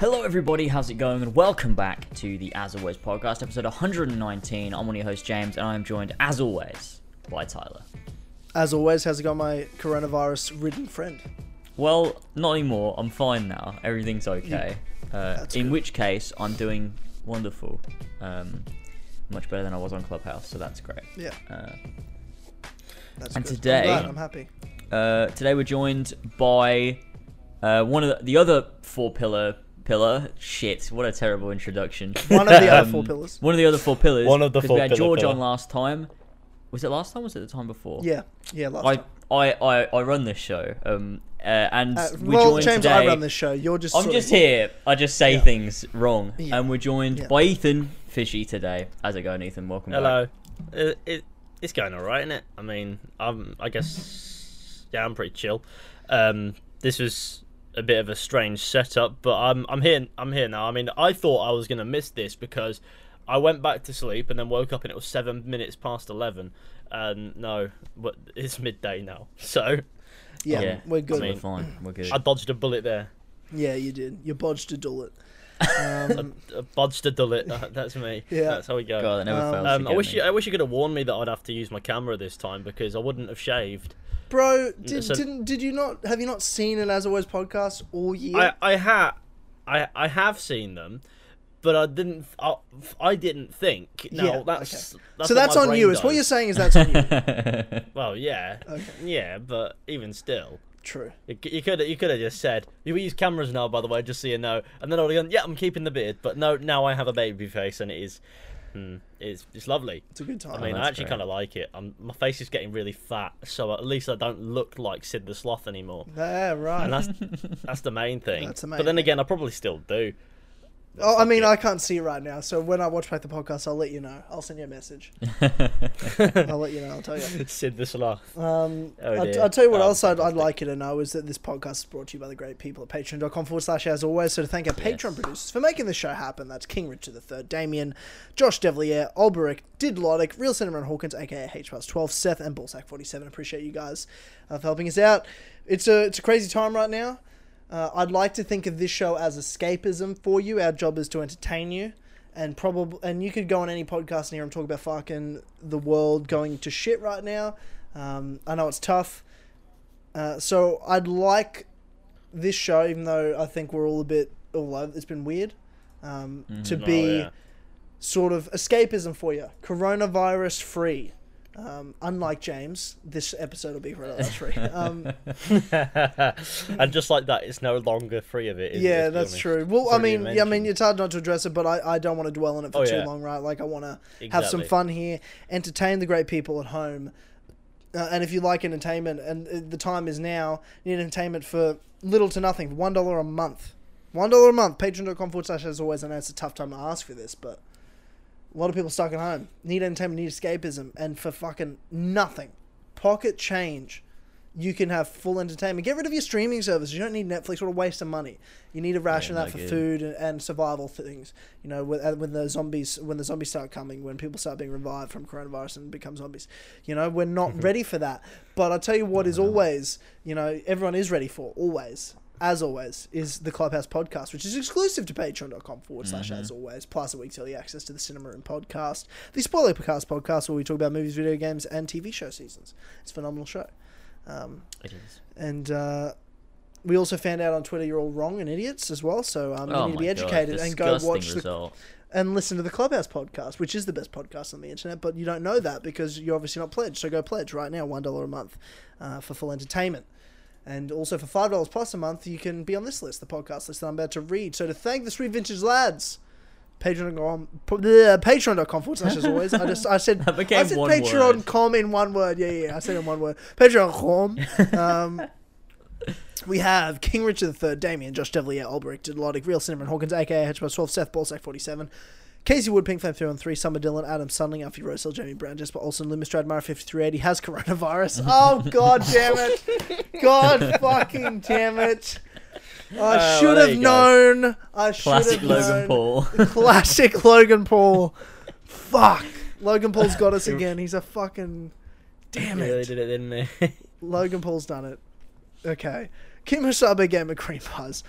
Hello, everybody. How's it going? And welcome back to the As Always podcast, episode 119. I'm one of your hosts, James, and I am joined, as always, by Tyler. As always, how's it going, my coronavirus-ridden friend? Well, not anymore. I'm fine now. Everything's okay. Uh, in good. which case, I'm doing wonderful. Um, much better than I was on Clubhouse, so that's great. Yeah, Uh, that's And good. today- I'm, I'm happy. uh, today we're joined by uh, one of the, the other four pillar pillar. Shit, what a terrible introduction. One of the other Um, four pillars. One of the other four pillars. One of the 'cause four We had pillar George pillar. on last time. Was it last time? Was it the time before? Yeah, yeah. Last I, time. I, I, I run this show. Um, uh, and Uh, we're well, joined James, today. I run this show. You're just. I'm just of, here. I just say Yeah. things wrong. Yeah. And we're joined Yeah. by Ethan Fishy today. How's it going, Ethan? Welcome Hello. back. It, it it's going all right, isn't it? I mean, I'm I guess yeah, I'm pretty chill. Um, this was a bit of a strange setup, but I'm I'm here I'm here now. I mean, I thought I was gonna miss this because I went back to sleep and then woke up and it was seven minutes past eleven. And no, but it's midday now, so Yeah, Yeah. we're good. I mean- We're fine. We're good. I dodged a bullet there. yeah, you did. You bodged a dullet. Um, I dodged a bullet. that- That's me. Yeah. That's how we go. God, never Um, fails. Um, I wish me. you, I wish you could have warned me that I'd have to use my camera this time because I wouldn't have shaved. Bro, mm, did, So- didn't did you not have you not seen an As Always podcast all year? I I ha I I have seen them, but I didn't I, I didn't think. No, Yeah, that's, that's so that's on you. It's what you're saying is that's on you. Well, yeah, Okay. yeah, but even still. True. You could you could have just said we use cameras now, by the way, just so you know, and then I would have gone, yeah, I'm keeping the beard, but no, now I have a baby face, and it is, hmm, it's it's lovely. It's a good time. I mean, I actually kind of like it. I'm, my face is getting really fat, so at least I don't look like Sid the Sloth anymore. yeah, right. And that's that's the main thing. That's the main but then again, I probably still do. Oh, I mean. I can't see right now. So when I watch back the podcast, I'll let you know. I'll send you a message. I'll let you know. I'll tell you. Sid the Sloth. Um, Oh, I'll. I'll tell you what Oh, else I'd, I'd like you to know is that this podcast is brought to you by the great people at patreon.com forward slash as always. So to thank our Yes. Patreon producers for making this show happen. That's King Richard III, Damien, Josh Devlier, Olberic, Didlotic, Real and Hawkins, aka H 12, Seth, and Ballsack 47. Appreciate you guys uh, for helping us out. It's a, it's a crazy time right now. Uh, I'd like to think of this show as escapism for you. Our job is to entertain you, and probably and you could go on any podcast in here and talk about fucking the world going to shit right now. Um, I know it's tough, uh, so I'd like this show, even though I think we're all a bit all over. It's been weird um, to Oh, be yeah. sort of escapism for you, coronavirus free. Um, unlike James, this episode will be coronavirus free. Um, and just like that, it's no longer free of it, yeah, let's that's true. Well, It's I mean, yeah, I mean, it's hard not to address it, but I, I don't want to dwell on it for Oh, too yeah. long, right? Like, I want to have some fun here, entertain the great people at home. Uh, and if you like entertainment, and uh, the time is now, you need entertainment for little to nothing, $1 a month. $1 a month, patreon.com forward slash as always. I know it's a tough time to ask for this, but a lot of people stuck at home. Need entertainment, need escapism, and for fucking nothing. Pocket change you can have full entertainment. Get rid of your streaming services. You don't need Netflix. What a waste of money. You need to ration no that for good. food and, and survival things. You know, when, uh, when the zombies when the zombies start coming, when people start being revived from coronavirus and become zombies. You know, we're not ready for that. But I'll tell you what is always, you know, everyone is ready for always. As always, is the Clubhouse podcast, which is exclusive to patreon.com forward slash as always, plus a week's early access to the Cinema Room podcast, the Spoiler Podcast podcast, where we talk about movies, video games, and TV show seasons. It's a phenomenal show. Um, It is. and uh, we also found out on Twitter you're all wrong and idiots as well. So um, you oh need to be educated God, and go watch the, result. and listen to the Clubhouse podcast, which is the best podcast on the internet. But you don't know that because you're obviously not pledged. So go pledge right now, one dollar a month uh, for full entertainment. And also for five dollars plus a month, you can be on this list, the podcast list that I'm about to read. So to thank the three vintage lads. Patreon.com, patreon.com forward slash as always. I just, I said, That I said patreon.com in one word. Yeah, yeah, I said in one word. Patreon.com. Um, we have King Richard III, Damien, Josh Devlier, Olberic, Didlotic, Real Cinnamon Hawkins, aka H 12, Seth Ballsack 47, Casey Wood, Pink Flame 3-3 Summer Dylan, Adam Sunling, Alfie Rosell, Jamie Brown, Jesper Olsen, Lumistrad, Mara 5380 has coronavirus. Oh, god damn it. God fucking damn it. I oh, well, should there have you go. known. I should Classic have Logan known. Paul. Classic Logan Paul. Fuck. Logan Paul's got us again. He's a fucking. Damn He really did it, didn't he? Logan Paul's done it. Okay. Kimo Sabe Game of Cream Buzz.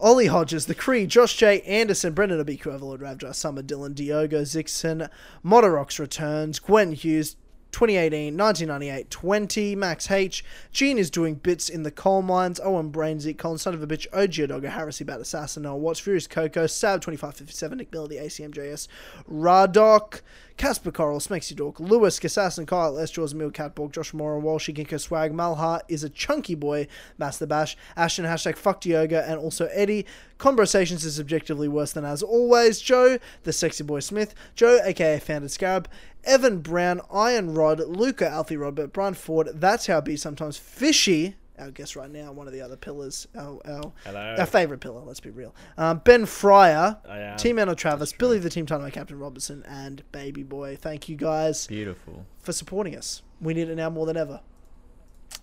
Ollie Hodges, The Cree, Josh J. Anderson, Brendan Abiku, Overlord Ravjar, Summer, Dylan, Diogo, Zixon, Modorox returns, Gwen Hughes, 2018, 1998, 20, Max H. Gene is doing bits in the coal mines. Owen Brainsy, Colin Son of a Bitch, OG Dogger, Harris Bat Assassin, Noah Watts, Furious Coco, Sab 2557, Nick Miller, the ACMJS, Radok, Casper Coral, Smexy Dork, Lewis, Assassin, Kyle, S. Jaws, Mill, Catborg, Josh Moore, Walshy, Ginkgo Swag, Malha is a chunky boy, Master Bash, Ashton, hashtag fucked yoga, and also Eddie. Conversations is objectively worse than as always. Joe, the sexy boy Smith, Joe, aka Founded Scarab, Evan Brown, Iron Rod, Luca, Alfie Robert, Brian Ford, That's How Be Sometimes, Fishy, our guest right now, one of the other pillars, our, our, Hello. our favourite pillar, let's be real. Um, ben Fryer, I am. Team Anna Travis, Billy the Team Dynamite Captain Robertson, and Baby Boy. Thank you guys Beautiful. for supporting us. We need it now more than ever.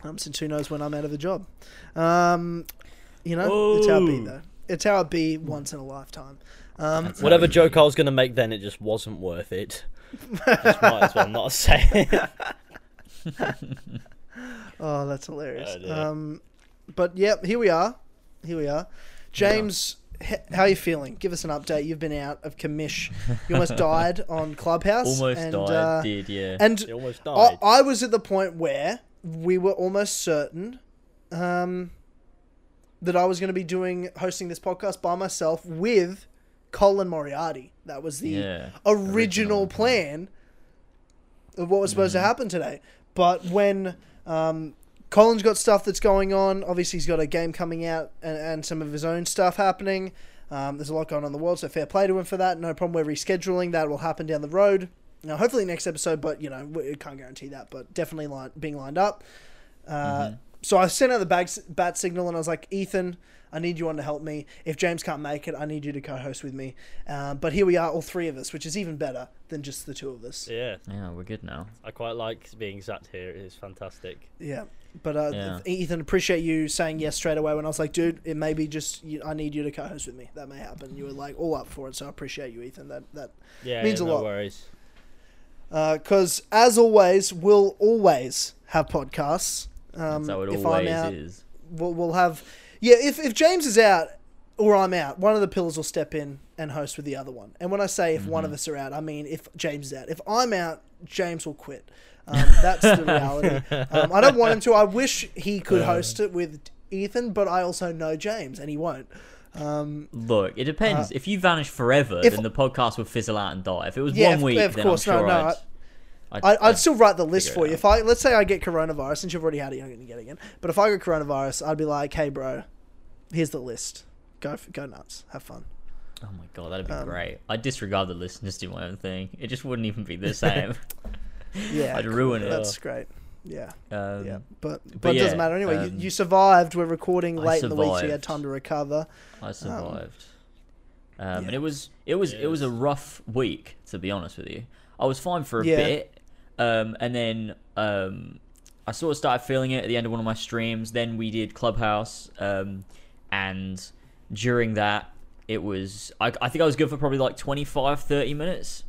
Um, since who knows when I'm out of the job. Um, you know, it's how it be though. It's how it be once in a lifetime. Um, Whatever joke be. I was going to make then, it just wasn't worth it. just might as well not say it. oh, that's hilarious. Oh, um, but yeah, here we are. Here we are. James, h- how are you feeling? Give us an update. You've been out of commish. You almost died on Clubhouse. Almost and, died. uh, did yeah. and almost I, died. I was at the point where we were almost certain um, that I was going to be doing hosting this podcast by myself with Colin Moriarty. That was the Yeah, original, original plan of what was supposed Mm-hmm. to happen today. But when um, Colin's got stuff that's going on, obviously he's got a game coming out and, and some of his own stuff happening. Um, there's a lot going on in the world, so fair play to him for that. No problem. We're rescheduling. That will happen down the road. Now, hopefully next episode, but you know we can't guarantee that. But definitely line, being lined up. Uh, So I sent out the bag, bat signal and I was like, Ethan, I need you on to help me. If James can't make it, I need you to co-host with me. Um, but here we are, all three of us, which is even better than just the two of us. yeah, yeah, we're good now. I quite like being sat here. It is fantastic. Yeah. But uh, Yeah. Ethan, appreciate you saying yes straight away when I was like, dude, it may be just you, I need you to co-host with me. That may happen. You were like all up for it, so I appreciate you, Ethan. That that Yeah, Means yeah, a no lot. worries. because as always, we'll always have podcasts. Um, That's how it if always I'm out, is. we'll, we'll have yeah. If if James is out or I'm out, one of the pillars will step in and host with the other one. And when I say if one Mm-hmm. of us are out, I mean if James is out. If I'm out, James will quit. Um, that's the reality. Um, I don't want him to. I wish he could host it with Ethan, but I also know James, and he won't. Um, Look, it depends. if you vanish forever, Uh, if- then the podcast will fizzle out and die. If it was Yeah, one week, of then course, I'm no, sure no, I'd, I'd, I, I'd still write the list for you. out. If I let's say I get coronavirus, since you've already had it, you're going to get it again. But if I get coronavirus, I'd be like, hey, bro, here's the list. Go go nuts, have fun. Oh my god, that'd be Um, great. I'd disregard the list and just do my own thing. It just wouldn't even be the same. Yeah, I'd ruin it. That's great. Yeah, Um, yeah, but but, but it doesn't matter anyway. um, you, you survived. We're recording late in the week, so you had time to recover. I survived. Um, yeah. And it was it was it was a rough week to be honest with you. I was fine for a Yeah. bit, um, and then um, I sort of started feeling it at the end of one of my streams. Then we did Clubhouse, um, and during that it was I, I think I was good for probably like 25, 30 minutes.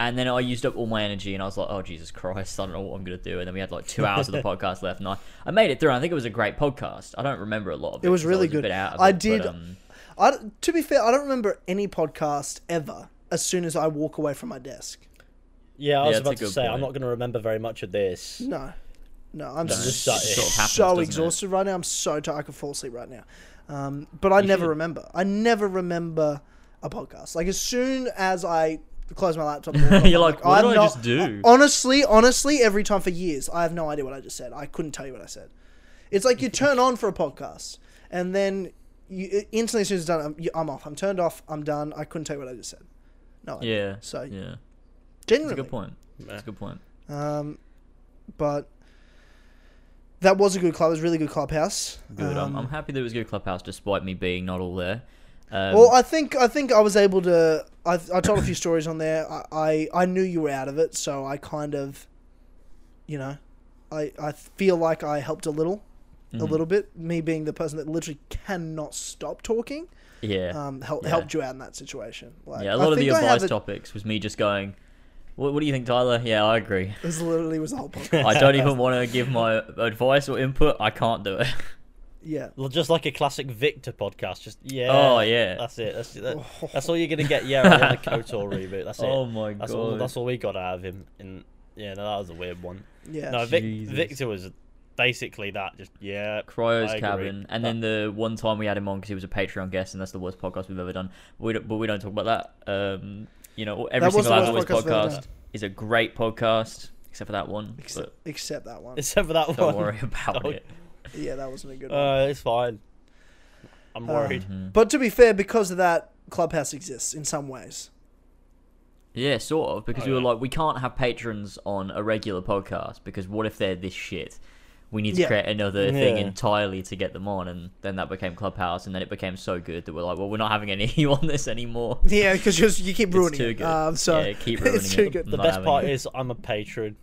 And then I used up all my energy, and I was like, "Oh Jesus Christ, I don't know what I'm gonna do." And then we had like two hours of the podcast left, and I, I made it through. I think it was a great podcast. I don't remember a lot of it. It was 'cause I really a good. bit out of I it, but, did- um, I, to be fair, I don't remember any podcast ever. As soon as I walk away from my desk, Yeah, I was that's about to good say I'm not going to remember very much of this. no, no, I'm No, so, just sat. Sort of happens, so doesn't it? exhausted right now. I'm so tired. I could fall asleep right now. Um, but I You never should. remember. I never remember a podcast. Like as soon as I close my laptop, and walk off, You're I'm like, what I'm did I just do? Honestly, honestly, every time for years, I have no idea what I just said. I couldn't tell you what I said. It's like you turn on for a podcast, and then you instantly, as soon as it's done, I'm, I'm off. I'm turned off. I'm done. I couldn't tell you what I just said. No, idea. Yeah. So yeah, that's a good point. That's a good point. Um, but that was a good club. It was a really good clubhouse. Good. I'm, Um, I'm happy that it was a good clubhouse, despite me being not all there. Um, well, I think I think I was able to. I, I told a few stories on there. I, I I knew you were out of it, so I kind of, you know, I I feel like I helped a little, a mhm. little bit. Me being the person that literally cannot stop talking, Yeah. um, helped Yeah. helped you out in that situation. Like, yeah. A I lot of the think I have advice topics was me just going, "What, what do you think, Tyler?" Yeah, I agree. This literally was the whole podcast. I don't even want to give my advice or input. I can't do it. Yeah. Well, Just like a classic Victor podcast. Just yeah. Oh, yeah. That's it. That's that, that's all you're gonna get. Yeah, in the Kotor reboot. That's it. Oh my that's god. all. That's all we got out of him. In yeah, no, that was a weird one. Yeah. No, Vic, Victor was basically that. Just yeah. Cryo's cabin, and then the one time we had him on because he was a Patreon guest, and that's the worst podcast we've ever done. But we don't, but we don't talk about that. Um, you know, every That single the As podcast podcast is a great podcast, except for that one. Except, except that one. Except for that but one. don't worry about Oh, it. Yeah, that wasn't a good one. Uh, it's fine. I'm Uh, worried. Mhm. But to be fair, because of that, Clubhouse exists in some ways. Yeah, sort of, because Oh, we were yeah. like, we can't have patrons on a regular podcast because what if they're this shit? We need to Yeah. create another thing entirely to get them on, and then that became Clubhouse, and then it became so good that we're like, well, we're not having any on this anymore. Yeah, because you keep ruining It's ruining too it. good. Um, so yeah, keep ruining it's too it. good. The Not best part it. is I'm a patron.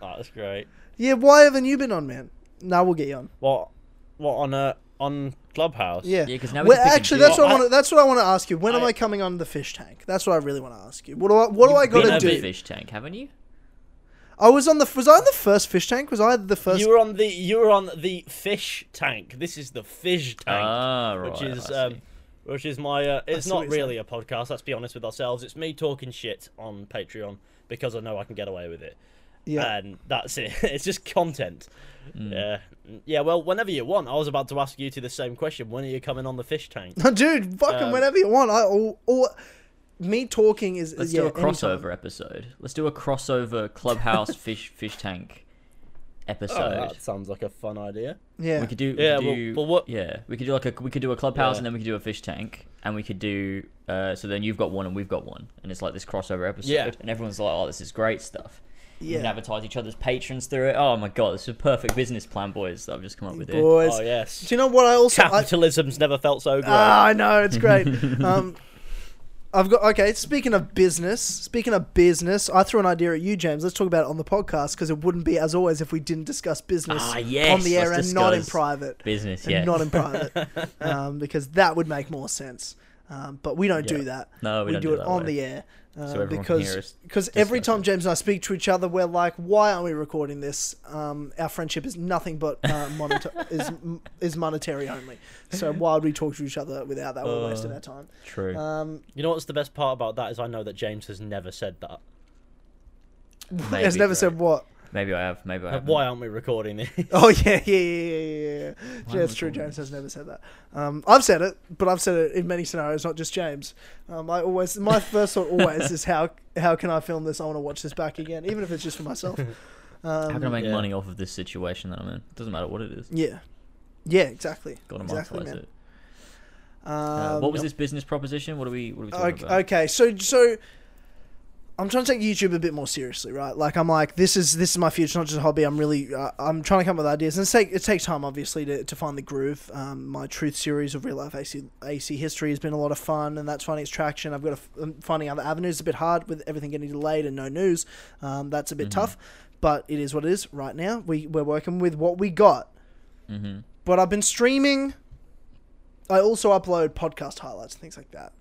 That's great. Yeah, why haven't you been on, man? Now we'll get you on. What? What on a on Clubhouse? Yeah. Yeah, because now we Well, can pick and actually, that's what I I- want. That's what I want to ask you. When am I- I coming on the fish tank? That's what I really want to ask you. What do I? What do I gotta do? fish tank, haven't you? I was on the. Was I on the first fish tank? Was I the first? You were on the you were on the fish tank. This is the fish tank, Ah, right. which is um, which is my. Uh, it's not what you're really a podcast. Let's be honest with ourselves. It's me talking shit on Patreon because I know I can get away with it, yeah. and that's it. it's just content. Mm. Yeah, yeah. Well, whenever you want. I was about to ask you to the same question. When are you coming on the fish tank? Dude, fucking Um, whenever you want. I all, or me talking is. Let's yeah, do a anytime. crossover episode. Let's do a crossover clubhouse fish fish tank Oh, episode. that sounds like a fun idea. Yeah. We could do. We Yeah, could well- do, well, what- Yeah, we could do like a we could do a clubhouse Yeah. and then we could do a fish tank and we could do. Uh, so then you've got one and we've got one and it's like this crossover episode Yeah. and everyone's like, oh, this is great stuff. We can yeah. advertise each other's patrons through it. Oh my god, this is a perfect business plan, boys. That I've just come up with here. Boys. Oh yes. Do you know what I also? I, Capitalism's never felt so great. Ah, I know it's great. um, I've got okay. Speaking of business, speaking of business, I threw an idea at you, James. Let's talk about it on the podcast because it wouldn't be as always if we didn't discuss business Ah, yes, on the air and not in private, Business, yeah. not in private, um, because that would make more sense. Um, but we don't Yeah. do that. No, we, don't do, do it on way. the air uh, So because because every time. James and I speak to each other, we're like, "Why aren't we recording this?" Um, our friendship is nothing but uh, moneta- is is monetary only. So why would we talk to each other without that? We're wasting Uh, our time. True. Um, You know what's the best part about that is I know that James has never said that. Maybe, has never bro. said what. Maybe I have. Maybe I have. Why aren't we recording this? Oh yeah, yeah, yeah, yeah, yeah. yeah. Why Yeah, am it's true. calling James has never said that. Um, I've said it, but I've said it in many scenarios, not just James. Um, I always, my first thought always is how how can I film this? I want to watch this back again, even if it's just for myself. Um, How can I make Yeah. money off of this situation that I'm in? Doesn't matter what it is. Yeah, yeah, exactly. Got to Exactly, monetize man. it. Um, Uh, what was yep. this business proposition? What are we? What are we talking Okay, about? okay, so so I'm trying to take YouTube a bit more seriously, right? Like I'm like this is this is my future, not just a hobby. I'm really uh, I'm trying to come up with ideas, and it, take, it takes time, obviously, to, to find the groove. Um, my Truth series of real life AC, AC history has been a lot of fun, and that's finding its traction. I've got a f um, finding other avenues. It's a bit hard with everything getting delayed and no news. Um, that's a bit Mhm. tough, but it is what it is. Right now, we we're working with what we got. Mm-hmm. But I've been streaming. I also upload podcast highlights and things like that.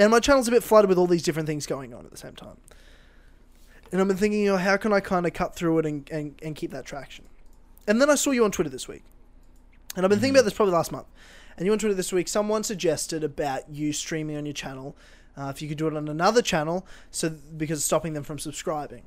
And my channel's a bit flooded with all these different things going on at the same time. And I've been thinking, you know, how can I kind of cut through it and, and, and keep that traction? And then I saw you on Twitter this week. And I've been thinking about this probably last month. And you on Twitter this week, someone suggested about you streaming on your channel. Uh, if you could do it on another channel, so because stopping them from subscribing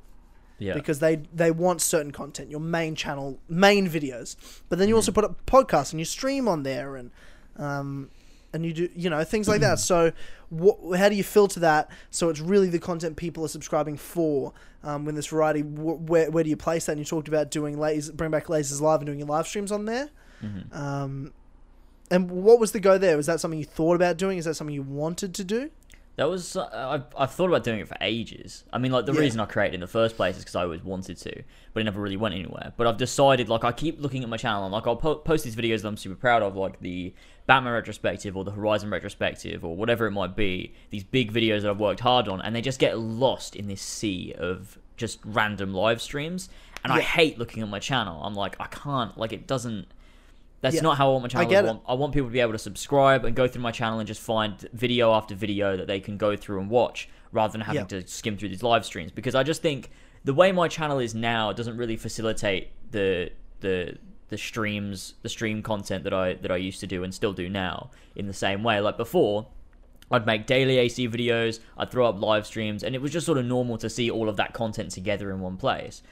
Yeah. because they they want certain content, your main channel, main videos. But then you also put up podcasts and you stream on there, and um, and you do you know things like that. So, what, how do you filter that so it's really the content people are subscribing for? Um, when this variety, wh- where where do you place that? And you talked about doing laser, bring back lasers live and doing your live streams on there. Mhm. Um, and what was the go there? Was that something you thought about doing? Is that something you wanted to do? That was uh, I've, I've thought about doing it for ages. I mean, like the Yeah. reason I created it in the first place is because I always wanted to, but it never really went anywhere. But I've decided, like, I keep looking at my channel and like I'll po- post these videos that I'm super proud of, like the Batman retrospective or the Horizon retrospective or whatever it might be. These big videos that I've worked hard on, and they just get lost in this sea of just random live streams. And I hate looking at my channel. I'm like, I can't, like, it doesn't. That's Yeah. not how I want my channel. get to it. want. I want people to be able to subscribe and go through my channel and just find video after video that they can go through and watch rather than having Yeah. to skim through these live streams because I just think the way my channel is now doesn't really facilitate the the the streams, the stream content that I that I used to do and still do now in the same way. Like before, I'd make daily AC videos, I'd throw up live streams, and it was just sort of normal to see all of that content together in one place.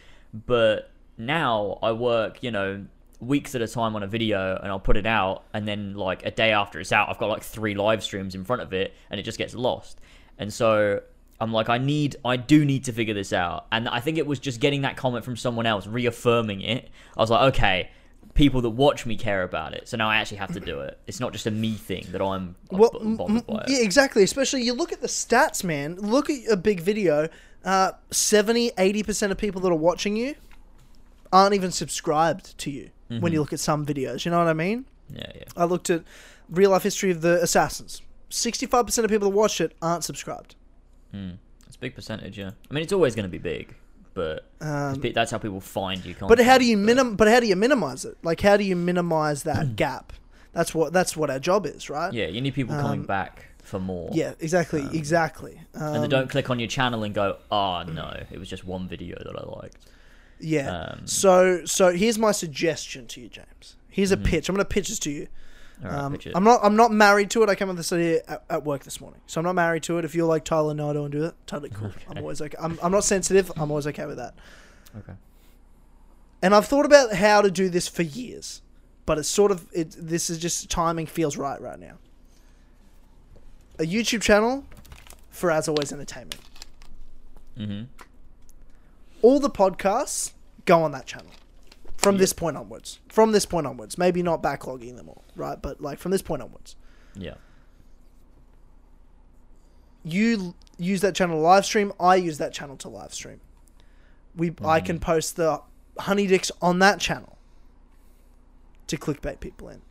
But now I work, you know, weeks at a time on a video and I'll put it out and then like a day after it's out I've got like three live streams in front of it and it just gets lost. And so I'm like I need I do need to figure this out. And I think it was just getting that comment from someone else reaffirming it. I was like okay, people that watch me care about it. So now I actually have to do it. It's not just a me thing that I'm Well, b- m- bothered by it. yeah, exactly. Especially you look at the stats, man. Look at a big video. Uh, 70, 80% of people that are watching you aren't even subscribed to you when you look at some videos. You know what I mean? Yeah, yeah. I looked at real life history of the Assassins. 65% of people that watch it aren't subscribed. It's a big percentage, yeah. I mean, it's always going to be big, but bi- that's how people find you. Um, But how do you minim- But how do you minimize it? Like, how do you minimize that gap? That's what that's what our job is, right? Yeah, you need people coming back for more. Um, Yeah, exactly, exactly. Um, And they don't click on your channel and go, oh no, it was just one video that I liked. Yeah. Um, so so here's my suggestion to you, James. Here's a pitch. I'm going to pitch this to you. Right, Um. I'm not I'm not married to it. I came up with this idea at, at work this morning, so I'm not married to it. If you're like Tyler, no, I don't do it. Totally cool. I'm always okay. I'm, I'm not sensitive. I'm always okay with that. Okay. And I've thought about how to do this for years, but it's sort of it. This is just timing feels right right now. A YouTube channel for as always entertainment. Mm-hmm. All the podcasts go on that channel from this point onwards. From this point onwards, maybe not backlogging them all, right? But like from this point onwards. Yeah. you use that channel to live stream. I use that channel to live stream. We I can mm. post the honey dicks on that channel to clickbait people in.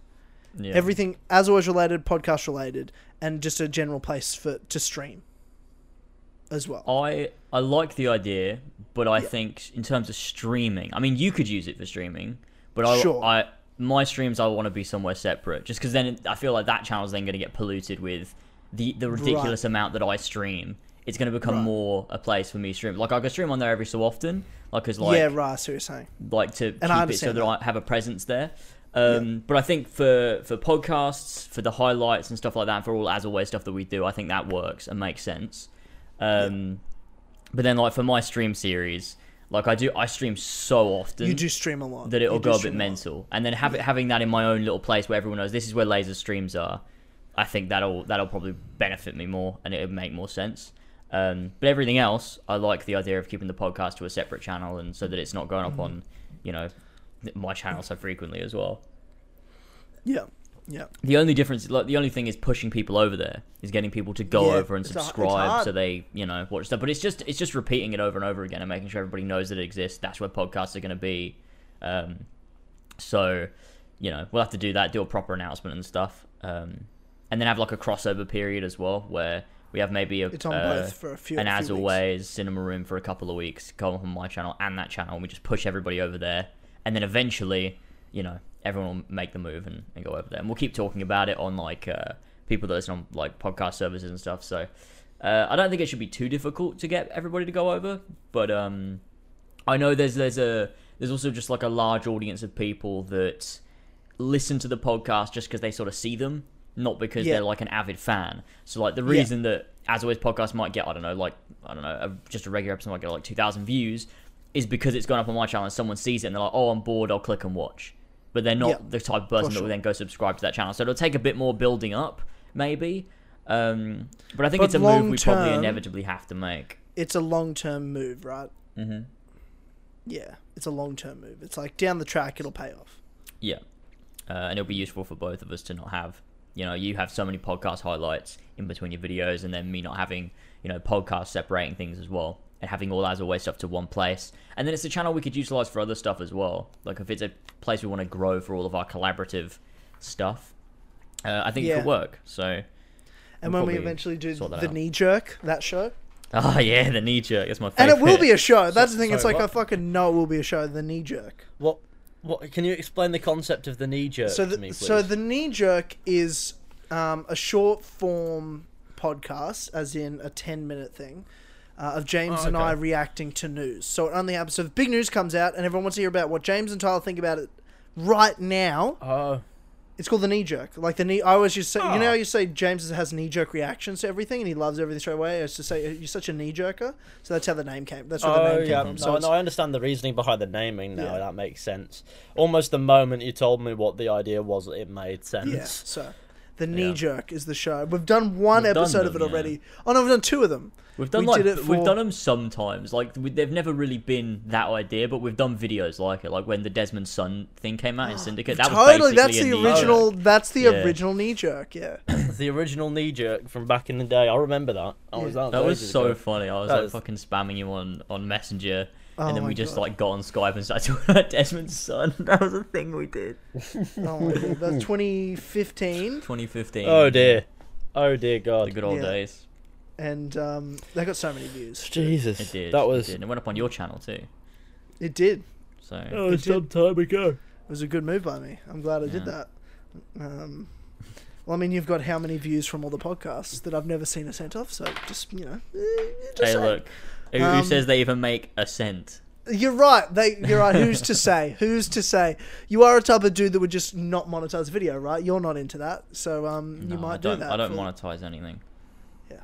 Yeah. Everything as always related, podcast related, and just a general place for to stream as well. I I like the idea, but I think in terms of streaming, I mean, you could use it for streaming, but I, Sure. I my streams I want to be somewhere separate, just because then I feel like that channel's then going to get polluted with the the ridiculous amount that I stream. It's going to become Right. more a place for me to stream. Like I can stream on there every so often, like as like yeah, right. What you're saying. like to And I keep it so understand that, I have a presence there. Um, But I think for for podcasts, for the highlights and stuff like that, for all as always stuff that we do, I think that works and makes sense. Um, But then like for my stream series, like I do, I stream so often You do stream a lot. that it'll go a bit mental, and then have it, having that in my own little place where everyone knows this is where laser streams are. I think that'll that'll probably benefit me more, and it'll make more sense. Um, but everything else, I like the idea of keeping the podcast to a separate channel, and so that it's not going up Mm-hmm. on, you know, my channel so frequently as well. Yeah, yeah. The only difference, like the only thing, is pushing people over there, is getting people to go Yeah, over and it's a- it's subscribe hard. so they, you know, watch stuff. But it's just it's just repeating it over and over again and making sure everybody knows that it exists. That's where podcasts are going to be. Um, so, you know, we'll have to do that, do a proper announcement and stuff, um, and then have like a crossover period as well where we have maybe a It's on uh, both for a few. and a as weeks. always, Cinema Room for a couple of weeks, go on my channel and that channel, and we just push everybody over there. And then eventually, you know, everyone will make the move and, and go over there. And we'll keep talking about it on like uh, people that listen on like podcast services and stuff. So uh, I don't think it should be too difficult to get everybody to go over. But um, I know there's there's a there's also just like a large audience of people that listen to the podcast just because they sort of see them, not because Yeah. they're like an avid fan. So like the reason that as always podcast might get I don't know like I don't know a, just a regular episode might get like two thousand views is because it's gone up on my channel and someone sees it and they're like oh I'm bored I'll click and watch. But they're not Yeah, the type of person that will then go subscribe to that channel. So it'll take a bit more building up, maybe. Um, but I think But it's a move we long probably inevitably have to make. It's a long term move, right? Mm-hmm. Yeah, it's a long term move. It's like down the track, it'll pay off. Yeah. Uh, and it'll be useful for both of us to not have, you know, you have so many podcast highlights in between your videos, and then me not having, you know, podcasts separating things as well, and having all as always stuff to one place. And then it's a channel we could utilize for other stuff as well. Like if it's a place we want to grow for all of our collaborative stuff, uh, I think it could work. So, And We'll when we eventually do the out. knee jerk, that show, oh yeah, the knee jerk. That's my favorite. and it will be a show. That's the thing. it's sorry, like I fucking know it will be a show. The knee jerk. What? What? Can you explain the concept of the knee jerk so to the, me, please? so the knee jerk is um, a short form podcast, as in a ten minute thing, uh, of James Oh, and I reacting to news. So it only happens. So if big news comes out and everyone wants to hear about what James and Tyler think about it right now. Oh, It's called the knee jerk. Like the knee. I always just say, you know, Oh. how you say James has knee jerk reactions to everything, and he loves everything straight away. I used to say you're such a knee jerker. So that's how the name came. That's where the oh name came yeah. from. So it's- no, I understand the reasoning behind the naming now. Yeah. That makes sense. Almost the moment you told me what the idea was, it made sense. yeah. So the knee Yeah. jerk is the show. We've done one We've done episode of it them, yeah. already. Oh no, we've done two of them. We've done We like did it we've done them sometimes. Like we, they've never really been that idea, but we've done videos like it. Like when the Desmond son thing came out in Syndicate. That was totally, basically that's the original. That's the Yeah. original knee jerk. Yeah. the original knee jerk from back in the day. I remember that. I was Yeah. that, That was so ago. funny. I was That like was- fucking spamming you on on Messenger, Oh and then we just God. like got on Skype and started talking about Desmond's son. That was a thing we did. Oh my god, that's 2015, 2015. Oh dear. Oh dear God. The good old Yeah. days. and um, they got so many views. Jesus. It did. That it was. did. And it went up on your channel too. It did. So Oh, it's some time ago. It was a good move by me. I'm glad I did that. Um, well, I mean, you've got how many views from all the podcasts that I've never seen a cent off, So just you know, eh, just hey, saying. look. Who, who Um, says they even make a cent? You're right. They, you're right. Who's to say? Who's to say? You are a type of dude that would just not monetize video, right? You're not into that, so um, you might I don't, do that. I don't for- monetize anything. Yeah.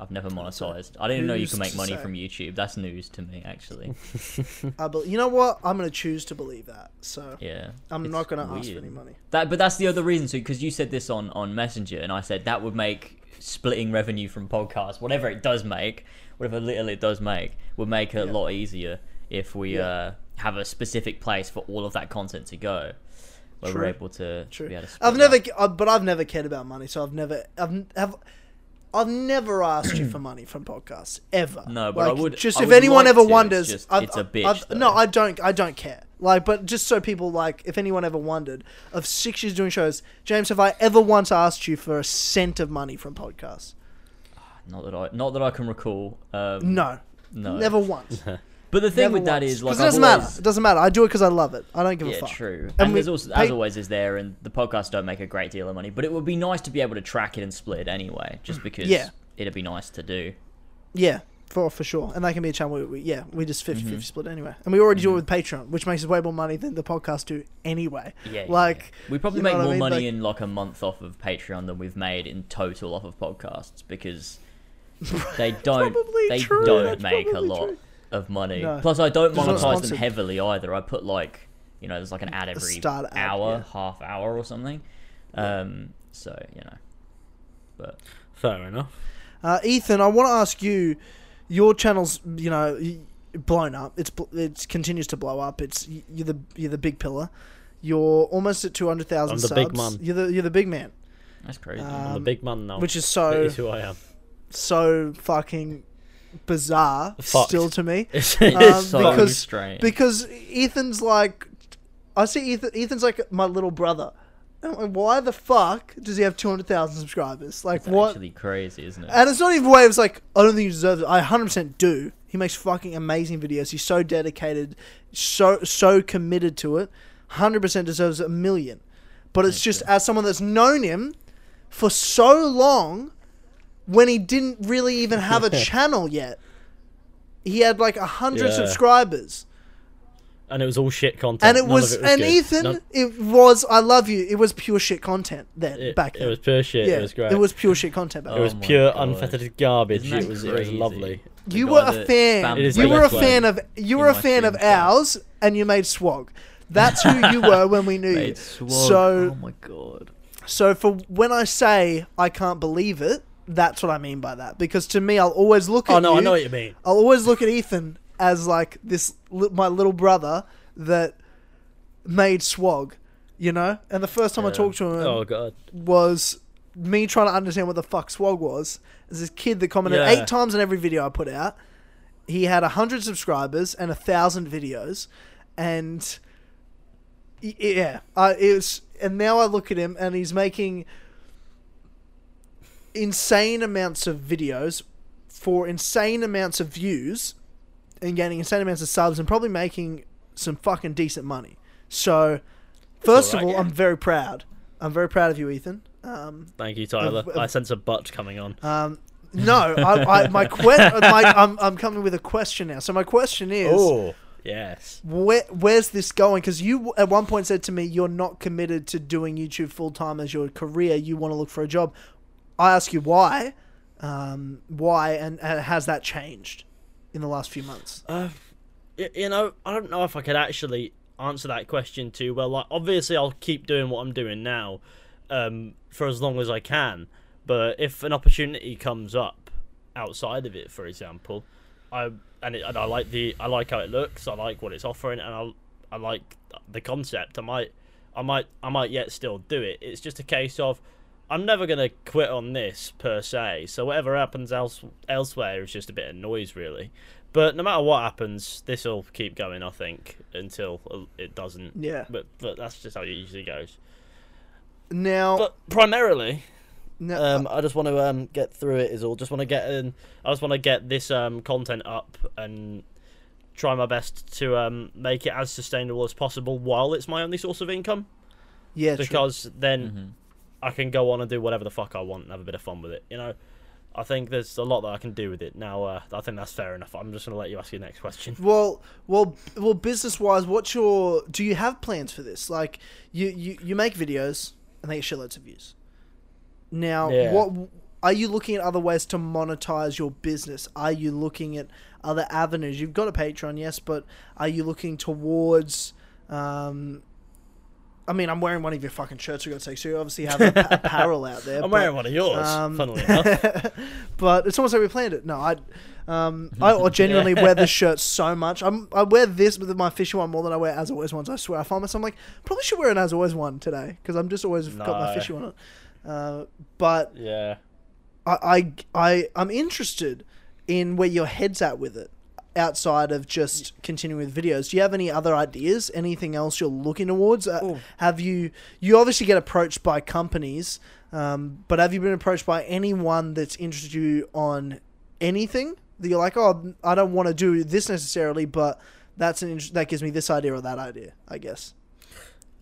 I've never monetized. I didn't even know you can make money say? from YouTube. That's news to me, actually. I bel you know what? I'm gonna choose to believe that. So Yeah. I'm not gonna ask for any money. That, but that's the other reason. So, because you said this on on Messenger, and I said that would make splitting revenue from podcasts, whatever it does make, whatever little it does make, would make it Yeah. a lot easier if we Yeah. uh, have a specific place for all of that content to go, where True. we're able to True. be able to. I've never, that. uh, but I've never cared about money. So I've never, I've, have, I've never asked you for money from podcasts ever. No, but I Like, would- Just I if would anyone like ever to, it's wonders, just- I've- it's a bitch, I've- no, I don't. I don't care. Like, but just so people like, if anyone ever wondered, of six years doing shows, James, have I ever once asked you for a cent of money from podcasts? Not that I, not that I can recall. Um, No, no, never once. But the thing Never with that once. is, like, 'Cause I've it doesn't always, matter. It doesn't matter. I do it because I love it. I don't give a Yeah, fuck. true. And And, there's also, pay- as always, is there, and the podcasts don't make a great deal of money, but it would be nice to be able to track it and split it anyway, just because Yeah. it'd be nice to do. Yeah, for for sure. And that can be a channel where we, yeah, we just 50 Mm-hmm. 50 split anyway. And we already do it with Patreon, which makes us way more money than the podcast do anyway. Yeah, yeah, Like, yeah. we probably make what I more mean? money Like- in like a month off of Patreon than we've made in total off of podcasts because they don't they true, don't that's make a lot true. of money. No. Plus, I don't monetize them sponsored. heavily either. I put like you know, there's like an ad every start ad, hour, yeah. half hour or something. Um, so you know, but Fair enough. Uh, Ethan, I want to ask you, your channel's you know blown up. It's bl- it continues to blow up. It's you're the you're the big pillar. You're almost at two hundred thousand I'm the subs. big man. You're the you're the big man, that's crazy. I'm the Um, big man now. which is so is who I am. So fucking bizarre Fucked. still to me. It's, Um, so because- strange. because Ethan's like, I see Ethan. Ethan's like my little brother. Like, why the fuck does he have two hundred thousand subscribers? Like it's what? actually crazy, isn't it? And it's not even way. It's like I don't think he deserves it. I hundred percent do. He makes fucking amazing videos. He's so dedicated, so so committed to it. Hundred percent deserves a million. But it's just as someone that's known him for so long, when he didn't really even have a channel yet, he had like a hundred Yeah. subscribers. and it was all shit content. and it None of was, and good. Ethan, None- it was. I love you. It was pure shit content then it, back it was pure shit. yeah, it was great. It was pure shit content back It was Oh pure God. unfettered garbage. It was it was lovely. The You were a fan. spammed It is You were a fan of you were a fan of stream chat. ours, and you made swag. That's who you were when we knew you. Swag. So, oh my god. so for when I say I can't believe it, that's what I mean by that. Because to me, I'll always look oh, at Oh no, you. I know what you mean. I'll always look at Ethan as like this, my little brother that made swag. You know, and the first time I talked to him Oh god. was me trying to understand what the fuck swag was. There's this kid that commented Yeah. eight times in every video I put out. He had a hundred subscribers and a thousand videos, and yeah, I it was. And now I look at him and he's making insane amounts of videos for insane amounts of views and getting insane amounts of subs and probably making some fucking decent money. So, first of all, yeah. I'm very proud. I'm very proud of you, Ethan. Um, Thank you, Tyler. Of- of- I sense a butt coming on. um, no, I, I, my que- my, I'm, I'm coming with a question now. So my question is, Oh, Yes. Where where's this going? Because you at one point said to me you're not committed to doing YouTube full time as your career. You want to look for a job. I ask you why, um, why, and, and has that changed in the last few months? Uh, you know, I don't know if I could actually answer that question too well. Like, obviously, I'll keep doing what I'm doing now, um, for as long as I can. But if an opportunity comes up outside of it, for example, I and, it, and I like the I like how it looks. I like what it's offering, and I I like the concept. I might I might I might yet still do it. It's just a case of I'm never gonna quit on this per se. So whatever happens else elsewhere is just a bit of noise, really. But no matter what happens, this will keep going. I think until it doesn't. Yeah. But but that's just how it usually goes. Now, But primarily, now um, I just want to um, get through it. Is all. Just want to get in. I just want to get this um, content up and try my best to um, make it as sustainable as possible while it's my only source of income. yeah, true. because then Mhm. I can go on and do whatever the fuck I want and have a bit of fun with it. You know, I think there's a lot that I can do with it. Now, uh, I think that's fair enough. I'm just gonna let you ask your next question. Well, well, well. Business wise, what's your? Do you have plans for this? Like, you you, you make videos and they get shitloads of views. Now, Yeah. what are you looking at other ways to monetize your business? Are you looking at other avenues? You've got a Patreon, yes, but are you looking towards? Um, I mean, I'm wearing one of your fucking shirts We got to sake, so you obviously have a- apparel out there. I'm but- wearing one of yours, um, funnily enough. but it's almost like we planned it. No, I, um, I or genuinely wear this shirt so much. I'm, I wear this with my fishy one more than I wear as always ones. I swear. I find myself I'm like probably should wear an as always one today because I'm just always got my No. fishy one on. Uh, but Yeah. I, I, I, I'm interested in where your head's at with it. Outside of just continuing with videos, do you have any other ideas? Anything else you're looking towards? Uh, have you? You obviously get approached by companies, um, but have you been approached by anyone that's interested you on anything that you're like, oh, I don't want to do this necessarily, but that's an that gives me this idea or that idea, I guess.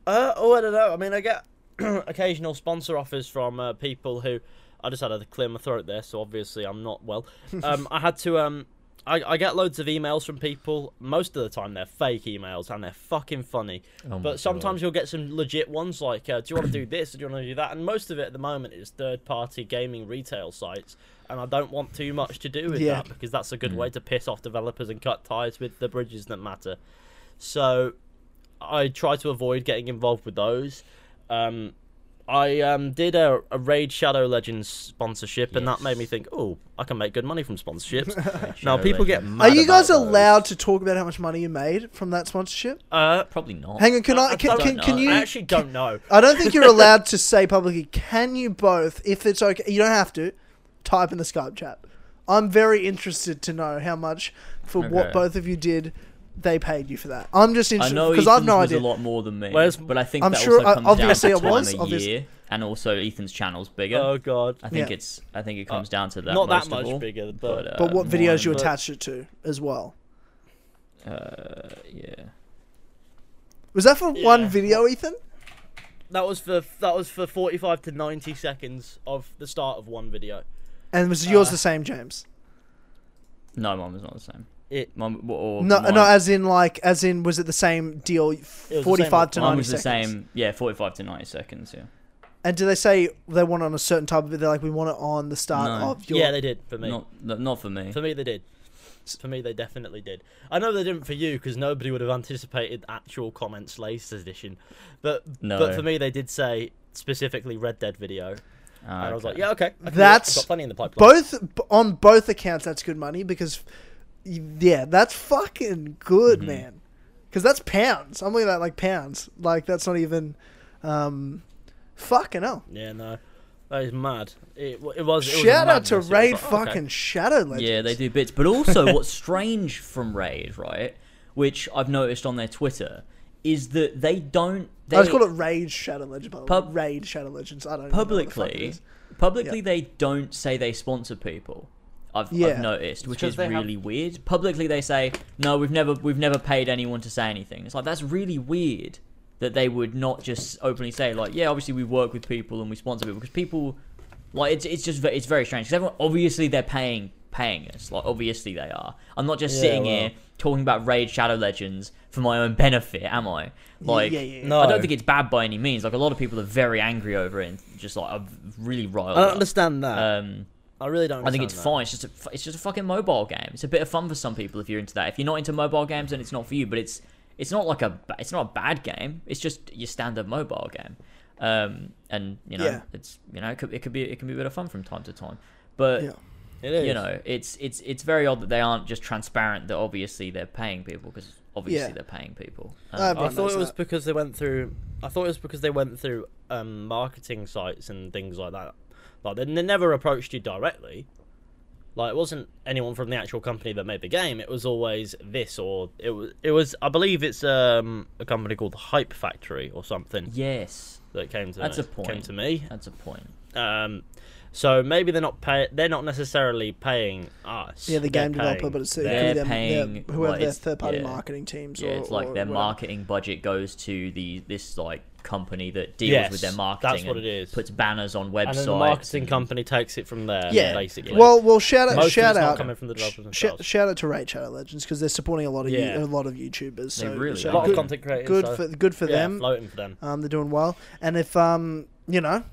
Uh, oh, I don't know. I mean, I get occasional sponsor offers from uh, people who. I just had to clear my throat there, so obviously I'm not well. Um, I had to. Um, I, I get loads of emails from people. Most of the time, they're fake emails and they're fucking funny. Oh but sometimes God. you'll get some legit ones like, uh, "Do you want to do this? Or do you want to do that?" And most of it at the moment is third-party gaming retail sites, and I don't want too much to do with Yeah. that because that's a good Mm. way to piss off developers and cut ties with the bridges that matter. So I try to avoid getting involved with those. Um, I um, did a, a Raid Shadow Legends sponsorship, and that made me think, oh, I can make good money from sponsorships. Now people get mad. Are you guys about those. allowed to talk about how much money you made from that sponsorship? Uh, Probably not. Hang on, can I? I Can, don't can, can you? I actually don't know. I don't think you're allowed to say publicly. Can you both, if it's okay, you don't have to, type in the Skype chat. I'm very interested to know how much for what both of you did. They paid you for that. I'm just interested because I've no was idea. a lot more than me, Whereas- but I think I'm that sure- also uh, comes obviously down it to time was, of obviously. year, and also Ethan's channel's bigger. Oh god, I think Yeah. it's. I think it comes down to that. not that most much all. bigger, but, uh, But what videos you but- attached it to as well? Uh, yeah. Was that for one video, Ethan? that was for that was for forty-five to ninety seconds of the start of one video. And was yours Uh, the same, James? No, mine was not the same. It Mine, or No, mine, no. As in, like, as in, was it the same deal? the same Forty-five to mine ninety was the seconds. same. Yeah, forty-five to ninety seconds. Yeah. And do they say they want it on a certain type of video? They're like, we want it on the start No. of your. yeah, they did for me. Not, not for me. For me, they did. For me, they definitely did. I know they didn't for you because nobody would have anticipated actual comments latest edition, but No. but for me, they did say specifically Red Dead video, and I was like, yeah, okay, I can do. That's I've got plenty in the pipeline. both on both accounts that's good money because yeah that's fucking good Mhm. man because that's pounds i'm looking at like pounds like that's not even um fucking hell Yeah, no, that is mad. It, it was. It was shout out to madness. It was raid like, okay. fucking shadow legends Yeah, they do bits. But also, what's strange from Raid, right, which I've noticed on their Twitter, is that they don't. They i just call it raid shadow legends by the way. Pub- raid shadow legends i don't even know what the fuck it publicly, is. publicly they don't say they sponsor people. I've, Yeah. I've noticed, which is they have- really weird. Publicly, they say no, we've never we've never paid anyone to say anything. It's like that's really weird that they would not just openly say like, yeah, obviously we work with people and we sponsor people because people like it's it's just it's very strange because everyone obviously they're paying paying us. Like obviously they are. I'm not just Yeah, sitting well. here talking about Raid Shadow Legends for my own benefit, am I? Like yeah, yeah, yeah. No. I don't think it's bad by any means. Like a lot of people are very angry over it and just like are really riled I don't up. understand that. Um, I really don't. I think it's understand fine. It's just a, it's just a fucking mobile game. It's a bit of fun for some people if you're into that. If you're not into mobile games, then it's not for you. But it's it's not like a it's not a bad game. It's just your standard mobile game. Um, and you know Yeah. it's you know it could it could be it can be a bit of fun from time to time. But Yeah. It is. you know it's it's it's very odd that they aren't just transparent that obviously they're paying people because obviously Yeah. they're paying people. Um, I Everyone thought it was that. because they went through. I thought it was because they went through um, marketing sites and things like that. Like they, they never approached you directly. Like it wasn't anyone from the actual company that made the game. It was always this or it was. It was. I believe it's um, a company called the Hype Factory or something yes, that came to That's a point. came to me. that's a point. Um, so maybe they're not pay. They're not necessarily paying us. Yeah, the They're game developer, paying but it's it them. They're them, paying, their, whoever like, their third party yeah. marketing teams. Yeah, or, it's like or their whatever. marketing budget goes to the this like company that deals Yes, with their marketing. that's what and it is. Puts banners on websites. and then the marketing and- company takes it from there. Yeah. basically. Well, well, shout out, Most of shout it's not out, coming from the sh- developers sh- themselves. shout out to Raid Shadow Legends because they're supporting a lot of you, Yeah. a lot of YouTubers. So, really so a lot are. of good, content creators. good so, for good for yeah, them. floating for them. Um, they're doing well, and if um, you know,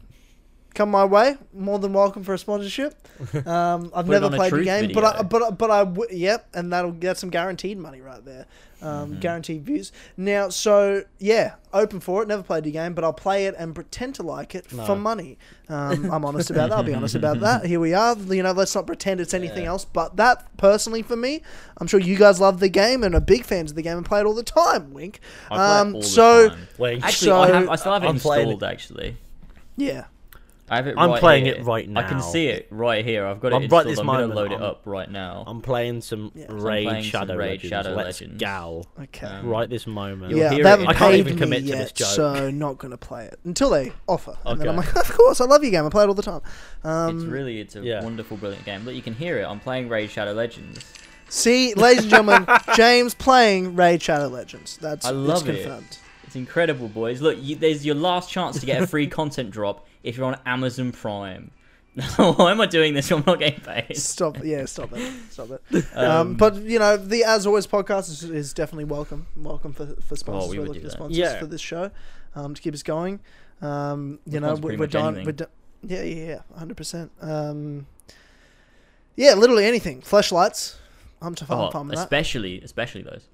come my way, more than welcome for a sponsorship. Um, I've never on a played the truth game, but I, video. but but I w- yep, and that'll get some guaranteed money right there, um, Mm-hmm. guaranteed views. Now, so yeah, open for it. Never played the game, but I'll play it and pretend to like it No. for money. Um, I'm honest about that. I'll be honest about that. Here we are. You know, let's not pretend it's anything Yeah. else. But that personally, for me, I'm sure you guys love the game and are big fans of the game and play it all the time. Wink. I play it Um, all the so time. Wait, actually, I, have, I still have it I'm playing installed. Actually, yeah. I have it. I'm playing here. it right now. I can see it right here. I've got it I'm installed. right this I'm gonna moment, load it I'm- up right now. I'm playing some Yeah. I'm Raid playing some Shadow Raid Legends. Shadow Let's Legends. gal. Okay. Um, Right this moment. You'll yeah, hear they it haven't in- I can't paid even me commit to yet, this joke. so not gonna play it until they offer. And then I'm Okay. like, of course, I love your game. I play it all the time. Um, it's really, it's a yeah. wonderful, brilliant game. Look, you can hear it. I'm playing Raid Shadow Legends. see, ladies and gentlemen, James playing Raid Shadow Legends. That's I love it's it. confirmed. It's incredible, boys. Look, you, there's your last chance to get a free content drop if you're on Amazon Prime. Why am I doing this? I'm not getting paid. Stop. Yeah, stop it. Stop it. Um, Um, but you know, the as always podcast is, is definitely welcome. Welcome for for sponsors. Oh, we would do for that. sponsors Yeah. for this show um, to keep us going. Um, you know, we're, we're done. We're done. Yeah, yeah, yeah, hundred percent. Um, yeah, literally anything. Flashlights. I'm to oh, that. especially, especially those.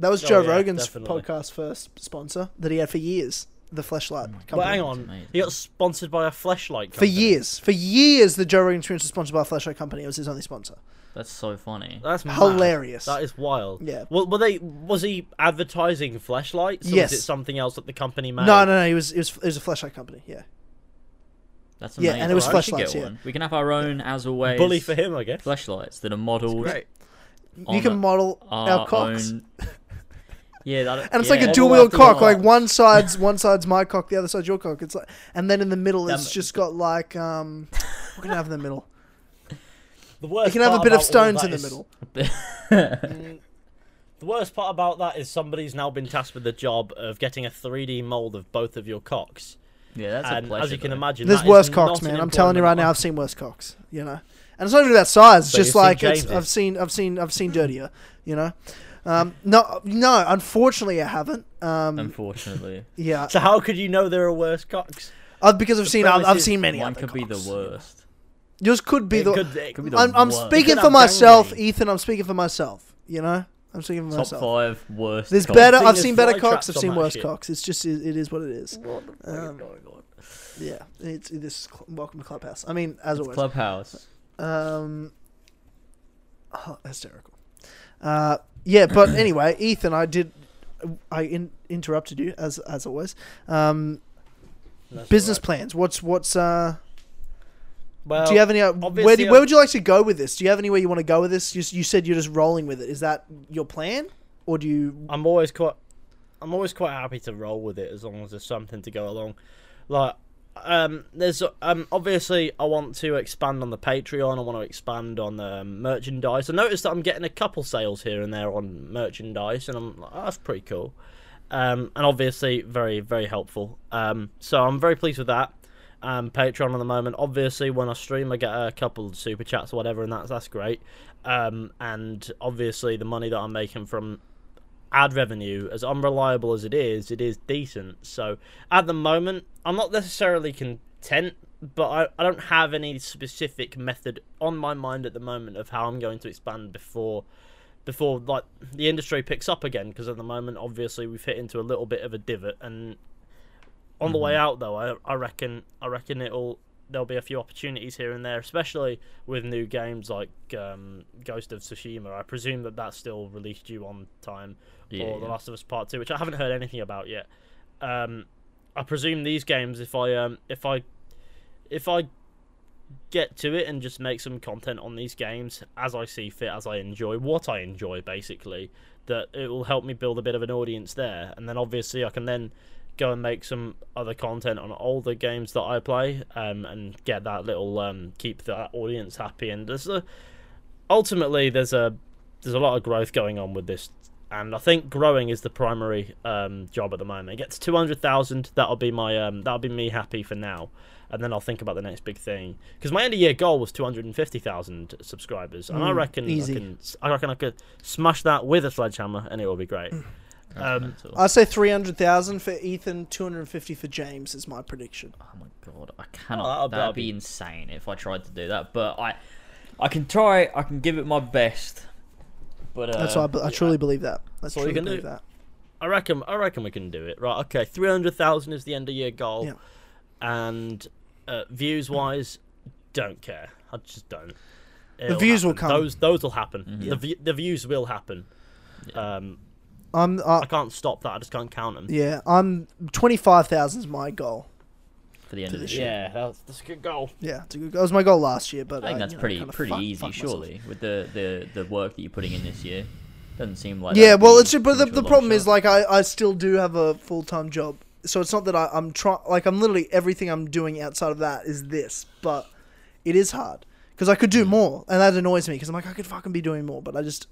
That was Oh, Joe yeah, Rogan's definitely. podcast first sponsor that he had for years. The Fleshlight mm. company. But hang on, he got sponsored by a flashlight For years, for years, the Joe Rogan Experience was sponsored by a Fleshlight company. It was his only sponsor. That's so funny. That's mad. Hilarious. That is wild. Yeah. Well, were they? Was he advertising flashlights? Or Yes. Was it something else that the company made? No, no, no. He was, it was, it was a flashlight company. Yeah. That's Yeah, amazing. and it was We flashlights, yeah. We can have our own, as always. Bully for him, I guess. Flashlights that are modelled. Great. You can model our, our cocks. own. Yeah, that, And it's yeah. like a dual wheel cock. Like one side's one side's my cock, the other side's your cock. It's like, and then in the middle, it's just got like um, what can I have in the middle? The worst You can have a bit of stones that in the is- middle. Mm, The worst part about that is somebody's now been tasked with the job of getting a 3D mold of both of your cocks. yeah, that's and a pleasure. as you can though. imagine, There's that is worse cocks, not man. I'm telling you right now, I've seen worse cocks. You know, and it's not even about size. It's So just like it's, I've seen, I've seen, I've seen dirtier. You know, um, no, no. Unfortunately, I haven't. Um, Unfortunately, yeah, So how could you know there are worse cocks? uh, because I've The seen, I've, premise I've is seen many. one other could be the cocks. worst. Yours could be It the. could, it could be the I'm, I'm worst. speaking could for have myself, gangrene. Ethan. I'm speaking for myself. You know, I'm speaking for Top myself. five worst. There's cocks. better. Thing I've is, seen better fly cocks. traps I've on seen that worse shit. cocks. It's just it, it is what it is. What the fuck is Um, going on? Yeah, it's this is cl- welcome to Clubhouse. I mean, as It's always. Clubhouse. Um, oh, hysterical. Uh, yeah, but anyway, Ethan, I did. I in, interrupted you as as always. Um, That's business alright. plans. What's what's uh? Well, do you have any? Uh, where do, where would you like to go with this? Do you have anywhere you want to go with this? You, you said you're just rolling with it. Is that your plan, or do you? I'm always quite I'm always quite happy to roll with it as long as there's something to go along. Like um there's um obviously I want to expand on the Patreon, I want to expand on um, merchandise. I noticed that I'm getting a couple sales here and there on merchandise and I'm like, oh, that's pretty cool. Um and obviously very very helpful. Um so I'm very pleased with that. and Patreon at the moment. Obviously, when I stream, I get a couple super chats or whatever, and that's that's great. Um, and obviously, the money that I'm making from ad revenue, as unreliable as it is, it is decent. So at the moment, I'm not necessarily content, but I, I don't have any specific method on my mind at the moment of how I'm going to expand before before like the industry picks up again because at the moment obviously we've hit into a little bit of a divot. And on the way out though I, I reckon I reckon it'll there'll be a few opportunities here and there especially with new games like um, Ghost of Tsushima. I presume that that's still released due on time Yeah, or The. Last of Us Part 2 which I haven't heard anything about yet um, I presume these games if I um, if I if I get to it and just make some content on these games as I see fit, as I enjoy what I enjoy, basically, that it will help me build a bit of an audience there, and then obviously I can then go and make some other content on all the games that I play, um, and get that little um, keep that audience happy. And there's a ultimately there's a there's a lot of growth going on with this. And I think growing is the primary um, job at the moment. It gets two hundred thousand. That'll be my um, that'll be me happy for now and then I'll think about the next big thing. Because my end of year goal was two hundred and fifty thousand subscribers, and I Mm, reckon easy. I can, I reckon I could smash that with a sledgehammer, and it will be great. Um. I say three hundred thousand for Ethan, two hundred and fifty for James is my prediction. Oh my god, I Oh, cannot. that'll- that'd that'll be be- insane if I tried to do that. But I, I can try. I can give it my best. But uh, That's why I, I truly believe that. I That's all you truly can believe do. that. I reckon, I reckon we can do it. Right? Okay, three hundred thousand is the end of year goal, Yeah. and uh, views wise, don't care. I just don't. It'll views will come. Those those will happen. Mhm. The v- the views will happen. Um, I'm uh, I can't stop that. I just can't count them. yeah. I'm twenty five thousand is my goal. For the end of the this year. Yeah, that's, that's a good goal. Yeah, it's a good, that was my goal last year, but I think uh, that's you know, pretty kinda pretty fuck- easy, fuck myself. surely, with the, the the work that you're putting in this year. Doesn't seem like. yeah, well, it's but the, too much of the a long problem is like I, I still do have a full time job, so it's not that I, I'm trying like I'm literally everything I'm doing outside of that is this, but it is hard because I could do more, and that annoys me because I'm like I could fucking be doing more, but I just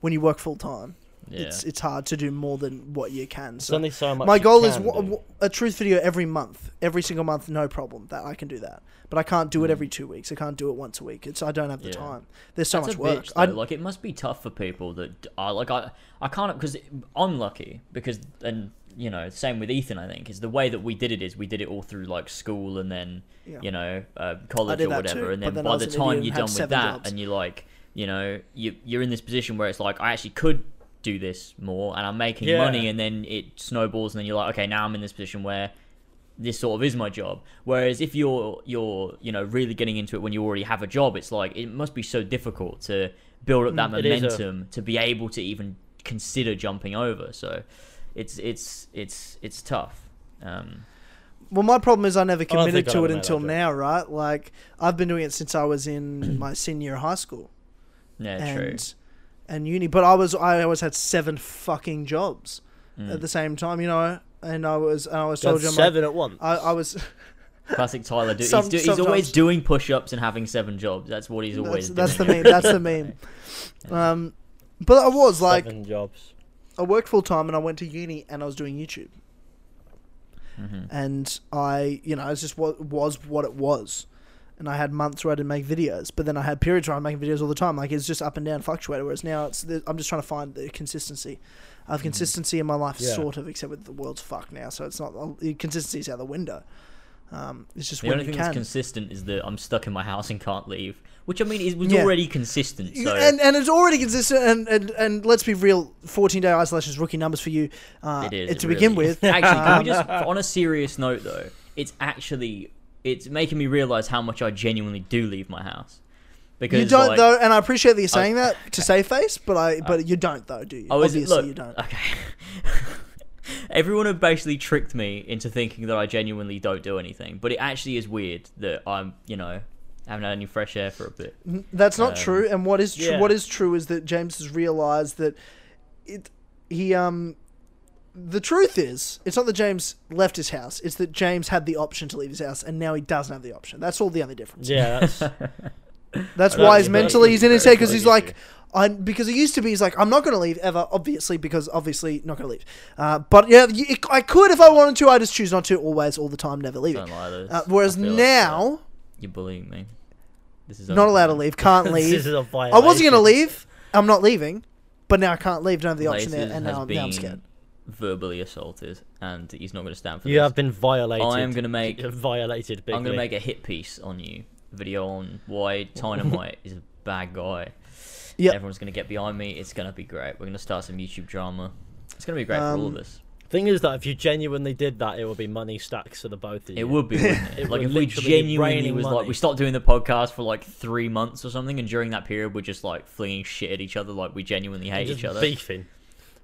when you work full time, yeah. it's it's hard to do more than what you can. So only so much. my goal is can w- do. w- a truth video every month, every single month, no problem. That I can do that, but I can't do it Mm. every two weeks. I can't do it once a week. It's I don't have the Yeah. time. There's so That's much work. bitch, I. Like it must be tough for people that are like I I can't because I'm lucky because and you know same with Ethan I think is the way that we did it is we did it all through like school and then Yeah. you know uh, college or whatever too, and then then by the time you're done with that jobs. and you're like you know you you're in this position where it's like I actually could do this more and I'm making Yeah. money and then it snowballs and then you're like okay now I'm in this position where this sort of is my job. Whereas if you're you're you know really getting into it when you already have a job, it's like it must be so difficult to build up that Mm, it is a- momentum to be able to even consider jumping over. So it's it's it's it's tough. Um, Well, my problem is I never committed I'll to it until now, right? Like I've been doing it since I was in my senior year of high school yeah, true. And and uni. But I was I always had seven fucking jobs Mm. at the same time, you know. And I was and I was told you I'm like, seven at once. I, I was Classic Tyler. Do, Some- he's, do, he's always doing push-ups and having seven jobs. That's what he's always that's, that's the doing. meme. That's the meme. Um, but I was like seven jobs. I worked full time and I went to uni and I was doing YouTube. Mhm. and I, you know, it's just what was what it was. And I had months where I didn't make videos, but then I had periods where I'm making videos all the time. Like it's just up and down, fluctuated. Whereas now it's I'm just trying to find the consistency. I have consistency in my life, Yeah. sort of, except with the world's fucked now, so it's not the consistency's out the window. Um, it's just The only thing can. that's consistent is that I'm stuck in my house and can't leave, which I mean it was Yeah. already consistent. So and and it's already consistent. And, and, and let's be real, 14 day isolation is rookie numbers for you. Uh, It is to it begin really with. is. Actually, can we just on a serious note though? It's actually it's making me realize how much I genuinely do leave my house because you don't like, though, and I appreciate that you're saying that to save face, but I but you don't though, do you? Oh. Obviously, Look, you don't. okay. Everyone had basically tricked me into thinking that I genuinely don't do anything, but it actually is weird that I'm, you know, haven't had any fresh air for a bit. That's not Um, true. And what is true? yeah. What is true is that James has realised that it. He um. The truth is, it's not that James left his house. It's that James had the option to leave his house, and now he doesn't have the option. That's all the only difference. Yeah, that's, That's why he's mentally he's in his head because he's like. I because it used to be he's like I'm not going to leave ever, obviously because obviously not going to leave. Uh, but yeah, you, I could if I wanted to. I just choose not to. Always, all the time, never leaving. Don't lie this. Uh, whereas I feel like now, that. you're bullying me. This is not allowed to leave, can't leave. this is a I violation. I wasn't going to leave. I'm not leaving, but now I can't leave. Don't have the option there, Laces and has now, I'm- been now I'm scared. Verbally assaulted, and he's not going to stand for You this. have been violated. I am gonna make- violated. Bigly. I'm going to make a hit piece on you, video on why Dynamite is a bad guy. Yep. Everyone's going to get behind me. It's going to be great. We're going to start some YouTube drama. It's going to be great for all of Um, us. Thing is that if you genuinely did that, it would be money stacks for the both of you. It would be, it? It like if we genuinely was like we stopped doing the podcast for like three months or something, and during that period we're just like flinging shit at each other, like we genuinely hate each other. beefing,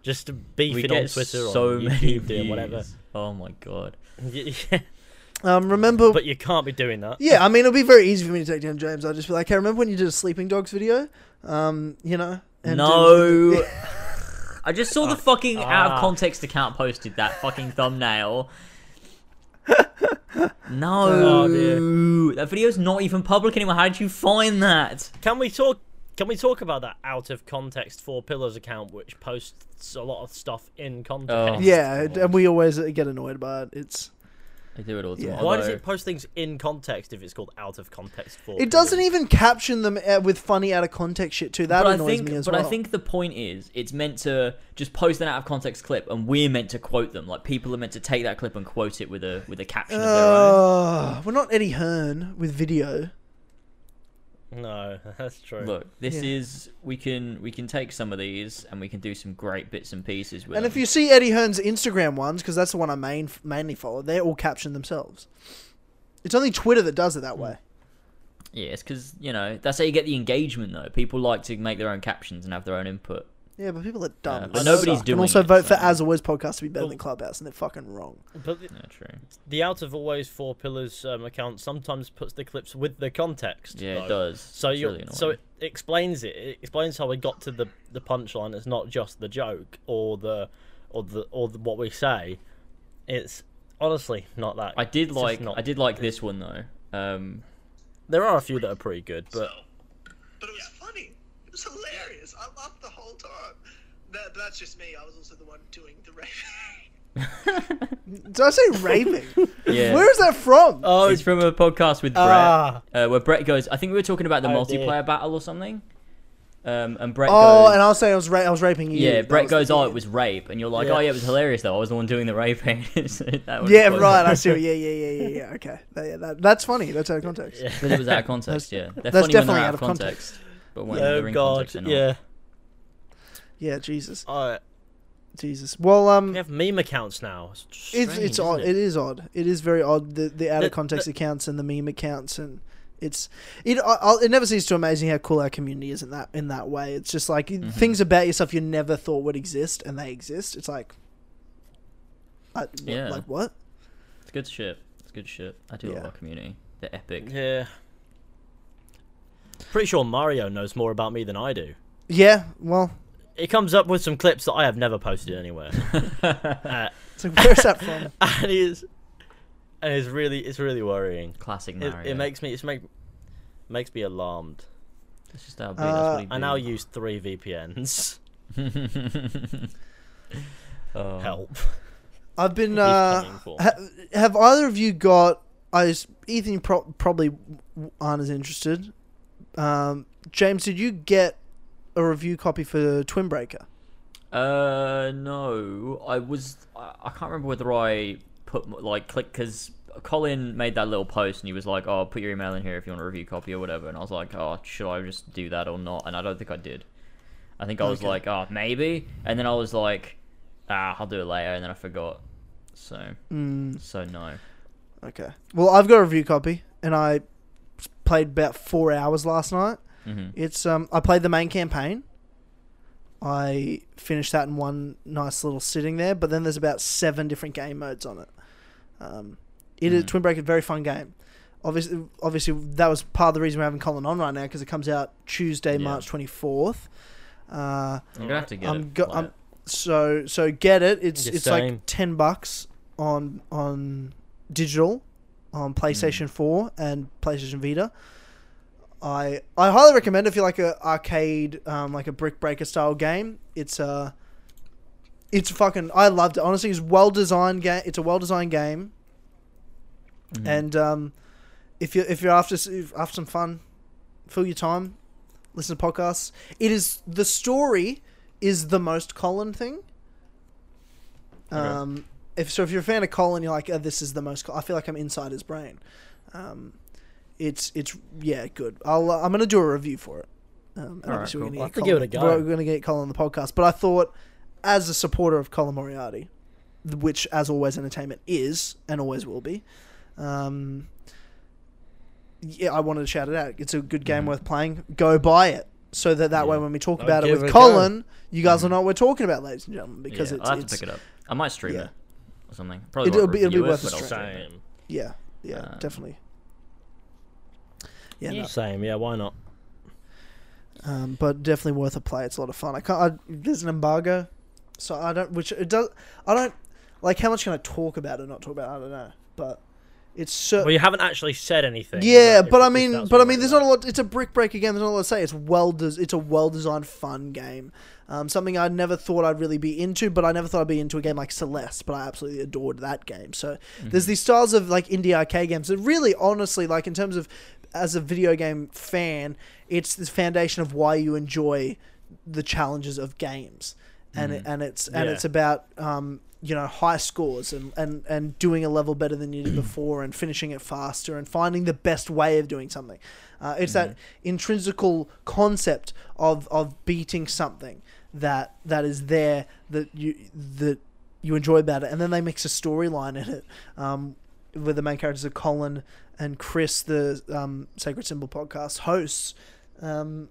just we beefing get on Twitter, so on many YouTube, views. doing whatever. Oh my god. Yeah, Um, remember? but you can't be doing that. yeah, I mean, it'll be very easy for me to take down James. I'll just be like, hey, remember when you did a Sleeping Dogs video? Um, you know? And no. I just saw the fucking out of Ah. context account posted that fucking thumbnail. Oh, No, dear. that video's not even public anymore. How did you find that? Can we talk? Can we talk about that out of context Four Pillars account, which posts a lot of stuff in context? Oh. yeah, and we always get annoyed by it. It's I do it all the Yeah. time. Why does it post things in context if it's called out of context Four? it doesn't even caption them uh, with funny out of context shit too. That but annoys I think, me as but well. I think the point is, it's meant to just post an out of context clip, and we're meant to quote them. Like people are meant to take that clip and quote it with a with a caption of their own. Uh, we're not Eddie Hearn with video. No, that's true. Look, this Yeah. is we can we can take some of these and we can do some great bits and pieces with And them. if you see Eddie Hearn's Instagram ones, because that's the one I main mainly follow, they're all captioned themselves. It's only Twitter that does it that hmm. way. yeah, it's because you know that's how you get the engagement though. People like to make their own captions and have their own input. Yeah, but people are dumb. Yeah, They but nobody's suck. doing And also it, vote for so- As Always podcast to be better Well- than Clubhouse, and they're fucking wrong. But the, Yeah, true. the out of always Four Pillars um, account sometimes puts the clips with the context. Yeah, it though. does. So It's you really so annoying. it explains it. It explains how we got to the the punchline. It's not just the joke or the or the or the, what we say. It's honestly not that. I did it's just like not- I did like this one though. Um, There are a few that are pretty good, but But it was funny. It was hilarious. I laughed the whole time. That, that's just me. I was also the one doing the raping. Did I say raping? yeah, Where is that from? oh, it's from a podcast with Brett, ah, uh, where Brett goes. I think we were talking about the Oh, dear. multiplayer battle or something. Um, and Brett oh, goes. and I was saying I was ra- I was raping you. yeah, Brett goes, "Oh, it was rape," and you're like, Yeah. "Oh, yeah, it was hilarious though. I was the one doing the raping." So that was Yeah, right. I see. Yeah, yeah, yeah, yeah, yeah. Okay, that, yeah, that, that's funny. That's out of context. yeah. Because it was out of context, yeah. They're that's funny when they're definitely out out of of context. But when they're Oh in god, context, they're yeah. Yeah, Jesus, Uh, Jesus. Well, um, we have meme accounts now. It's, it's strange, it's isn't odd. It? It is odd. It is very odd. The the out of context the- accounts and the meme accounts and it's it. I, I'll, it never ceases to amaze me how cool our community is in that in that way. It's just like Mm-hmm. things about yourself you never thought would exist and they exist. It's like, I, what- Yeah. like what? It's good shit. It's good shit. I do Yeah. love our community. They're epic. Yeah. Pretty sure Mario knows more about me than I do. Yeah. Well, He comes up with some clips that I have never posted anywhere. uh, it's like where's that from? and it's and it's really it's really worrying. Classic It, Mario. it makes me it's make makes me alarmed. It's just how big. Uh, that's what I now use three VPNs. oh. Help. I've been. Uh, ha- have either of you got? I s- Ethan pro- probably aren't as interested. Um, James, did you get a review copy for Twin Breaker? Uh, no. I was. I, can't remember whether I put like click because Colin made that little post and he was like, "Oh, put your email in here if you want a review copy or whatever." And I was like, "Oh, should I just do that or not?" And I don't think I did. I think I was Okay. like, "Oh, maybe," and then I was like, "Ah, I'll do it later," and then I forgot. So, Mm, so no. okay. Well, I've got a review copy, and I played about four hours last night. hmm It's um, I played the main campaign. I finished that in one nice little sitting there, but then there's about seven different game modes on it. Um, it is Mhm. Twin Breaker, very fun game. Obviously, obviously that was part of the reason we're having Colin on right now because it comes out Tuesday, Yeah. March twenty fourth. Uh, I'm gonna have to get I'm it. go- like- I'm- so so get it. It's Yeah, it's same. like ten bucks on on digital on PlayStation Four and PlayStation Vita. I I highly recommend if you like a arcade, um, like a brick breaker style game. It's uh it's fucking. I loved it. Honestly, it's well designed game. It's a well designed game, Mhm. and um, if you if you're after if after some fun, fill your time, listen to podcasts. It is the story is the most Colin thing. Um, if so, if you're a fan of Colin, you're like, oh, this is the most. Col-" I feel like I'm inside his brain. Um, it's it's yeah, good. I'll uh, I'm gonna do a review for it. Um, and cool. we're gonna get give Colin, it a go. We're gonna get Colin on the podcast, but I thought, as a supporter of Colin Moriarty, which as always entertainment is and always will be, um, yeah, I wanted to shout it out. It's a good game Mhm. worth playing. Go buy it. So that that way, when we talk I'll about it with it a go. Colin, you guys will Mhm. know what we're talking about, ladies and gentlemen. Because yeah, it's, I'll have it's to pick it up. I might stream yeah. it or something. Probably It'll be- it'll be worth it, a but stream. stream. Same. yeah, yeah, Um, definitely. Yeah, yeah. no. Same. Yeah. Why not? um, but definitely worth a play. It's a lot of fun. I can't. I, there's an embargo, so I don't. Which it does. I don't like. How much can I talk about it? Not talk about. It? I don't know. But it's so. Well, you haven't actually said anything. yeah, but I mean, but I mean, there's not a lot. It's a brick breaker game. There's not a lot to say. It's well. Des- it's a well designed, fun game. Um, something I never thought I'd really be into, but I never thought I'd be into a game like Celeste. But I absolutely adored that game. So there's these styles of like indie arcade games that really, honestly, like in terms of as a video game fan, it's the foundation of why you enjoy the challenges of games, and it, and it's and Yeah. it's about um, you know high scores and, and and doing a level better than you did before and finishing it faster and finding the best way of doing something. Uh, it's that intrinsical concept of of beating something that that is there that you that you enjoy about it, and then they mix a storyline in it. Um, where the main characters are Colin and Chris, the um, Sacred Symbol podcast hosts, um,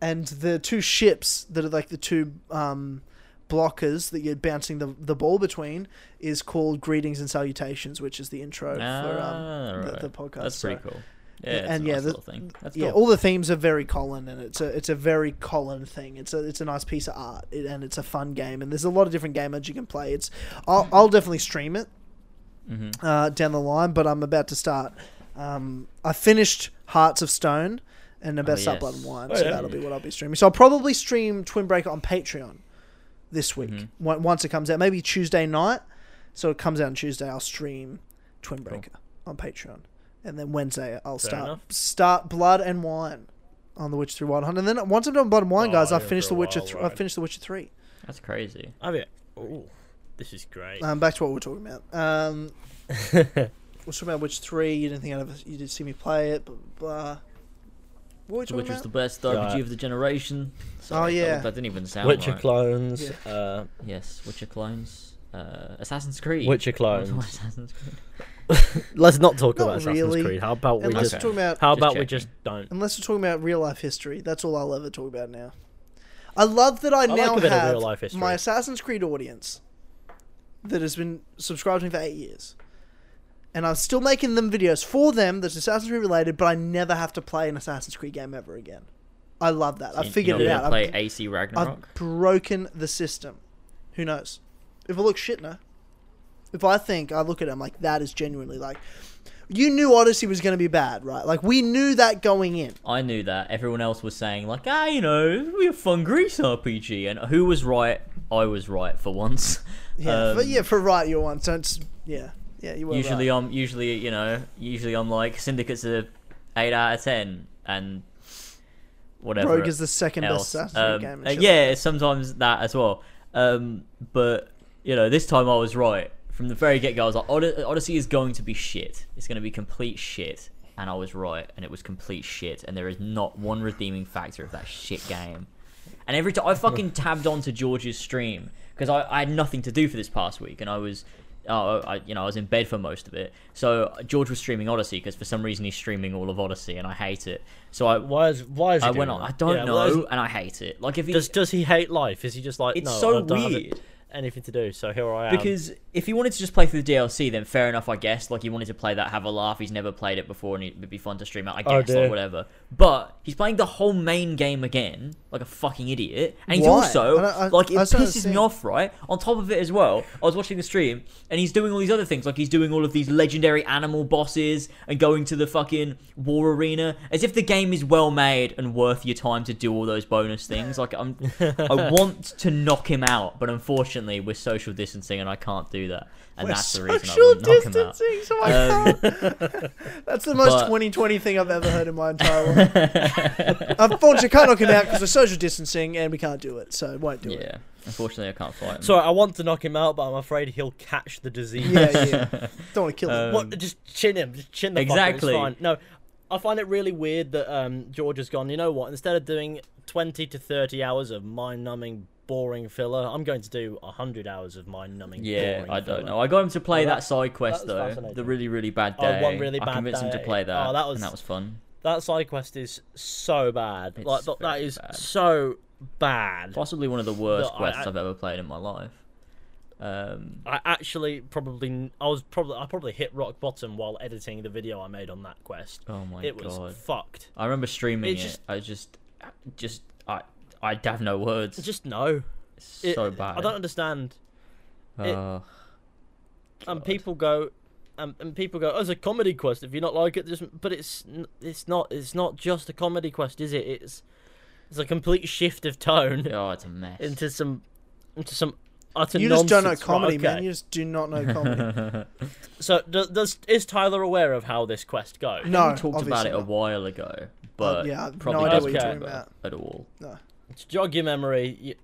and the two ships that are like the two um, blockers that you're bouncing the, the ball between is called Greetings and Salutations, which is the intro for Ah, um, the, right. the podcast. That's pretty cool. Yeah, and it's a yeah, the- thing. That's yeah, cool. all the themes are very Colin, and it's a it's a very Colin thing. It's a it's a nice piece of art, it, and it's a fun game. And there's a lot of different game modes you can play. It's I'll, I'll definitely stream it hmm uh, down the line, but I'm about to start. Um, I finished Hearts of Stone, and about Oh, to start yes. Blood and Wine, Oh, so yeah. that'll be what I'll be streaming. So I'll probably stream Twin Breaker on Patreon this week Mhm. once it comes out. Maybe Tuesday night. So it comes out on Tuesday. I'll stream Twin Breaker on Patreon, and then Wednesday I'll Fair start enough. start Blood and Wine on The Witcher Three Wild Hunt, and then once I'm done Blood and Wine, Oh, guys, I've yeah, finished for The a Witcher. while, Th- I've finished The Witcher Three. That's crazy. Oh yeah. Ooh, this is great. Um, back to what we we're talking about. Um, we're talking about Witcher Three. You didn't think I'd ever, you did see me play it, blah blah. Blah. What were we talking Which was the best RPG Right. of the generation. Oh, yeah. that, that didn't even sound like Witcher right. clones. Yeah. Uh, Yes, Witcher clones. Uh, Assassin's Creed. Witcher What clones. Assassin's Creed. Let's not talk Not about Assassin's really. Creed. How about we Unless just? we're talking about Just we just don't? unless we're talking about real life history. That's all I'll ever talk about now. I love that I, like now a bit of have real-life my Assassin's Creed audience that has been subscribed to me for eight years. And I'm still making them videos for them that's Assassin's Creed related, but I never have to play an Assassin's Creed game ever again. I love that. I've figured you're it out. Play I've, AC Ragnarok. I've broken the system. Who knows? If it looks shit, no. If I think, I look at it, I'm like, that is genuinely like. You knew Odyssey was going to be bad, right? Like, we knew that going in. I knew that. Everyone else was saying like, ah, you know, be a fun Greece RPG, and who was right? I was right for once. Yeah, Um, but yeah, for right, you're one. So it's, yeah, yeah, you were usually right. I'm usually you know usually I'm like Syndicate's a eight out of ten, and whatever. Rogue is the second best else. Assassin's Creed Um, game. uh, yeah, sometimes that as well. Um, but you know, this time I was right from the very get go. I was like, Od- Odyssey is going to be shit. It's going to be complete shit, and I was right, and it was complete shit. And there is not one redeeming factor of that shit game. And every time I fucking tabbed onto George's stream because I, I had nothing to do for this past week, and I was. Oh, I, you know, I was in bed for most of it. So George was streaming Odyssey because for some reason he's streaming all of Odyssey, and I hate it. So I, Why is why is he I went on. that? I don't Yeah, why is know, and I hate it. Like if he, Does does he hate life? Is he just like it's no? so have it- weird. Anything to do. So here I am. Because if he wanted to just play through the DLC, then fair enough, I guess. Like he wanted to play that, have a laugh. He's never played it before, and it'd be fun to stream out. I Oh, guess, dear. or whatever. But he's playing the whole main game again, like a fucking idiot. And he's Why? also I I- like it I pisses me off, right? On top of it as well, I was watching the stream, and he's doing all these other things, like he's doing all of these legendary animal bosses and going to the fucking war arena, as if the game is well made and worth your time to do all those bonus things. Like I'm, I want to knock him out, but unfortunately we're social distancing and I can't do that, and We're that's the reason I social won't knock him out. distancing, so I Um, can't. That's the most but- 2020 thing I've ever heard in my entire life. Unfortunately, I can't knock him out because we're social distancing and we can't do it, so won't do it. Yeah, unfortunately I can't fight him. Sorry, I want to knock him out, but I'm afraid he'll catch the disease. Yeah, yeah. Don't want to kill him. Um, What? Just chin him. Just chin the Exactly. Fucker, it's fine. No, I find it really weird that um, George has gone. You know what? Instead of doing 20 to 30 hours of mind-numbing, boring filler, I'm going to do 100 hours of mind-numbing. Yeah, boring I don't filler. know. I got him to play Oh, that, that- side quest that though, the really really bad Oh, day. one really bad I convinced him to play that, Oh, that was- and that was fun. That side quest is so bad. It's like th- that is bad. so bad. Possibly one of the worst quests I- I've ever played in my life. Um, I actually probably I was probably I probably hit rock bottom while editing the video I made on that quest. oh my it god! It was fucked. I remember streaming it it. I just, just I, I have no words. Just no. It's It- so bad. I don't understand. it- Uh, and people go and, and people go oh, it's a comedy quest if you not like it just but it's it's not it's not just a comedy quest is it it's it's a complete shift of tone oh, it's a mess. into some into some utter You just don't know nonsense. Right, comedy, okay. man. You just do not know comedy. so does, does is tyler aware of how this quest goes No, we talked about it a while ago, but yeah, I have no probably idea doesn't what you're remember talking at all. To jog your memory. You,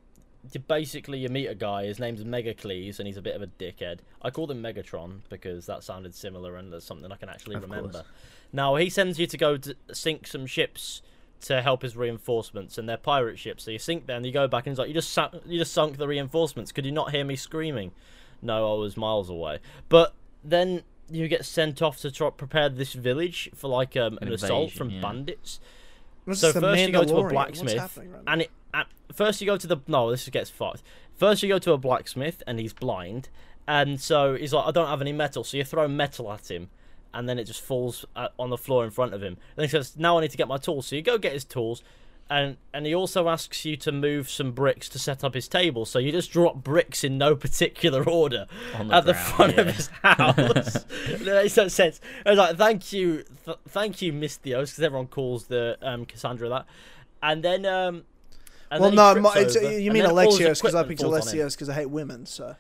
you basically you meet a guy his name's megacles and he's a bit of a dickhead. I call him megatron because that sounded similar and there's something i can actually Of remember. Course. now he sends you to go to sink some ships to help his reinforcements and they're pirate ships so you sink there and you go back and he's like you just sunk, you just sunk the reinforcements. Could you not hear me screaming? No i was miles away. But then you get sent off to try prepare this village for like um, an, An assault from yeah. bandits This so first you go to a blacksmith, right and it at, first you go to the no, this gets fucked. First you go to a blacksmith, and he's blind, and so he's like, I don't have any metal, so you throw metal at him, and then it just falls uh on the floor in front of him. And he says, now I need to get my tools. So you go get his tools, and and he also asks you to move some bricks to set up his table. So you just drop bricks in no particular order On the at the ground, front of his house. that makes no sense. I was like, thank you, th- thank you, Misthios, because everyone calls the um, Cassandra that. And then, um, and well, then no, my, over, you mean then all his Alexios because I picked falls on him. Alexios because I hate women. So,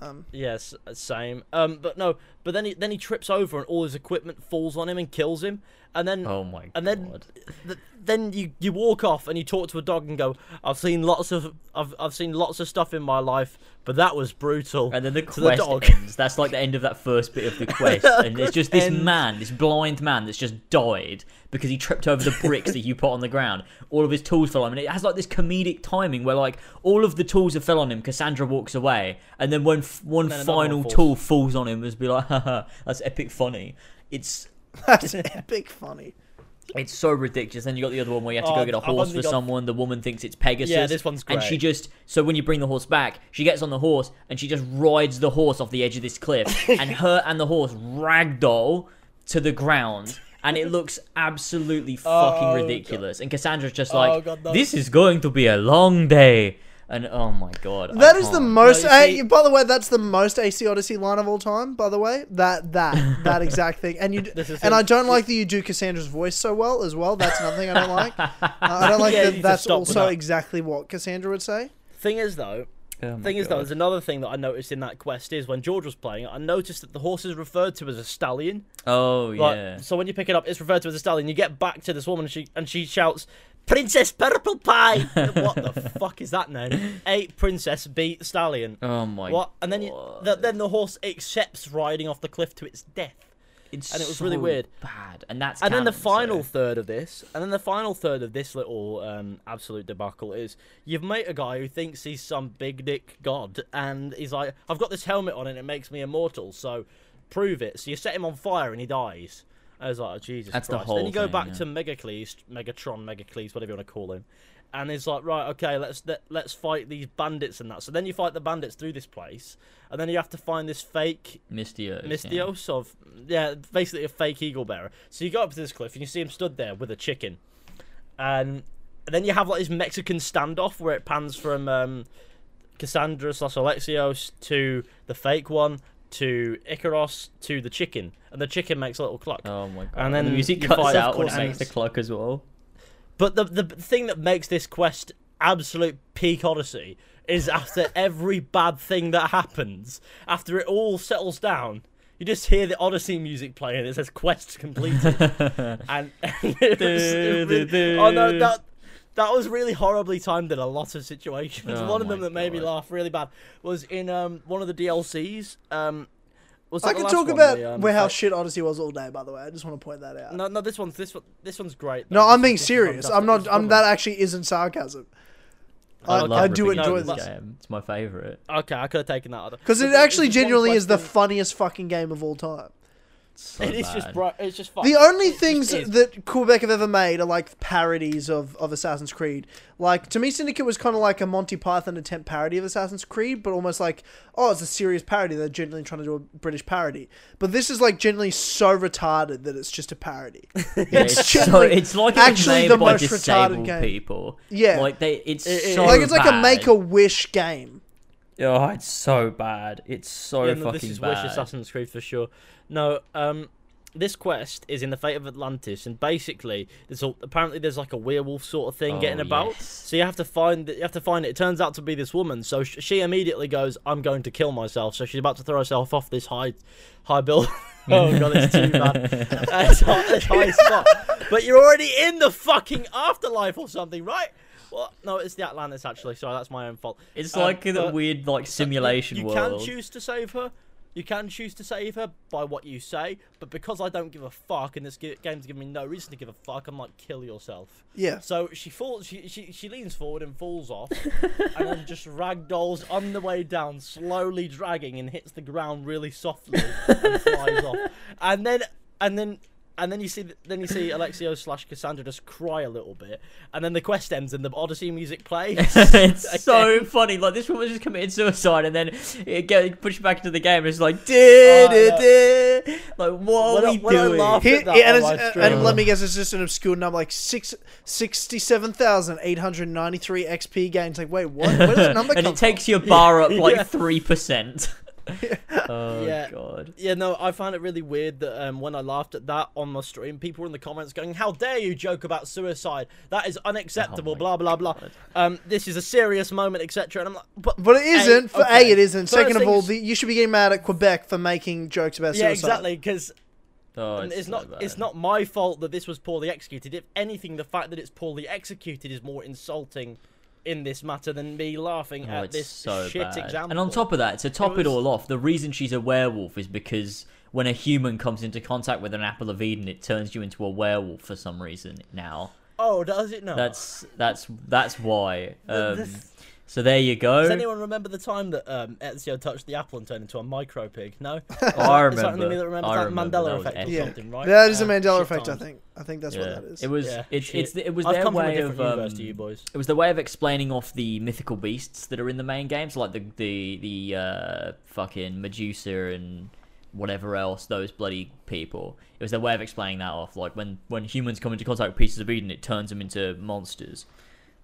um, Yes, same. Um, but no, but then he then he trips over and all his equipment falls on him and kills him. And then Oh my and then god! th- then you you walk off and you talk to a dog and go, I've seen lots of I've I've seen lots of stuff in my life, but that was brutal. And then the to the quest dog. ends. That's like the end of that first bit of the quest, and it's just this ends. man, this blind man, that's just died because he tripped over the bricks that you put on the ground. All of his tools fell on him. And it has like this comedic timing where like all of the tools have fell on him. Cassandra walks away, and then when f- one then another one final falls. tool falls on him, it's be like, haha, that's epic funny. It's that's epic funny. It's so ridiculous. Then you got the other one where you have to Oh, go get a I've horse only for got- someone. The woman thinks it's Pegasus. Yeah, this one's And she great. just so when you bring the horse back, she gets on the horse and she just rides the horse off the edge of this cliff, and her and the horse ragdoll to the ground. And it looks absolutely fucking Oh, ridiculous. And Cassandra's just Oh, like, God, no. "This is going to be a long day." And oh my god, I That is the can't. most. No, you uh, by the way, that's the most AC Odyssey line of all time. By the way, that that that exact thing, and you This and it. I don't like that you do Cassandra's voice so well as well. That's another thing I don't like. Uh, I don't like Yeah, that. That's also that. exactly what Cassandra would say. Thing is though, Oh my thing is though, there's another thing that I noticed in that quest is when George was playing, I noticed that the horse is referred to as a stallion. oh Like, yeah, So when you pick it up, it's referred to as a stallion. You get back to this woman, and she and she shouts, "Princess Purple Pie." what the fuck is that name? A princess beat stallion. oh my. What? And then you, God. th- then the horse accepts riding off the cliff to its death. It's and it was really weird. bad, and that's and then the final so- third of this, and then the final third of this little um, absolute debacle is you've met a guy who thinks he's some big dick god, and he's like, "I've got this helmet on and it makes me immortal, so prove it." So you set him on fire and he dies. I was like, oh, Jesus That's the Christ. then you go thing, back yeah. to Megacles, Megatron, Megacles, whatever you want to call him, and it's like, right, okay, let's let, let's fight these bandits and that. So then you fight the bandits through this place, and then you have to find this fake Misthios. yeah. Of yeah, basically a fake eagle bearer. So you go up to this cliff and you see him stood there with a chicken, and then you have like this Mexican standoff where it pans from um, Cassandra slash Alexios to the fake one to Ikaros to the chicken, and the chicken makes a little cluck. Oh my god. And then the music cuts fight- out when it makes the cluck as well. But the the thing that makes this quest absolute peak odyssey is after every bad thing that happens, after it all settles down, you just hear the Odyssey music playing. It says quest completed, and, it was, it really- oh no, that that was really horribly timed in a lot of situations. Oh one of them my that made me laugh really bad was in um one of the DLCs. Um, was I that can talk about the, um, where how like- shit Odyssey was all day. By the way, I just want to point that out. No, no, this one's this one. This one's great. No. I'm being this serious. I'm not. I'm that actually isn't sarcasm. I, love I do ripping enjoy into No, this game. It's my favorite. Okay, I could have taken that other. because it actually there's genuinely is the funniest fucking game of all time. So It is just bro. It's just fun. The only It things that Quebec have ever made are like parodies of, of Assassin's Creed. Like to me, Syndicate was kind of like a Monty Python attempt parody of Assassin's Creed, but almost like oh, it's a serious parody. They're genuinely trying to do a British parody, but this is like genuinely so retarded that it's just a parody. Yeah, it's it's, so, genuinely it's like it was actually made the by most retarded game. people. Yeah. like they. It's It- it- so like it's like a. Make a Wish game. Oh, it's so bad. It's so Yeah, no, fucking this is bad. Wish Assassin's Creed for sure. No, um, this quest is in the fate of Atlantis, and basically, there's a, apparently there's like a werewolf sort of thing Oh, getting about. yes. So you have to find it. You have to find it. It turns out to be this woman. So sh- she immediately goes, "I'm going to kill myself." So she's about to throw herself off this high, high build. oh god, it's too bad. it's, high, it's high spot. But you're already in the fucking afterlife or something, right? Well, no, it's the Atlantis actually. Sorry, that's my own fault. It's Um, like a weird like simulation you, you world. can choose to save her. You can choose to save her by what you say, but because I don't give a fuck and this game's giving me no reason to give a fuck, I'm like, kill yourself. Yeah. So she falls, she, she, she leans forward and falls off, and then just ragdolls on the way down, slowly dragging, and hits the ground really softly and flies off. And then, and then, and then you see, then you see Alexio slash Cassandra just cry a little bit, and then the quest ends and the Odyssey music plays. it's so funny. Like this woman just committed suicide, and then it gets pushed back into the game. And it's like, duh, Oh, duh, no. duh. like what are I- we doing? laugh- Here, that and, on it's, uh, my and stream. let me guess, it's just an obscure number like six, 67,893 XP gains. Like, wait, what? Where does that number and it takes your bar up like three percent. oh Yeah. god. Yeah, no, I found it really weird that um, when I laughed at that on my stream, people were in the comments going, "How dare you joke about suicide? That is unacceptable." Oh blah blah blah. God. Um, this is a serious moment, etc. And I'm like, but But it isn't. For okay. A, it isn't. First Second of all, the, you should be getting mad at Quebec for making jokes about yeah, suicide. exactly, because Oh, it's, it's, so not it's not my fault that this was poorly executed. If anything, the fact that it's poorly executed is more insulting in this matter than me laughing Oh, at this so shit bad. example. And on top of that, to top it, was- all off, the reason she's a werewolf is because when a human comes into contact with an apple of Eden, it turns you into a werewolf for some reason now. oh, does it not? That's that's that's why. The- Um, the- so there you go. Does anyone remember the time that um, Ezio touched the apple and turned into a micro pig? No. Oh, I It's only remember. me that remembers I that remember. Mandela That effect or. Yeah. something, right? That is a Mandela shit effect, I think. I think that's Yeah. what that is. It was. Yeah, it's it's the- it was I've their come from a way of. universe Um, to you boys. it was the way of explaining off the mythical beasts that are in the main games, like the the the uh, fucking Medusa and whatever else those bloody people. It was their way of explaining that off. Like when when humans come into contact with pieces of Eden, it turns them into monsters.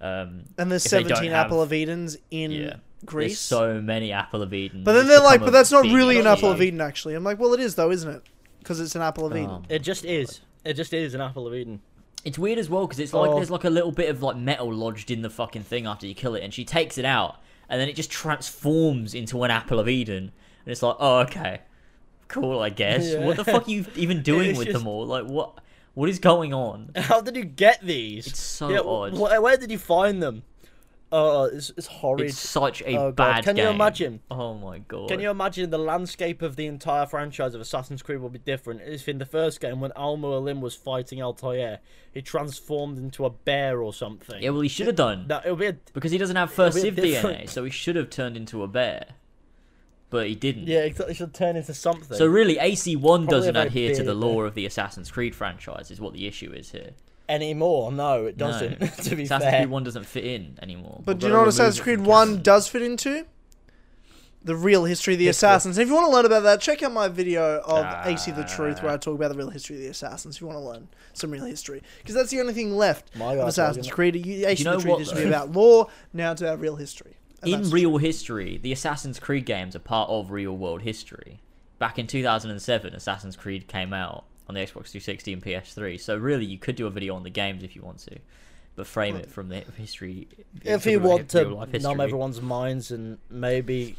Um, and there's if they don't 17 have- Apple of Edens in yeah, there's Greece. so many Apple of Eden. but then they're like, but that's not really an. Apple of Eden, actually. I'm like, well, it is, though, isn't it? Because it's an Apple of Eden. Oh. It just is. It just is an apple of Eden. It's weird as well because it's like Oh. there's like a little bit of like metal lodged in the fucking thing after you kill it, and she takes it out, and then it just transforms into an apple of Eden, and it's like, oh okay, cool, I guess. Yeah. What the fuck are you even doing It's with just- them all? Like what? What is going on? How did you get these? It's so Yeah, odd. wh- where did you find them? Oh, it's, it's horrid. It's such a Oh, God. bad Can you game. imagine? Oh my god. Can you imagine the landscape of the entire franchise of Assassin's Creed will be different if in the first game when Al Mualim was fighting Al Altair, he transformed into a bear or something? Yeah, well, he should have done that it'll be a, because he doesn't have first Civ different- DNA, so he should have turned into a bear. But he didn't. Yeah, exactly. Should turn into something. So really, AC One Probably doesn't very adhere to the big, law of the Assassin's Creed franchise. Is what the issue is here. anymore? No, it doesn't. to be Assassin's fair, Creed One doesn't fit in anymore. But We've do you know what Assassin's Creed 1 canon. does fit into? The real history of the History. Assassins. If you want to learn about that, check out my video of Ah. AC the Truth where I talk about the real history of the Assassins if you want to learn some real history. Because that's the only thing left My of God, Assassin's Logan. Creed. You- AC know the Truth what, used to be about law, now it's about real history. And in real history, the Assassin's Creed games are part of real world history. Back in 2007, Assassin's Creed came out on the Xbox 360 and PS3. So really, you could do a video on the games if you want to, but frame it from the history. if you want to numb everyone's minds and maybe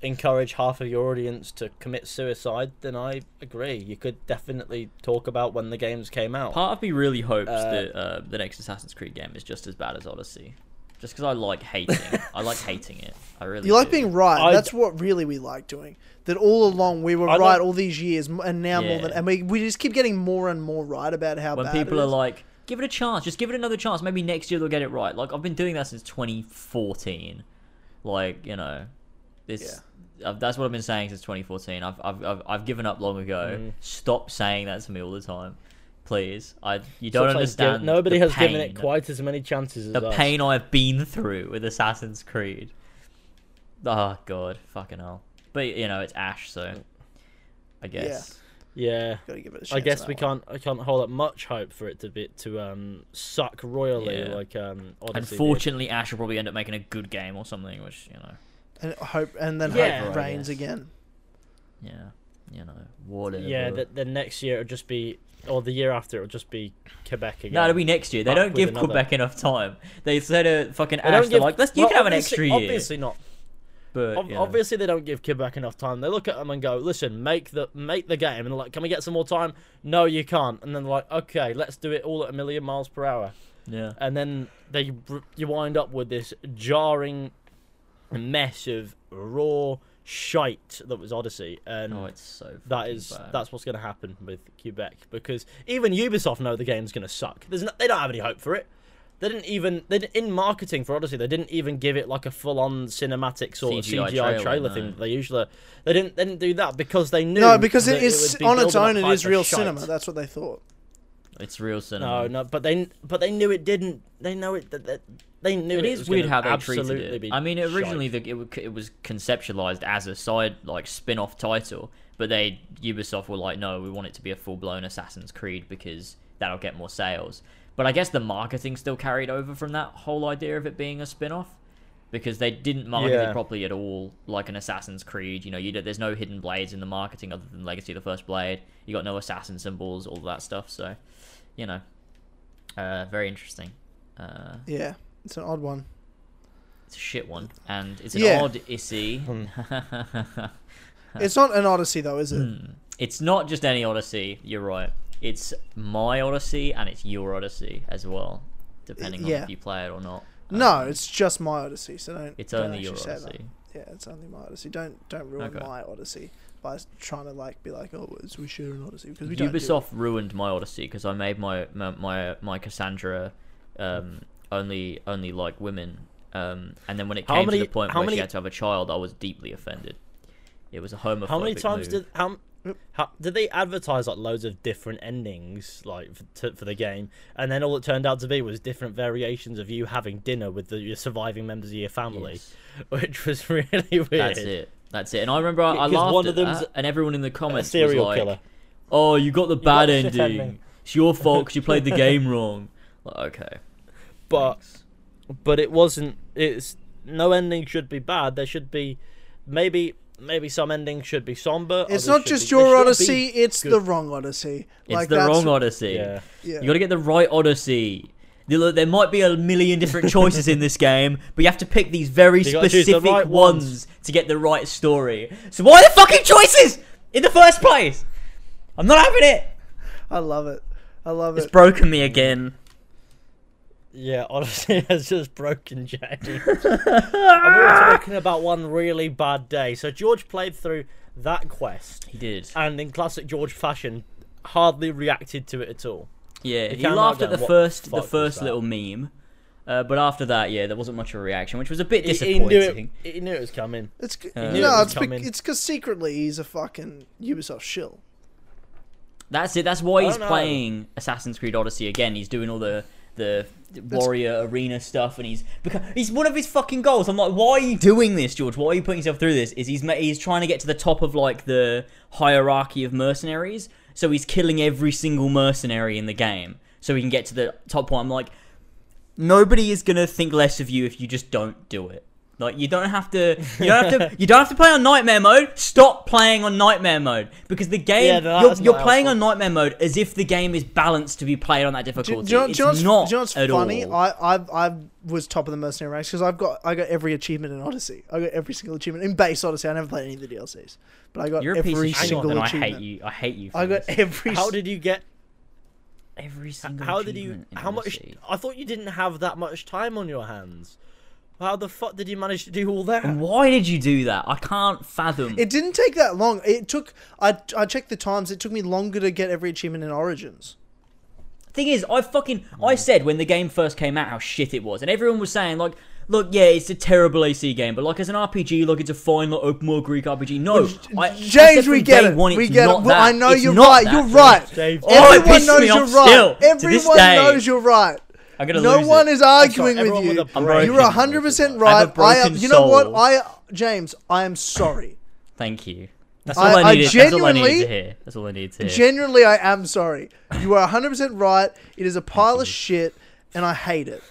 encourage half of your audience to commit suicide, then I agree. You could definitely talk about when the games came out. Part of me really hopes Uh, that uh, the next Assassin's Creed game is just as bad as Odyssey. Just because I like hating, I like hating it. I really. You like do. being right. I- That's what really we like doing. That all along we were I right don't- all these years, and now more Yeah. than, and we, we just keep getting more and more right about how when bad people it are like, give it a chance, just give it another chance. Maybe next year they'll get it right. Like I've been doing that since 2014. Like you know, this. uh, That's what I've been saying since 2014. I've I've I've, I've given up long ago. Mm. Stop saying that to me all the time, please. I you don't it's understand. giv- nobody the has given it quite as many chances as the us. pain I've been through with Assassin's Creed. Oh god, fucking hell. But you know, it's Ash, so I guess. Yeah. Gotta give it a I guess we one. can't. I can't hold up much hope for it to be to um suck royally Yeah. like um. Odyssey did. Unfortunately, Ash will probably end up making a good game or something, which you know, and hope, and then Yeah. hope I reigns again. yeah, you know, whatever. Yeah, the, the next year it'll just be, or the year after it'll just be Quebec again. No, it'll be next year. They don't give another- Quebec enough time. They said a fucking They Ash. They're give- like, let's you well, can have an extra year. Obviously not. but Ob- know. Obviously they don't give Quebec enough time. They look at them and go, "Listen, make the make the game." And they're like, "Can we get some more time?" No, you can't. And then they're like, "Okay, let's do it all at a million miles per hour." yeah. And then they you wind up with this jarring mess of raw shite that was Odyssey, and Oh, it's so. that fucking is bad. that's what's going to happen with Quebec because even Ubisoft know the game's going to suck. There's no, they don't have any hope for it. They didn't even they didn't, in marketing for Odyssey. They didn't even give it like a full on cinematic sort CGI of CGI trailer, trailer, thing. no. that They usually they didn't they didn't do that because they knew No, because it is would be on its own. It hype is for real shite. cinema. That's what they thought. It's real cinema. No, no, but they but they knew it didn't. They know it that, that they knew It it, is was weird how they treated it. I mean, originally the, it, it was conceptualized as a side like spin-off title, but they Ubisoft were like, no, we want it to be a full-blown Assassin's Creed because that'll get more sales. But I guess the marketing still carried over from that whole idea of it being a spin-off because they didn't market it properly at all, like an Assassin's Creed. You know, you there's no hidden blades in the marketing other than Legacy of the First Blade. You got no assassin symbols, all that stuff. So, you know, uh, very interesting. Uh, Yeah, it's an odd one. it's a shit one, and it's an Yeah. odd issy. Hmm. It's not an Odyssey though, is it? Hmm. it's not just any Odyssey. You're right. It's my Odyssey and it's your Odyssey as well, depending on yeah. if you play it or not. No, Um, it's just my Odyssey. So don't. it's don't only your actually say that. Odyssey. Yeah, it's only my Odyssey. Don't don't ruin Okay. my Odyssey by trying to like be like, oh, it's, we share an Odyssey because we don't. do Ubisoft ruined my Odyssey because I made my my my, my Cassandra um, only only like women, um, and then when it How came many- to the point how where many- she had to have a child, I was deeply offended. It was a homophobic. How many times move. did how, how did they advertise like loads of different endings like for, to, for the game, and then all it turned out to be was different variations of you having dinner with the, your surviving members of your family, Yes. which was really weird. That's it. That's it. And I remember I, I Because laughed one at of them's that, and everyone in the A comments serial was like, killer. "Oh, you got the bad got ending. ending." It's your fault because you played the game wrong." Like, okay, But thanks. but it wasn't. It's no ending should be bad. There should be maybe maybe some endings should be somber. It's not just be- your Odyssey; it's good. the wrong Odyssey. it's the that's, wrong Odyssey. Yeah. Yeah. You got to get the right Odyssey. You Look, There might be a million different choices in this game, but you have to pick these very You gotta the specific right ones. ones. to get the right story. So why the fucking choices in the first place? I'm not having it. I love it. I love it. It's broken me again. Yeah, Odyssey it's just broken James. and we were talking about one really bad day. So George played through that quest, He did. and in classic George fashion, hardly reacted to it at all. Yeah, You he laughed at the first the the fuck was first little meme, Uh, but after that, yeah, there wasn't much of a reaction, which was a bit He, he disappointing. knew it. He knew it was coming. It's Uh, knew it no, was it's bec- coming. it's because secretly he's a fucking Ubisoft shill. That's it. That's why he's know. playing Assassin's Creed Odyssey again. He's doing all the the warrior arena stuff, and he's because he's one of his fucking goals. I'm like, why are you doing this, George? Why are you putting yourself through this? Is he's he's trying to get to the top of like the hierarchy of mercenaries, so he's killing every single mercenary in the game, so he can get to the top one. I'm like, nobody is gonna think less of you if you just don't do it. Like you don't have to, you don't have to, you don't have to play on nightmare mode. Stop playing on nightmare mode because the game Yeah, no, you're, you're playing helpful. on nightmare mode as if the game is balanced to be played on that difficulty. do, you know, it's do, you know what's, not do you know what's at funny? all. I, I I was top of the mercenary ranks because I've got I got every achievement in Odyssey. I got every single achievement in base Odyssey. I never played any of the DLCs, but I got You're a every piece of shit, single and I hate you. I hate you. For I got this. every. How did you get? every single. How did you? in How much? I thought you didn't have that much time on your hands. How the fuck did you manage to do all that? Why did you do that? I can't fathom. It didn't take that long. It took. I I checked the times. It took me longer to get every achievement in Origins. Thing is, I fucking I said when the game first came out how shit it was, and everyone was saying like, look, yeah, it's a terrible AC game, but like as an RPG, like it's a fine like, open world Greek RPG. No, I, I James, said we get it. one, we get it. Well, that. I know It's you're not right. that, You're right. James. Oh, Everyone pisses knows me you're off right. still, to this Everyone knows you're right. I'm gonna No lose one it. is arguing everyone with you. with a I'm brain. You're hundred percent I right. have a I am. You know what? I James. I am sorry. Thank you. That's all I- I, I needed. that's all I needed genuinely- to hear. That's all I needed to hear. Genuinely, I am sorry. You are 100% right. It is a pile of shit, and I hate it.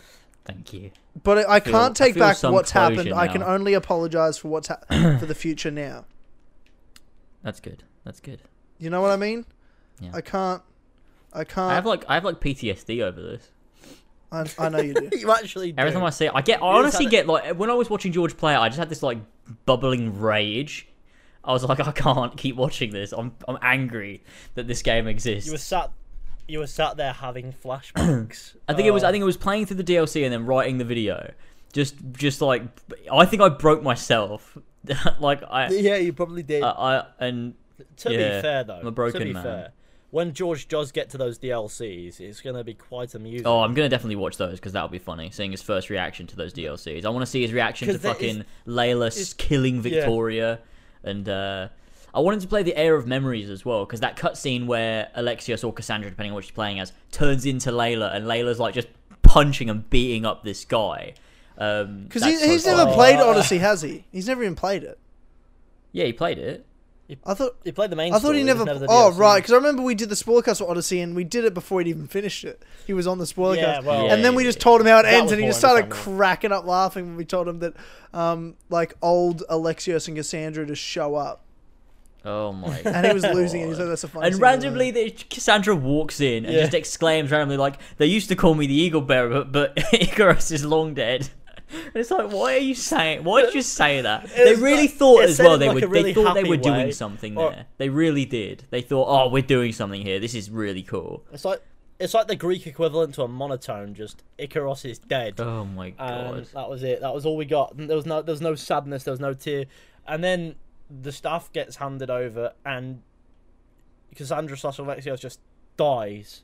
Thank you. But I, I feel- can't take feel back what's closure happened. I can only apologize for what's ha- for the future now. That's good. That's good. You know what I mean? Yeah. I can't. I can't. I have like I have like PTSD over this. I, I know you do. you actually. Every time I see it, I get. I You just honestly had get like when I was watching George play it, I just had this like bubbling rage. I was like, I can't keep watching this. I'm I'm angry that this game exists. you were sat. You were sat there having flashbacks. I think it was. I Oh. think it was playing through the DLC and then writing the video. Just just like I think I broke myself. like I, Yeah, you probably did. I, I and to yeah, be fair, though, I'm a broken to be man. fair, when George does get to those DLCs, it's going to be quite amusing. oh, I'm gonna definitely watch those because that'll be funny. Seeing his first reaction to those DLCs, I want to see his reaction to 'Cause there is- fucking Layla s- killing Victoria, and uh, I wanted to play the Heir of Memories as well because that cutscene where Alexios or Cassandra, depending on what she's playing as, turns into Layla, and Layla's like just punching and beating up this guy. Um, Because that's he, he's never funny. played Uh, Odyssey, has he? He's never even played it. Yeah, he played it. I thought. he played the main. I thought story, he it was never. oh DLC. right, because I remember we did the spoilercast for Odyssey, and we did it before he'd even finished it. He was on the spoilercast, Yeah, well, Yeah, and then we just yeah. told him how it ends, and he just started cracking up laughing when we told him that, um, like old Alexios and Cassandra just show up, Oh my! and he was losing, and he said that's a funny. And randomly, the, Cassandra walks in and Yeah. just exclaims randomly, like, "They used to call me the Eagle Bearer, but, but Ikaros is long dead." And it's like, why are you saying? Why did you say that? They really like- thought as well. They like were. really they thought they were doing way, something or- there. They really did. They thought, "Oh, we're doing something here. This is really cool." It's like it's like the Greek equivalent to a monotone. Just Ikaros is dead. Oh my god! and that was it. That was all we got. There was no, there was no sadness. There was no tear. And then the staff gets handed over, and Cassandra slash Alexios just dies.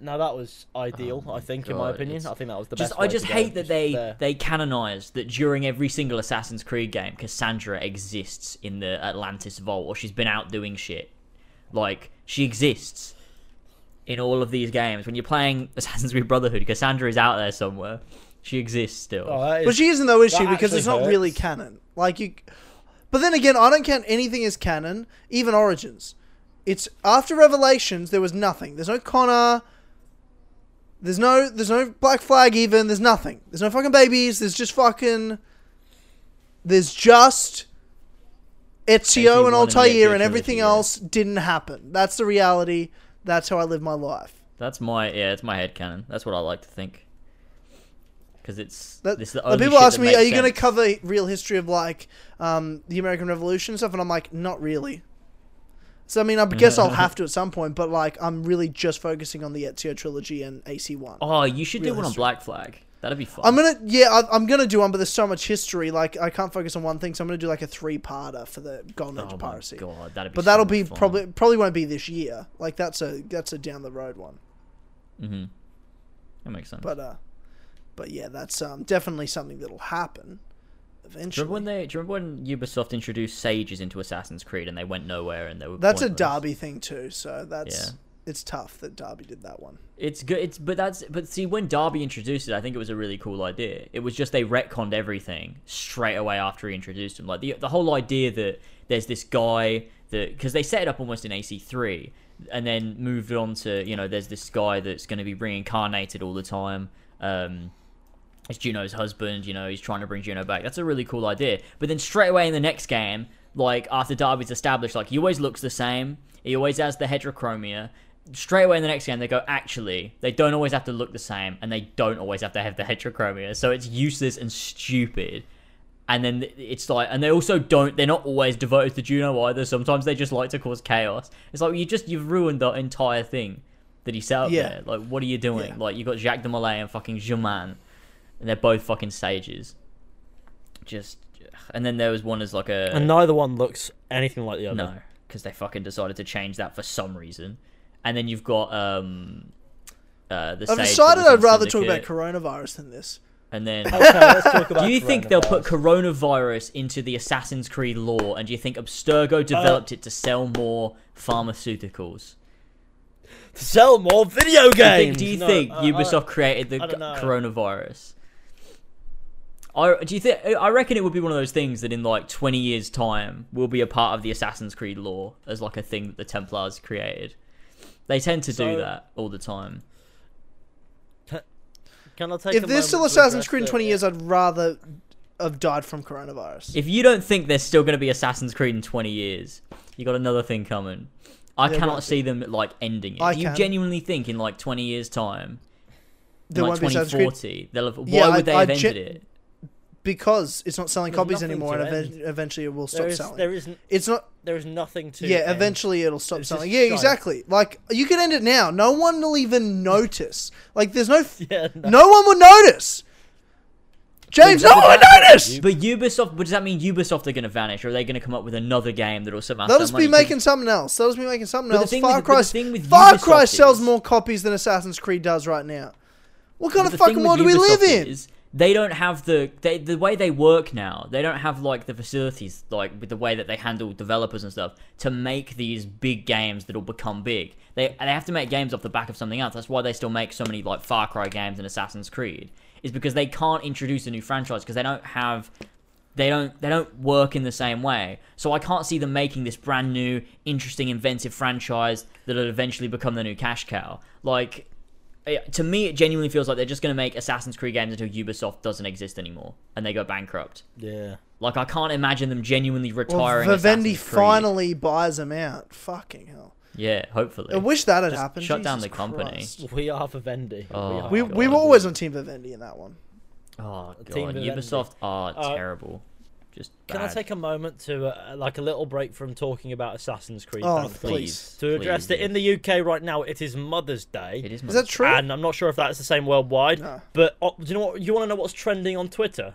Now that was ideal, Oh I think, in my opinion. it's- I think that was the just best. I way just to go. hate that they there. they canonized that during every single Assassin's Creed game, Cassandra exists in the Atlantis vault, or she's been out doing shit. Like she exists in all of these games. When you're playing Assassin's Creed Brotherhood, Cassandra is out there somewhere. She exists still. Oh, that But she isn't though, is she? Because it's not really canon. Like you. But then again, I don't count anything as canon, even Origins. It's after Revelations. There was nothing. There's no Connor. There's no. There's no Black Flag. Even there's nothing. There's no fucking babies. There's just fucking. There's just. Ezio and AC1 and Altair and everything else didn't happen. That's the reality. That's how I live my life. That's my yeah, it's my head canon. That's what I like to think. Because it's That, it's the only people ask me, "Are you going to cover real history of like um, the American Revolution and stuff?" And I'm like, "Not really." So I mean, I guess I'll have to at some point, but like, I'm really just focusing on the Ezio trilogy and AC one. Oh, you should do one on. Black Flag. That'd be fun. I'm gonna, yeah, I, I'm gonna do one, but there's so much history, like I can't focus on one thing, so I'm gonna do like a three parter for the Golden Age oh Piracy. god, that'd be. But that'll be fun. probably probably won't be this year. Like that's a that's a down the road one. Mm-hmm. That makes sense. But uh, But yeah, that's um, definitely something that'll happen eventually. remember when they? Do you remember when Ubisoft introduced Sages into Assassin's Creed and they went nowhere and they were. that's a pointless? Darby thing too, so that's Yeah. it's tough that Darby did that one. It's good. It's but that's but see when Darby introduced it, I think it was a really cool idea. It was just they retconned everything straight away after he introduced him. Like the the whole idea that there's this guy that because they set it up almost in AC three and then moved on to you know there's this guy that's going to be reincarnated all the time. Um, it's Juno's husband. You know he's trying to bring Juno back. That's a really cool idea. But then straight away in the next game, like after Darby's established, like he always looks the same. He always has the heterochromia straight away in the next game they go actually they don't always have to look the same and they don't always have to have the heterochromia so it's useless and stupid and then it's like and they also don't they're not always devoted to juno either sometimes they just like to cause chaos it's like you just you've ruined the entire thing that he set up Yeah. there like what are you doing Yeah. like you got jacques de Molay and fucking Germain and they're both fucking sages. just and then there was one as like a And neither one looks anything like the other. no, because they fucking decided to change that for some reason. And then you've got um, uh, the. I've Sage that decided was I'd rather talk about Syndicate, coronavirus than this. And then, Okay, let's talk about do you think they'll put coronavirus. coronavirus into the Assassin's Creed lore? And do you think Abstergo developed it to sell more pharmaceuticals? to sell more video Do you games? think, do you No, think uh, Ubisoft uh, created the I don't know. coronavirus? I, do you think? I reckon it would be one of those things that in like twenty years' time will be a part of the Assassin's Creed lore as like a thing that the Templars created. They tend to So- do that all the time. Can I take If a there's still Assassin's Creed in the- 20 years, I'd rather have died from coronavirus. If you don't think there's still going to be Assassin's Creed in twenty years, you got another thing coming. I There cannot won't see them like ending it. I do you can. genuinely think in like twenty years' time, in, There like won't be twenty Assassin's Creed forty, they'll have, why Yeah, would I- they I have gen- ended it? Because it's not selling There's copies nothing anymore, to and end. even- eventually it will stop There is, selling. there isn't. It's not. There is nothing to. Yeah, end. eventually it'll stop It's selling. Yeah, shite. exactly. Like you can end it now. No one will even notice. Like there's no. Yeah. No. No one will notice. James, no one will notice. But Ubisoft, but does that mean Ubisoft are going to vanish, or are they going to come up with another game that'll somehow? They'll sell just money? be 'Cause- making something else. They'll just be making something But else. thing Far with- Cry, the thing with Far Ubisoft Cry sells is- more copies than Assassin's Creed does right now. What kind But of fucking world do we live Ubisoft in? They don't have the they, the way they work now. They don't have like the facilities like with the way that they handle developers and stuff to make these big games that'll become big. They they have to make games off the back of something else. That's why they still make so many like Far Cry games and Assassin's Creed. Is because they can't introduce a new franchise because they don't have they don't they don't work in the same way. So I can't see them making this brand new, interesting, inventive franchise that'll eventually become the new cash cow. Like to me, it genuinely feels like they're just going to make Assassin's Creed games until Ubisoft doesn't exist anymore and they go bankrupt. Yeah. Like I can't imagine them genuinely Well, retiring. Vivendi Assassin's Creed. finally buys them out. Fucking hell. Yeah, hopefully. I wish that had Just happened. shut down Jesus the company. Christ. We are Vivendi. Oh, we are. We, we were always on Team Vivendi in that one. oh Team god, Vivendi. Ubisoft are Uh, terrible. Just Can I take a moment to uh, like a little break from talking about Assassin's Creed? Oh, thankfully? please. To address Please, that in the UK right now, it is Mother's Day. It is. Is that true? And I'm not sure if that's the same worldwide. No. But uh, do you know what? You want to know what's trending on Twitter?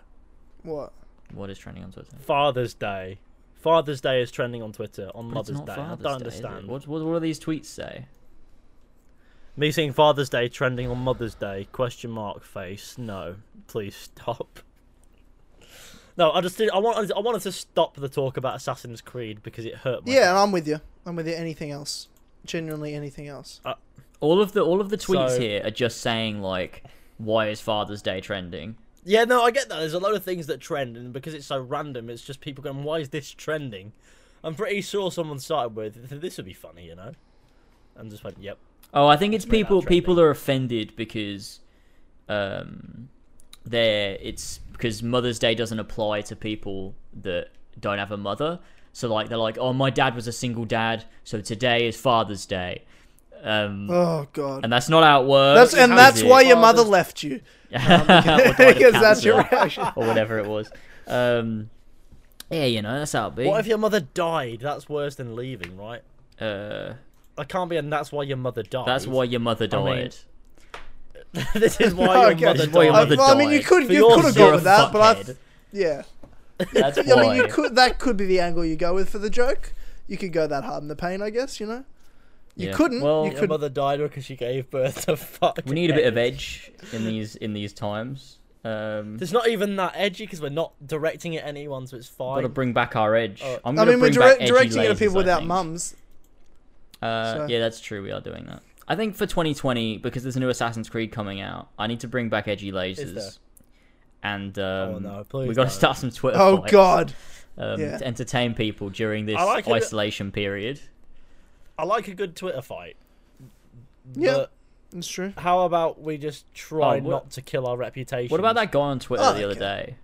What? What is trending on Twitter? Father's Day. Father's Day is trending on Twitter on But it's Mother's not Day. Father's I don't Day, understand. What, what, what do these tweets say? Me seeing Father's Day trending on Mother's Day? Question mark face. No, please stop. No, I just did, I wanted I wanted to stop the talk about Assassin's Creed because it hurt. My Yeah, and I'm with you. I'm with you. Anything else? Genuinely anything else? All of the all of the tweets So- here are just saying like, "Why is Father's Day trending?" Yeah, no, I get that. There's a lot of things that trend, and because it's so random, it's just people going, "Why is this trending?" I'm pretty sure someone started with, "This would be funny," you know, and just went, "Yep." Oh, I think it's Let's make that people. People are offended because, um, they're it's because Mother's Day doesn't apply to people that don't have a mother. So like they're like, oh, my dad was a single dad, so today is Father's Day, um, Oh god. and that's not how it works. That's and is that's it? why your mother Father's- left you. Or died of Because that's your reaction. or whatever it was. Um, yeah, you know that's how it be. What if your mother died? That's worse than leaving, right? uh, That can't be, and that's why your mother died. that's why your mother I mean, died. this is why your Okay. mother why your died. mother well, I mean, you could you could have sake, gone with that, but I fuckhead. yeah. That's I why. mean, you could that could be the angle you go with for the joke. You could go that hard in the pain, I guess. You know. You Yeah. couldn't. Well, you Your could. mother died because she gave birth to fuck. We need a bit of edge in these in these times. Um, There's not even that edgy because we're not directing it at anyone, so it's fine. We've gotta bring back our edge. Oh. I'm I gonna mean, we're bring back direct, edgy directing it at people without mums. Uh, So- Yeah, that's true. We are doing that. I think for 2020, because there's a new Assassin's Creed coming out, I need to bring back edgy lasers. And um, Oh, no, please we got to start some Twitter Oh fights, God. um, Yeah. to entertain people during this like it that- isolation period. I like a good Twitter fight. Yeah. But That's true. how about we just try Oh, what- not to kill our reputation? What about that guy on Twitter Oh, the other day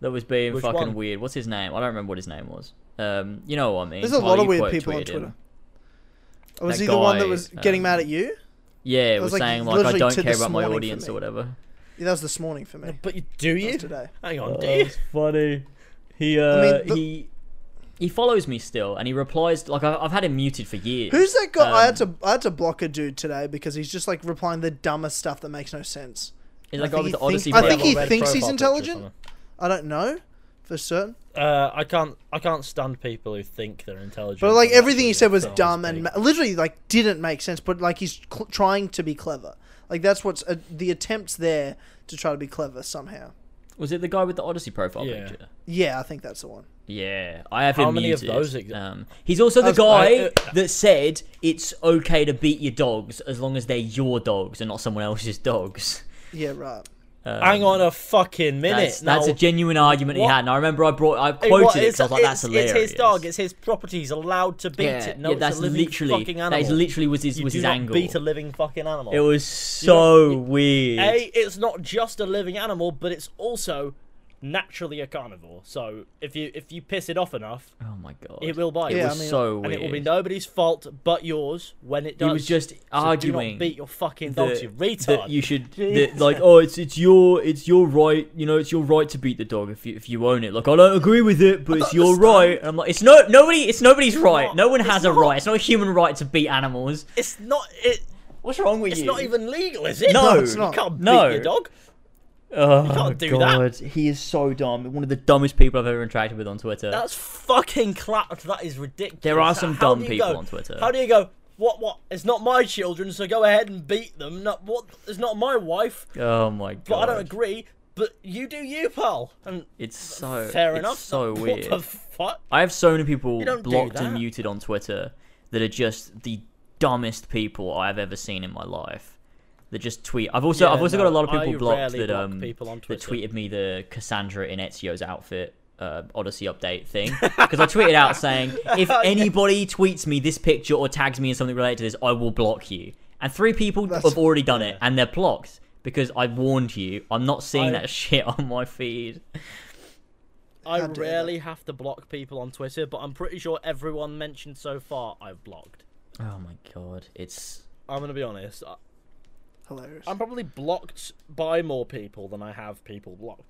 that was being Which fucking one? weird? What's his name? I don't remember what his name was. Um, you know what I mean? There's a Well, lot of weird quote people on tweeted him. Twitter. Was That he the one that was getting um, mad at you? Yeah, it was, was, like, saying like I literally don't care about my audience or whatever. Yeah, that was this morning for me. But you, do That was you? today. Hang on, Oh, do you? it's funny. He uh, mean, the- he he follows me still, and he replies like I, I've had him muted for years. Who's that guy? I had Um, to I had to block a dude today because he's just like replying the dumbest stuff that makes no sense. Is I that guy think with the he Odyssey? thinks- I think he thinks he's profile picture or intelligent. I don't know for certain, Uh, I can't. I can't stand people who think they're intelligent. but like everything he said was dumb and ma- literally like didn't make sense. But like he's cl- trying to be clever. Like that's what's uh, the attempts there to try to be clever somehow. Was it the guy with the Odyssey profile Yeah. picture? Yeah, I think that's the one. Yeah, I have How him many of muted. those exi- um, he's also the was- guy I- uh, that said it's okay to beat your dogs as long as they're your dogs and not someone else's dogs. Yeah, right. Um, Hang on a fucking minute. That's, that's a genuine argument he had, and I remember I brought, I quoted what, it because I was like, "That's hilarious." It's his dog. It's his property. He's allowed to beat yeah, it. No, yeah, it's that's literally fucking animal. is literally was his you was do his not angle. beat a living fucking animal. It was so you- weird. A, it's not just a living animal, but it's also naturally a carnivore. So if you if you piss it off enough, oh my god, it will bite. It you. Yeah, was I mean- so and weird. it will be nobody's fault but yours when it He does. was just So do arguing not beat your fucking that- dogs, you retard. that you should that, like oh it's it's your it's your right you know it's your right to beat the dog if you if you own it like I don't agree with it but it's your understand. right and I'm like it's no nobody it's nobody's right not- no one has a not. right it's not a human right to beat animals It's not. It, what's wrong with it's you It's not even legal, is it? No, No, it's you not. can't beat your dog. Oh can't do that. god he is so dumb one of the dumbest people I've ever interacted with on Twitter That's fucking clapped. That is ridiculous. there are some do dumb people go- on Twitter How do you go? What? What? It's not my children, so go ahead and beat them. Not what? It's not my wife, oh my god but I don't agree. But you do you, pal. And it's so fair it's enough. so what weird the fuck? I have so many people You blocked and muted on Twitter that are just the dumbest people I've ever seen in my life. That just tweet. I've also Yeah, I've also got a lot of people I blocked that block um people on that tweeted me the Cassandra in Ezio's outfit uh, Odyssey update thing because I tweeted out saying if Oh, yeah. anybody tweets me this picture or tags me in something related to this, I will block you. And three people That's- have already done it and they're blocked because I warned you. I'm not seeing I- that shit on my feed. I How dare rarely have to block people on Twitter, but I'm pretty sure everyone mentioned so far I've blocked. Oh my god, it's I'm gonna be honest. I- Hilarious. I'm probably blocked by more people than I have people blocked.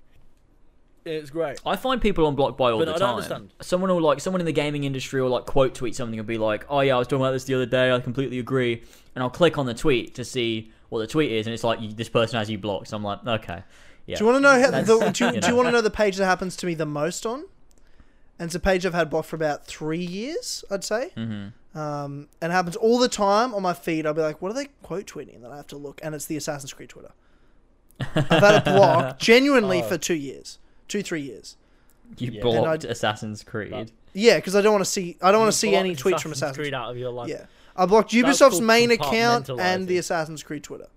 It's great. I find people on unblocked by all But the I don't time. understand. Someone will like someone in the gaming industry will like quote tweet something and be like, "Oh yeah, I was talking about this the other day. I completely agree." And I'll click on the tweet to see what the tweet is, and it's like this person has you blocked. So I'm like, okay, yeah. Do you want to know how the, do, you, you do you want to know the page that happens to me the most on? And it's a page I've had blocked for about three years, I'd say. Mhm. Um, and it happens all the time on my feed. I'll be like, "What are they quote tweeting?" And then I have to look, and it's the Assassin's Creed Twitter. I've had it blocked genuinely Oh. for two years, two three years. You Yeah. And blocked Assassin's Creed. Yeah, because I don't want to see. I don't want to see any blocked tweets from Assassin's Creed Creed. out of your life. Yeah, I blocked That's Ubisoft's main account and the. Assassin's Creed Twitter,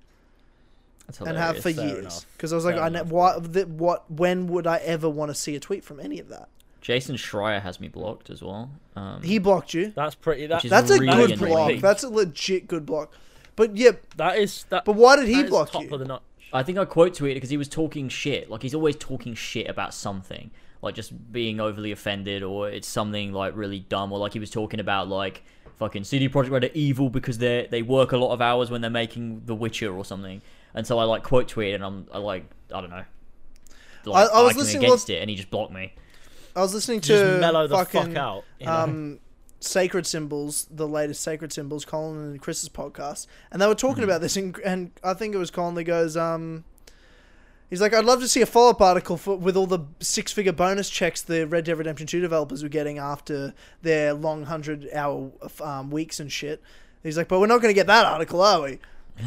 That's and have for. Fair years. Because I was like, Fair I ne- enough. what, th- what, when would I ever want to see a tweet from any of that? Jason Schreier has me blocked as well. Um, He blocked you. That's pretty. That, Which is That's a really good annoying. block. That's a legit good block. But yeah, that is that. but why did he that is block top you? of the notch. I think I quote tweeted because he was talking shit. Like he's always talking shit about something, like just being overly offended, or it's something like really dumb, or like he was talking about like fucking CD Projekt Red are evil because they they work a lot of hours when they're making The Witcher or something. And so I like quote tweeted, and I'm I like I don't know, like, I was arguing listening- against it, and he just blocked me. I was listening to Just mellow the fucking fuck out. You know? um, Sacred Symbols, the latest Sacred Symbols, Colin and Chris's podcast, and they were talking about this, and, and I think it was Colin that goes, um, he's like, I'd love to see a follow up article for, with all the six figure bonus checks the Red Dead Redemption 2 developers were getting after their long 100 hour um, weeks and shit. He's like, but we're not going to get that article, are we?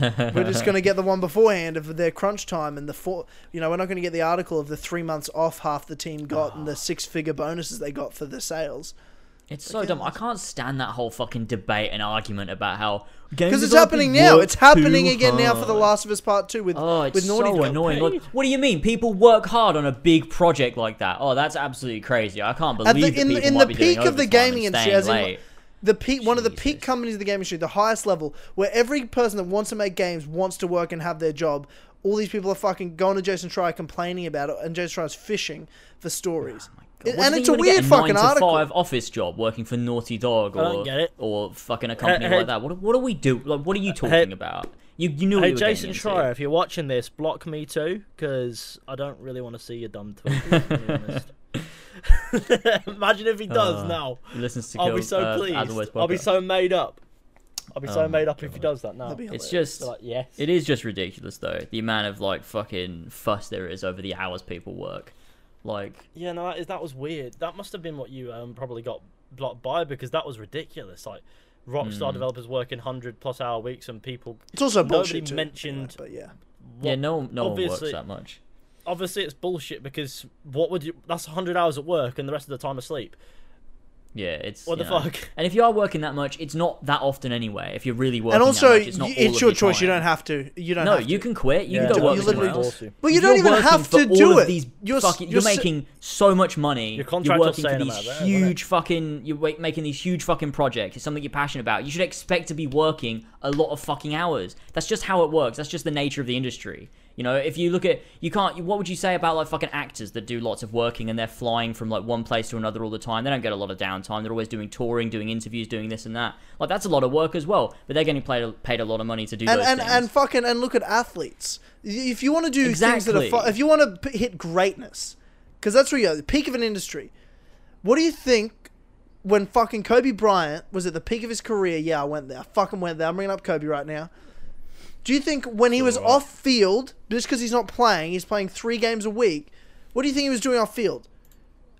We're just going to get the one beforehand of their crunch time and the four. You know, we're not going to get the article of the three months off half the team got and the ah. six figure bonuses they got for the sales. It's so dumb. I can't stand that whole fucking debate and argument about how Because it's happening now. It's happening again now for The. Last of Us Part Two with Oh, it's with Naughty so Dog. annoying. Like, what do you mean? People work hard on a big project like that. Oh, that's absolutely crazy. I can't At believe the, in that people in might the be doing peak of the gaming industry, staying as in late. the peak, one of the peak companies of the gaming industry, the highest level, where every person that wants to make games wants to work and have their job. All these people are fucking going to Jason Schreier complaining about it, and Jason Schreier's fishing for stories. Oh God, It- what and it's a think you're gonna weird get fucking nine to article. Five office job working for Naughty Dog or get it. or fucking a company hey- like that. What what do we do? Like, what are you talking about? You you knew what Hey, you were Jason getting. Schreier, if you're watching this, block me too, because I don't really want to see your dumb tweets. To be honest. Imagine if he does Uh, now. He listens to I'll Kill, be so uh, pleased. I'll be so made up. I'll be so my made up if he does that now. It's just like, yes. It is just ridiculous though. The amount of like fucking fuss there is over the hours people work. Like Yeah, no, that, is, that was weird. That must have been what you um, probably got blocked by because that was ridiculous. Like, Rockstar Hmm. developers working hundred plus hour weeks and people. It's also Nobody bullshit too, mentioned- but yeah. yeah, no no one works that much. Obviously, it's bullshit because what would you? That's hundred hours at work and the rest of the time asleep. Yeah, it's What the know. fuck? And if you are working that much, it's not that often anyway. If you're really working And also, that much, it's, not y- it's your choice. You don't have to. You don't. No, have you to. can quit. You Yeah, can go you work literally- somewhere else. But you don't even have to do it. These You're fucking, you're you're, si- making so much money. Your You're contract will working for these about there, won't huge fucking. You're making these huge fucking projects. It's something you're passionate about. You should expect to be working a lot of fucking hours. That's just how it works. That's just the nature of the industry. You know, if you look at, you can't. What would you say about like fucking actors that do lots of working and they're flying from like one place to another all the time? They don't get a lot of downtime. They're always doing touring, doing interviews, doing this and that. Like that's a lot of work as well. But they're getting paid paid a lot of money to do and those and, things. and fucking and look at athletes. If you want to do things that are, Exactly. fu- if you want to hit greatness, because that's where you are, the peak of an industry. What do you think when fucking Kobe Bryant was at the peak of his career? Yeah, I went there. I fucking went there. I'm bringing up Kobe right now. Do you think when he was off field, just because he's not playing, he's playing three games a week? What do you think he was doing off field?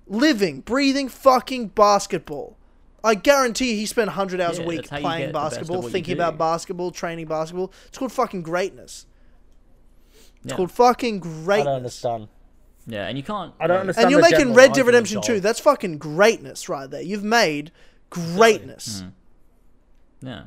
Living, breathing, fucking basketball. I guarantee he spent 100 hours a week that's how you playing get the best of basketball, what you thinking do. about basketball, training basketball. It's called fucking greatness. It's Yeah. called fucking greatness. I don't understand. yeah, and you can't. I don't understand. And you're the making general Red Dead argument Redemption of- 2. That's fucking greatness right there. You've made greatness. Mm. Yeah,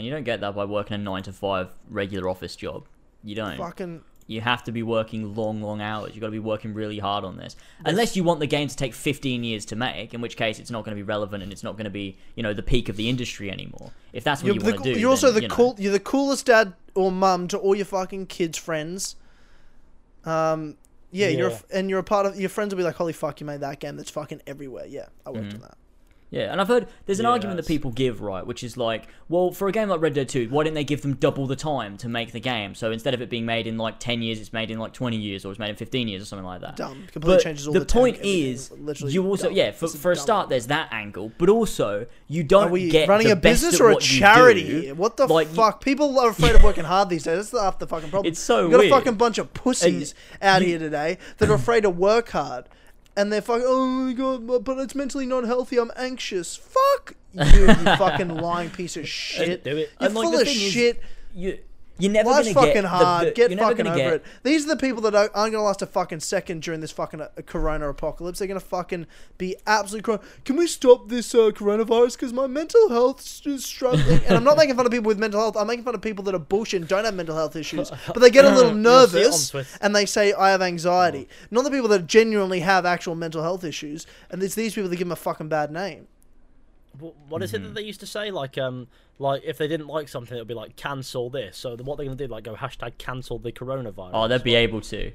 and you don't get that by working a nine to five regular office job. You don't. Fucking You have to be working long, long hours. You've got to be working really hard on this, unless you want the game to take 15 years to make. In which case, it's not going to be relevant and it's not going to be, you know, the peak of the industry anymore. If that's what you're, you the, want to do, you're also then, the you know. cool. You're the coolest dad or mum to all your fucking kids' friends. Um, yeah, you're a and you're a part of your friends will be like, "Holy fuck, you made that game that's fucking everywhere." Yeah, I worked Mm-hmm. on that. Yeah, and I've heard there's an Yeah, argument that people give, right, which is like, well, for a game like Red Dead 2, why didn't they give them double the time to make the game? So instead of it being made in like 10 years, it's made in like 20 years, or it's made in 15 years, or something like that. Dumb. Completely But changes all the, the point everything. is, Literally you also dumb. yeah. For, It's for a start, there's that angle, but also you don't Are we get running a business or a charity? do. What the Like, fuck? People are afraid of working hard these days. That's the half the fucking problem. It's so you got weird. a fucking bunch of pussies out you- here today that are afraid to work hard, and they're fucking. Oh my god, but- it's mentally not healthy. I'm anxious. Fuck you, you fucking lying piece of shit. do it. You're And, like, full of thing is, shit. You you're never Life's gonna fucking get hard. the- Get fucking over get, it. These are the people that aren't aren't gonna last a fucking second during this fucking uh, corona apocalypse. They're gonna fucking be absolutely. Can we stop this uh, coronavirus? Because my mental health's just struggling. and I'm not making fun of people with mental health. I'm making fun of people that are bullshit and don't have mental health issues. But they get a little You'll see it on nervous and they say I have anxiety. Not the people that genuinely have actual mental health issues. And it's these people that give them a fucking bad name. Wh- What is Mm-hmm. it that they used to say? Like, um, like if they didn't like something, it would be like cancel this. So what they're gonna do? Like go hashtag cancel the coronavirus. Oh, they'd be able to.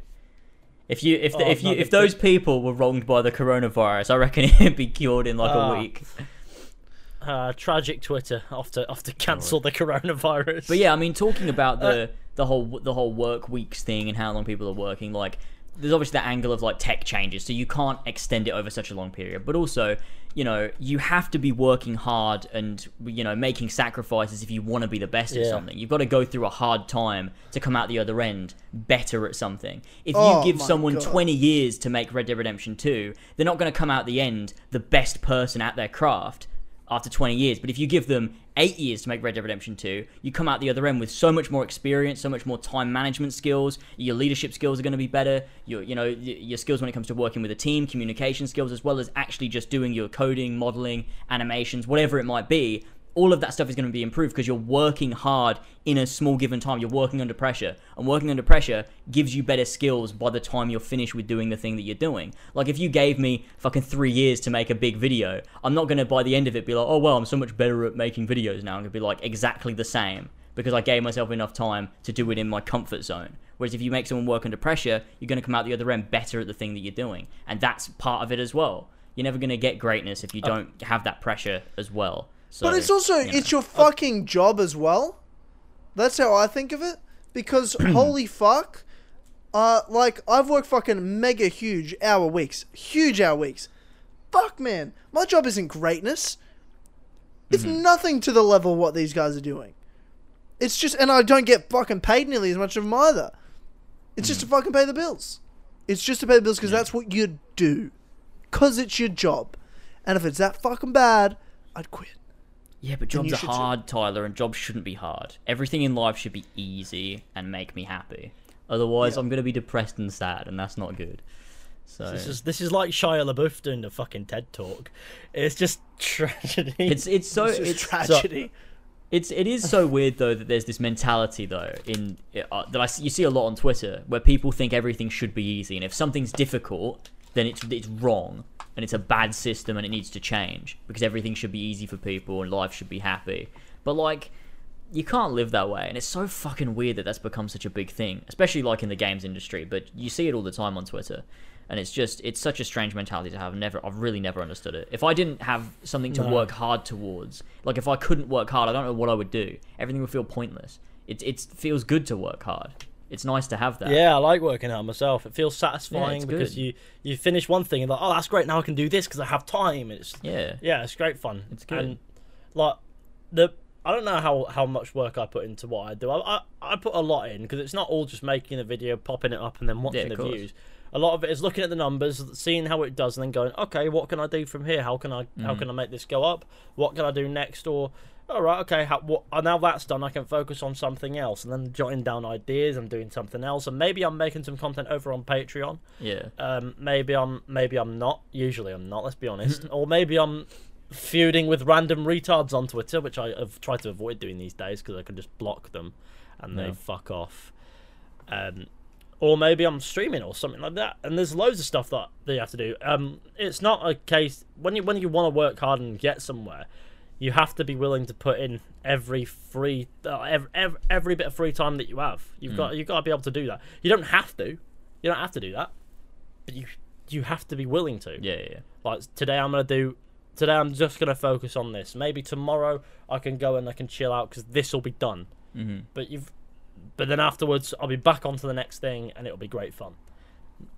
If you if the, Oh, if you no, if those people were wronged by the coronavirus, I reckon it'd be cured in like Ah. a week. uh, tragic Twitter off to off to cancel the coronavirus. But yeah, I mean, talking about the Uh, the whole the whole work weeks thing and how long people are working, like there's obviously that angle of like tech changes, so you can't extend it over such a long period. But also, you know, you have to be working hard and you know making sacrifices if you want to be the best at something. You've got to go through a hard time to come out the other end better at something. If Oh you give someone God. 20 years to make Red Dead Redemption 2, they're not going to come out the end the best person at their craft after 20 years. But if you give them eight years to make Red Dead Redemption 2, you come out the other end with so much more experience, so much more time management skills. Your leadership skills are going to be better. Your, you know, your skills when it comes to working with a team, communication skills, as well as actually just doing your coding, modeling, animations, whatever it might be. All of that stuff is going to be improved because you're working hard in a small given time. You're working under pressure, and working under pressure gives you better skills by the time you're finished with doing the thing that you're doing. Like if you gave me fucking three years to make a big video, I'm not going to by the end of it be like, oh well, I'm so much better at making videos now. I'm going to be like exactly the same because I gave myself enough time to do it in my comfort zone. Whereas if you make someone work under pressure, you're going to come out the other end better at the thing that you're doing, and that's part of it as well. You're never going to get greatness if you don't have that pressure as well. So, But it's also you know. it's your fucking job as well. That's how I think of it. Because holy fuck, uh, like I've worked fucking mega huge hour weeks, huge hour weeks. Fuck man, my job isn't greatness. It's Mm-hmm. nothing to the level of what these guys are doing. It's just, and I don't get fucking paid nearly as much of them either. It's just to Mm-hmm. fucking pay the bills. It's just to pay the bills because that's what you do. Cause it's your job. And if it's that fucking bad, I'd quit. Yeah, but jobs are should hard, Tyler, and jobs shouldn't be hard. Everything in life should be easy and make me happy. Otherwise, Yeah. I'm gonna be depressed and sad, and that's not good. So This is this is like Shia LaBeouf doing the fucking TED talk. It's just tragedy. it's it's so It's it's tragedy. It's it is so weird though that there's this mentality though in uh, that I you see a lot on Twitter where people think everything should be easy and if something's difficult then it's it's wrong and it's a bad system and it needs to change because everything should be easy for people and life should be happy. But like you can't live that way and it's so fucking weird that that's become such a big thing, especially like in the games industry, but you see it all the time on Twitter. And it's just it's such a strange mentality to have. I've never I've really never understood it. If I didn't have something to No. work hard towards, like if I couldn't work hard, I don't know what I would do. Everything would feel pointless. It it feels good to work hard. It's nice to have that. Yeah, I like working out myself. It feels satisfying it's because good. you you finish one thing and like, oh, that's great. Now I can do this because I have time. It's Yeah. yeah, it's great fun. It's good. And like the I don't know how how much work I put into what I do. I I, I put a lot in because it's not all just making a video, popping it up, and then watching of the course. views. A lot of it is looking at the numbers, seeing how it does, and then going, okay, what can I do from here? How can I how Mm. can I make this go up? What can I do next? Or all right, okay, how, what, uh, now that's done, I can focus on something else, and then jotting down ideas and doing something else, and maybe I'm making some content over on Patreon. Yeah. Um, maybe I'm maybe I'm not. Usually I'm not. Let's be honest. or maybe I'm feuding with random retards on Twitter, which I have tried to avoid doing these days because I can just block them and Yeah. they fuck off. Um, or maybe I'm streaming or something like that. And there's loads of stuff that that you have to do. Um, it's not a case when you when you want to work hard and get somewhere. You have to be willing to put in every free, uh, every, every, every bit of free time that you have. You've got you've got to be able to do that. You don't have to. You don't have to do that, but you you have to be willing to. Yeah. Yeah. Like today, I'm gonna do. Today, I'm just gonna focus on this. Maybe tomorrow, I can go and I can chill out because this will be done. Mm-hmm. But you've, but then afterwards, I'll be back onto the next thing, and it'll be great fun.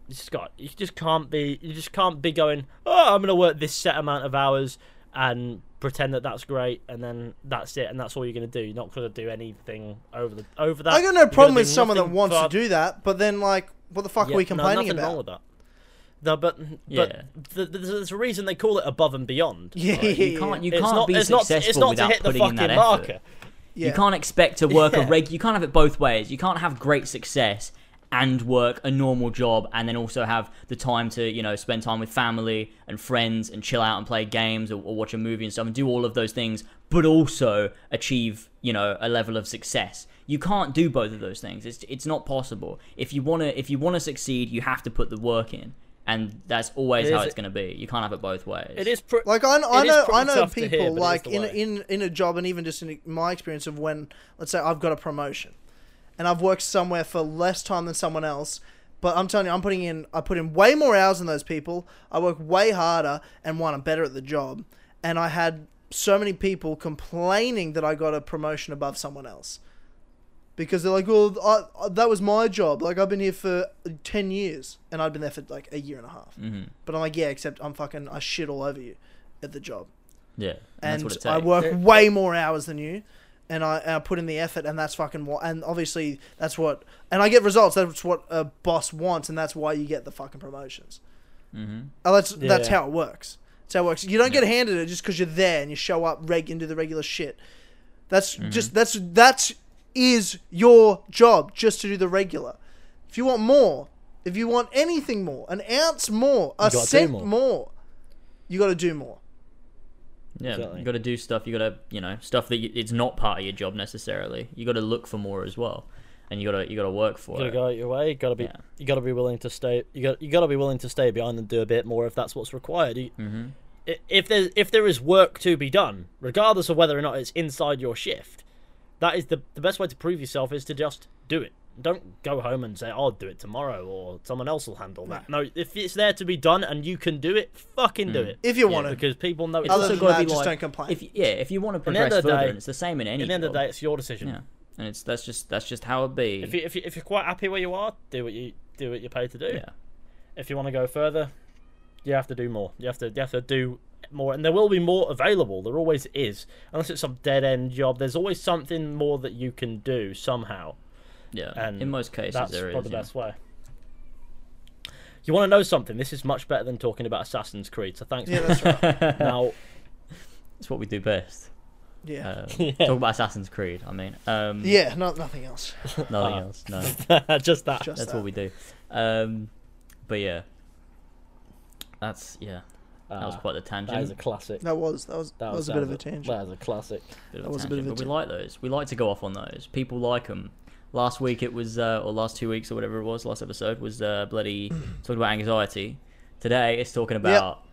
You just got. You just can't be. You just can't be going. Oh, I'm gonna work this set amount of hours and pretend that that's great, and then that's it, and that's all you're gonna do. You're not gonna do anything over the over that. I got You're no problem with someone that nothing wants to do that, but then like, what the fuck Yeah, are we no, complaining nothing about? wrong with that. No, but but Yeah. th- th- there's a reason they call it above and beyond. Yeah, Right, you can't you it's can't not, be it's not, successful it's not to without hit the putting in fucking that marker. effort. yeah. You can't expect to work Yeah. a reg. You can't have it both ways. You can't have great success and work a normal job, and then also have the time to you know spend time with family and friends and chill out and play games or, or watch a movie and stuff and do all of those things, but also achieve you know a level of success. You can't do both of those things. It's it's not possible. If you wanna if you wanna succeed, you have to put the work in. And that's always It how is- it's going to be. You can't have it both ways. It is pr- Like I, I know, I know people hear, but it is like in in in a job, and even just in my experience of when, let's say, I've got a promotion, and I've worked somewhere for less time than someone else, but I'm telling you, I'm putting in, I put in way more hours than those people. I work way harder, and one, I'm better at the job, and I had so many people complaining that I got a promotion above someone else. Because they're like, well, I, I- that was my job. Like, I've been here for 10 years, and I've been there for like a year and a half. hmm But I'm like, yeah, except I'm fucking, I shit all over you at the job Yeah, and and, that's what it I work way more hours than you, and I, and I put in the effort, and that's fucking what. And obviously, that's what, and I get results. That's what a boss wants, and that's why you get the fucking promotions. hmm Oh, that's that's how it works. That's how it works. You don't get handed it just because you're there and you show up reg into the regular shit. That's just that's that's is your job just to do the regular. If you want more, if you want anything more, an ounce more, a cent more. more. you got to do more. Yeah, Exactly. you got to do stuff. You got to, you know, stuff that you, it's not part of your job necessarily. You got to look for more as well, and you got to you got to work for You gotta it. go out your way. You gotta be. Yeah. You gotta be willing to stay. You got. You gotta be willing to stay behind and do a bit more if that's what's required. You, Mhm. If there if there is work to be done, regardless of whether or not it's inside your shift, that is the the best way to prove yourself is to just do it. Don't go home and say, "I'll do it tomorrow," or someone else will handle that. Hmm. No, if it's there to be done and you can do it, fucking do hmm. it. If you Yeah, want to. because people know it's It's Other also than got to that, be just like, don't complain. If yeah, if you want to the progress the further, day- and it's the same in any. At the end of the day, it's your decision. yeah, and it's that's just that's just how it be. If you if you if you're quite happy where you are, do what you do what you're paid to do. yeah, if you want to go further, you have to do more. You have to you have to do more, and there will be more available. There always is, unless it's some dead end job. There's always something more that you can do somehow. Yeah. And in most cases, That's there is. probably the yeah. best way. You want to know something? This is much better than talking about Assassin's Creed. So thanks. Yeah, that's right. now, It's what we do best. Yeah. Um, Talk about Assassin's Creed. I mean, um, Yeah, not nothing else. nothing Ah. else. No, just that. Just that's that. what we do. Um, but yeah, that's yeah. That was Ah, quite the that is a tangent. classic. That was that was That that was a bit of a tangent. That is a classic. Bit of that a was a bit of a but we like those. We like to go off on those. People like them. Last week it was, uh, or last two weeks or whatever it was. Last episode was uh, bloody talking about anxiety. Today it's talking about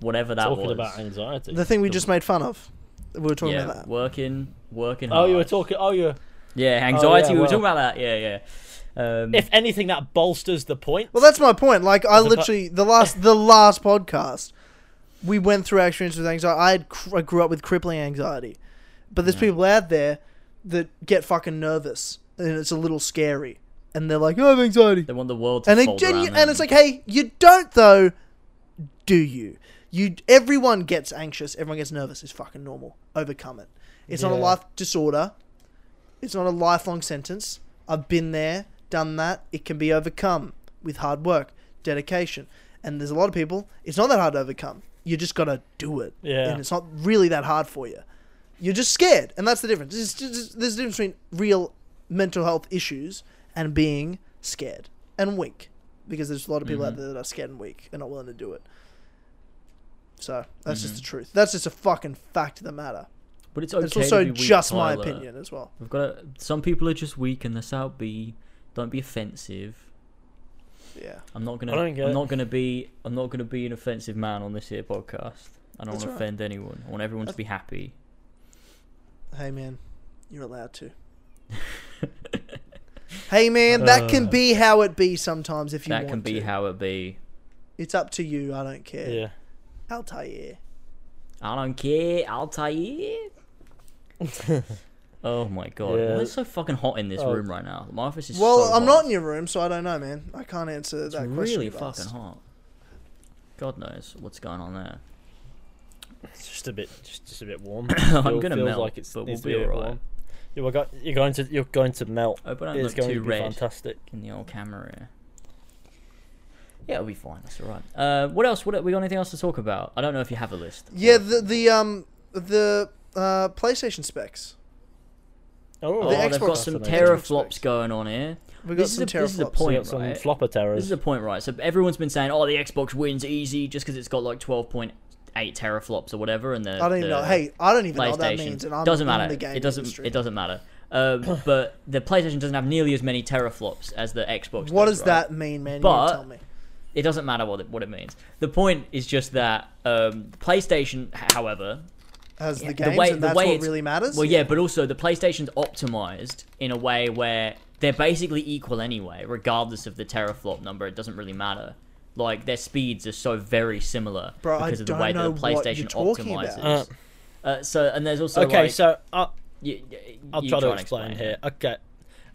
whatever that was. Talking was. about anxiety. The thing we just made fun of. We were talking yeah, about that. working, working. Hard. oh, you were talking. Oh, you. were Yeah, anxiety. we were well. talking about that. Yeah, yeah. Um, If anything, that bolsters the point. Well, that's my point. Like, I As a pu- literally the last the last podcast, we went through our experience with anxiety. I had cr- I grew up with crippling anxiety, but there's Yeah. people out there that get fucking nervous and it's a little scary, and they're like, "Oh, I have anxiety," they want the world to and they fold genu- around and them. it's like, "Hey, you don't though, do you?" You everyone gets anxious, everyone gets nervous. It's fucking normal. Overcome it. It's not a life disorder. It's not a lifelong sentence. I've been there, done that. It can be overcome with hard work, dedication. And there's a lot of people, it's not that hard to overcome. You just got to do it. Yeah. And it's not really that hard for you. You're just scared. And that's the difference. There's, there's, there's a difference between real mental health issues and being scared and weak. Because there's a lot of people out Mhm. there that are scared and weak and not willing to do it. So that's just Mhm. the truth. That's just a fucking fact of the matter. but it's okay. it's also to be weak, just my opinion as well. We've got to, some people are just weak and that's how it be. Don't be offensive. Yeah. I'm not gonna. I don't get I'm it. not gonna be. I'm not gonna be an offensive man on this here podcast. I don't That's want to offend anyone. I want everyone to be happy. Hey man, you're allowed to. Hey man, that can Uh. be how it be sometimes if you that want can be to. how it be. It's up to you. I don't care. Yeah. I'll tell you. I don't care. I'll tell you. oh my god! Yeah. Why is so fucking hot in this Oh. room right now? My office is. Well, so I'm hot. not in your room, so I don't know, man. I can't answer It's that question. really you've fucking asked. hot. God knows what's going on there. It's just a bit, just, just a bit warm. I'm gonna feels melt, like it's, but needs we'll to be bit alright. warm. You're, go- you're going to, you're going to melt. Hope I don't It's going too to be red fantastic. in the old camera. Yeah, it'll be fine. That's all right. Uh, what else? What we got? Anything else to talk about? I don't know if you have a list. Yeah, the the um the uh PlayStation specs. Oh, Oh, The they've got Xbox- some Xbox teraflops specs. going on here. We got This is some a- this is a point. So got some right? flopper terrors. This is the point, right? So everyone's been saying, "Oh, the Xbox wins easy just because it's got like 12.8 teraflops or whatever," and the I don't even the know. Hey, I don't even know what that PlayStation means, and I'm doesn't matter. the game it doesn't. industry. It doesn't matter. Um, but the PlayStation doesn't have nearly as many teraflops as the Xbox. What does, does right? that mean, man? But- tell me. It doesn't matter what it, what it means. The point is just that um, PlayStation, however, has the the games, way- and that's what really matters. well, yeah, but also the PlayStation's optimized in a way where they're basically equal anyway, regardless of the teraflop number. It doesn't really matter. Like their speeds are so very similar Bro, I because of the don't way know that the PlayStation you're talking about. optimizes. Uh, so and there's also okay, like, so uh, you, I'll you try to and explain, here. Okay,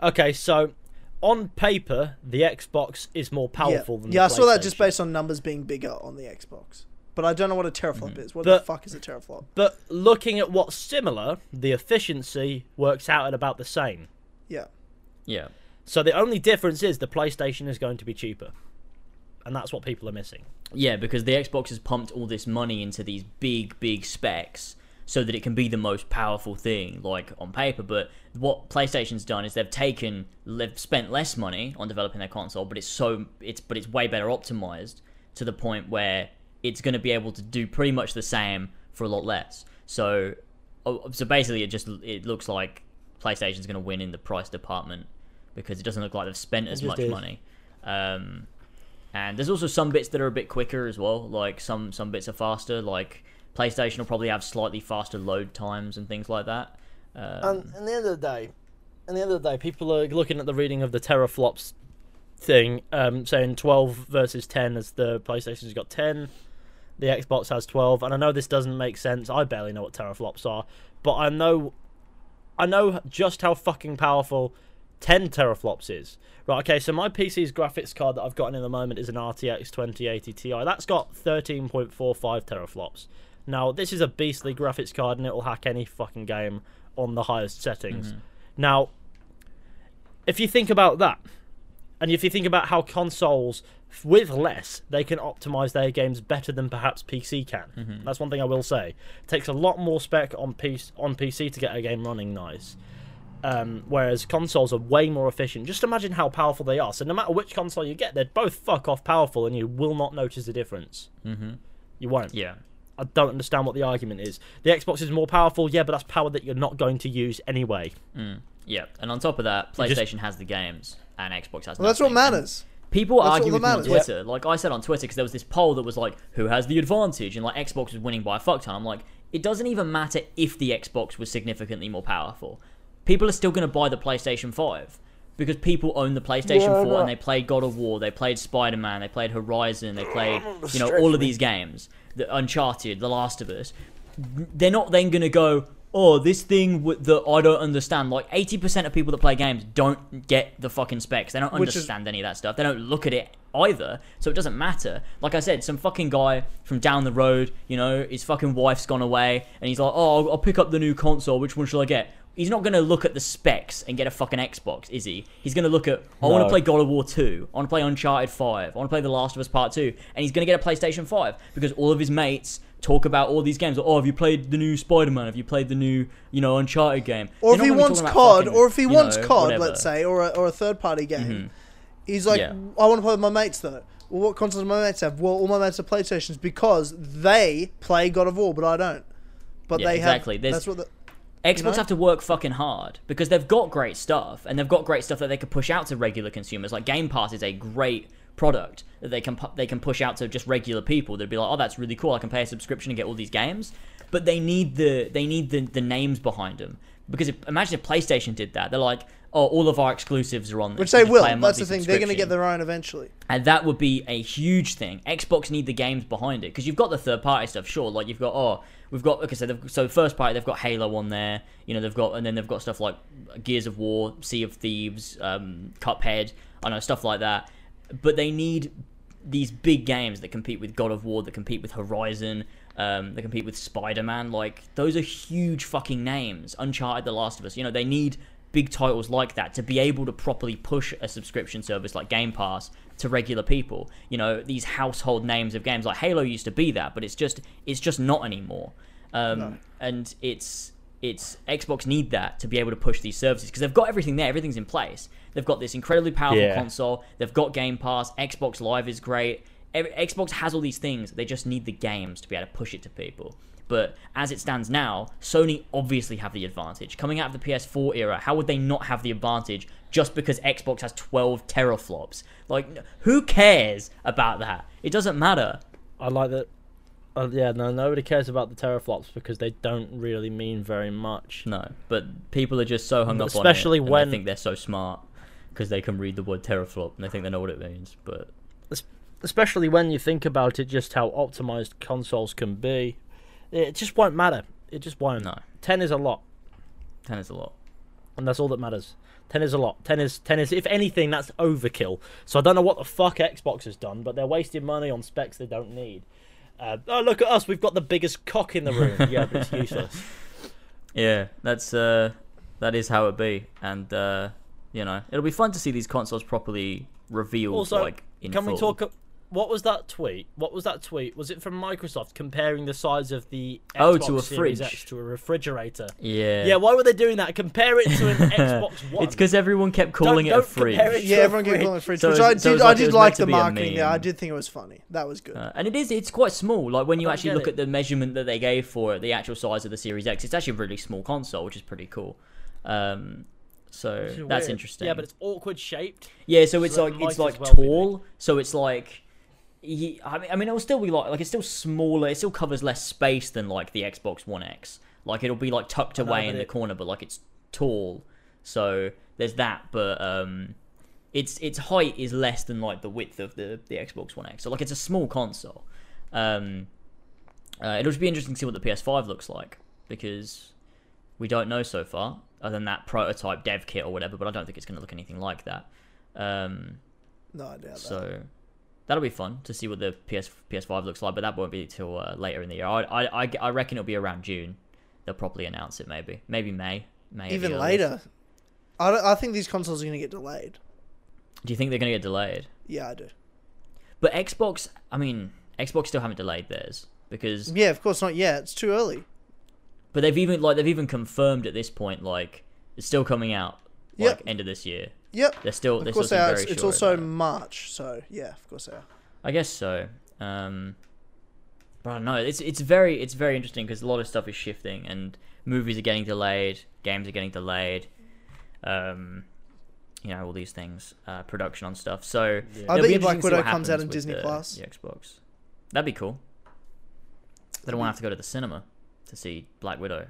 okay, so on paper, the Xbox is more powerful yeah, than yeah I the saw that just based on numbers being bigger on the Xbox. But I don't know what a teraflop Mm-hmm. is. What the fuck is a teraflop? But looking at what's similar, the efficiency works out at about the same. Yeah. Yeah, So the only difference is the PlayStation is going to be cheaper. And that's what people are missing. Yeah, because the Xbox has pumped all this money into these big, big specs so that it can be the most powerful thing, like on paper. But what PlayStation's done is they've taken, they've spent less money on developing their console, but it's so it's but it's way better optimized to the point where it's going to be able to do pretty much the same for a lot less. So, oh, so basically, it just it looks like PlayStation's going to win in the price department because it doesn't look like they've spent as much money. Um, and there's also some bits that are a bit quicker as well. Like some some bits are faster. Like PlayStation will probably have slightly faster load times and things like that. Um, And at the end of the day, at the end of the day, people are looking at the reading of the teraflops thing, um, saying 12 versus 10 as the PlayStation's got 10, the Xbox has 12, and I know this doesn't make sense. I barely know what teraflops are, but I know, I know just how fucking powerful 10 teraflops is. Right, okay, so my PC's graphics card that I've gotten in the moment is an RTX 2080 Ti. That's got 13.45 teraflops. Now, this is a beastly graphics card and it'll hack any fucking game on the highest settings. Mm-hmm. Now, if you think about that, and if you think about how consoles with less they can optimize their games better than perhaps PC can. Mm-hmm. That's one thing I will say. It takes a lot more spec on PC on PC to get a game running nice. Um, whereas consoles are way more efficient. Just imagine how powerful they are. So no matter which console you get, they're both fuck off powerful, and you will not notice the difference. Mm-hmm. You won't. yeah, I don't understand what the argument is. The Xbox is more powerful, yeah, but that's power that you're not going to use anyway. yeah. And on top of that, You just- PlayStation has the games and Xbox has. Well, that's what nothing. And matters. People That's argue with me on matters. Twitter. Like I said on Twitter, because there was this poll that was like, "Who has the advantage?" and like Xbox was winning by a fuck ton. I'm like, it doesn't even matter if the Xbox was significantly more powerful. People are still going to buy the PlayStation Five because people own the PlayStation Yeah, Four but- and they played God of War, they played Spider Man, they played Horizon, they played you know all of these games, the Uncharted, The Last of Us. They're not then going to go. Oh, this thing w- that I don't understand. Like eighty percent of people that play games don't get the fucking specs. They don't Which is- understand any of that stuff. They don't look at it either, so it doesn't matter. Like I said, some fucking guy from down the road, you know, his fucking wife's gone away, and he's like, "Oh, I'll, I'll pick up the new console. Which one should I get?" He's not gonna look at the specs and get a fucking Xbox, is he? He's gonna look at, "I want to No. play God of War 2. I want to play Uncharted 5. I want to play The Last of Us Part 2," and he's gonna get a PlayStation 5 because all of his mates talk about all these games. Oh, have you played the new Spider-Man? Have you played the new, you know, Uncharted game? Or They're if he not gonna be wants talking about COD, fucking, or if he you wants know, COD, whatever. let's say, or a, or a third party game, mm-hmm. he's like, Yeah. I want to play with my mates though. Well, what consoles do my mates have? Well, all my mates have PlayStations because they play God of War, but I don't. But Yeah, they exactly. have. There's- That's what. The, Xbox know? have to work fucking hard because they've got great stuff and they've got great stuff that they could push out to regular consumers. Like Game Pass is a great product that they can pu- they can push out to just regular people. They'd be like, "Oh, that's really cool. I can pay a subscription and get all these games." But they need the they need the, the names behind them because if, imagine if PlayStation did that. They're like, "Oh, all of our exclusives are on this." which they will. That's the thing. They're going to get their own eventually. and that would be a huge thing. Xbox need the games behind it because you've got the third party stuff, sure. Like you've got oh, we've got like I they've, so first party they've got Halo on there, you know they've got and then they've got stuff like Gears of War, Sea of Thieves, um, Cuphead, I know stuff like that. But they need these big games that compete with God of War, that compete with Horizon, um, that compete with Spider Man. Like those are huge fucking names. Uncharted, The Last of Us. You know they need big titles like that to be able to properly push a subscription service like Game Pass to regular people. You know these household names of games like Halo used to be that, but it's just it's just not anymore. Um, And it's it's Xbox need that to be able to push these services because they've got everything there, everything's in place. They've got this incredibly powerful Yeah. console. They've got Game Pass. Xbox Live is great. Every, Xbox has all these things. They just need the games to be able to push it to people. But as it stands now, Sony obviously have the advantage. Coming out of the PS4 era, how would they not have the advantage just because Xbox has 12 teraflops? Like, who cares about that? It doesn't matter. I like that. Uh, yeah, no, nobody cares about the teraflops because they don't really mean very much. No, but people are just so hung up Especially on it. and when- they think they're so smart because they can read the word teraflop and they think they know what it means. But Especially when you think about it, just how optimized consoles can be. It just won't matter. It just won't. no, 10 is a lot, 10 is a lot. and that's all that matters. 10 is a lot. 10 is 10 is if anything that's overkill. So I don't know what the fuck Xbox has done, but they're wasting money on specs they don't need. Uh, oh look at us, we've got the biggest cock in the room. yeah, but it's useless. Yeah, that's uh, that is how it be, and uh, you know, it'll be fun to see these consoles properly revealed. Also, like in can we full. talk? What was that tweet? What was that tweet? Was it from Microsoft comparing the size of the Xbox Oh, to a Series fridge. X to a refrigerator? Yeah. Yeah, why were they doing that? Compare it to an Xbox One. It's because everyone kept calling it a don't fridge. it Yeah, to a everyone kept calling it a fridge, So which it's- I did. it's I like- it did like the to be a marketing there. I did think it was funny. That was good. Uh, and it is, it's quite small. Like when you actually look it. at the measurement that they gave for it, the actual size of the Series X, it's actually a really small console, which is pretty cool. Um, so that's weird. interesting. Yeah, but it's awkward shaped. Yeah, so it's So like it it's as like well tall. So it's like, he, I mean, I mean, it'll still be like like it's still smaller. It still covers less space than like the Xbox One X. Like it'll be like tucked away in the corner, but like it's tall. So there's that, but um, its its height is less than like the width of the the Xbox One X. So like it's a small console. Um, uh, it'll just be interesting to see what the PS5 looks like because we don't know so far, other than that prototype dev kit or whatever. But I don't think it's going to look anything like that. Um, No, I doubt that. so that'll be fun to see what the PS PS5 looks like. But that won't be till uh, later in the year. I, I I I reckon it'll be around June. They'll probably announce it. Maybe maybe May. May Even later, I, I think these consoles are going to get delayed. Do you think they're going to get delayed? Yeah, I do. But Xbox, I mean, Xbox still haven't delayed theirs because Yeah, of course not yet. It's too early. But they've even like they've even confirmed at this point like it's still coming out like Yep. end of this year. Yep. They're still Of they're course still they are. very It's, it's sure also. March, so yeah, of course they are. I guess so. Um, but I don't know. It's it's very it's very interesting because a lot of stuff is shifting and movies are getting delayed, games are getting delayed. Um, you know all these things, uh, production on stuff. So Yeah. I it'll bet Black interesting to see Widow what comes out in Disney the- Plus. The Xbox. That'd be cool. They don't want to have to go to the cinema to see Black Widow.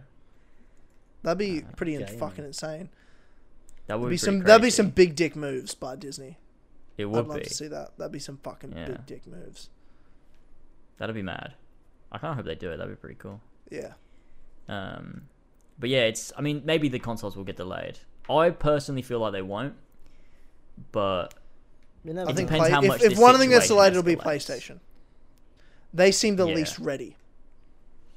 That'd be Uh, pretty fucking insane. That would That'd be, be some. pretty That'd be some big dick moves by Disney. It I'd would love be. to see that. That'd be some fucking Yeah. big dick moves. That'd be mad. I kind of hope they do it. That'd be pretty cool. Yeah. Um, but yeah, it's. I mean, maybe the consoles will get delayed. I personally feel like they won't, but You never I It think depends play, how if, much if this one thing that's situation delayed, it'll be escalates. PlayStation. They seem the Yeah. least ready.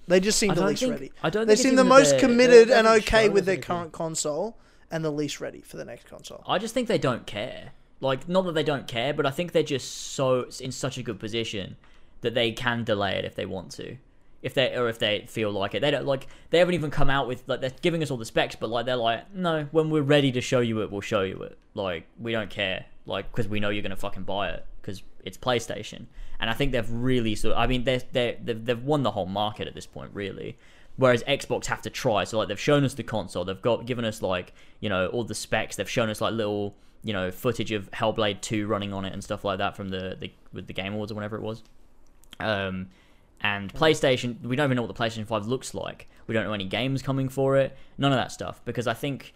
They just seem the least think. ready. I don't. They think seem the most they're- committed they and haven't okay with their anything. current console, and the least ready for the next console. I just think they don't care. Like, not that they don't care, but I think they're just so in such a good position that they can delay it if they want to, if they or if they feel like it. They don't like. They haven't even come out with like they're giving us all the specs, but like they're like, no, when we're ready to show you it, we'll show you it. Like we don't care, like because we know you're gonna fucking buy it because it's PlayStation. And I think they've really sort. Of, I mean, they're, they're they've they've won the whole market at this point, really. Whereas Xbox have to try. So like they've shown us the console, they've got given us like you know all the specs. They've shown us like little you know footage of Hellblade Two running on it and stuff like that from the, the with the Game Awards or whenever it was. Um, and PlayStation, we don't even know what the PlayStation Five looks like. We don't know any games coming for it. None of that stuff because I think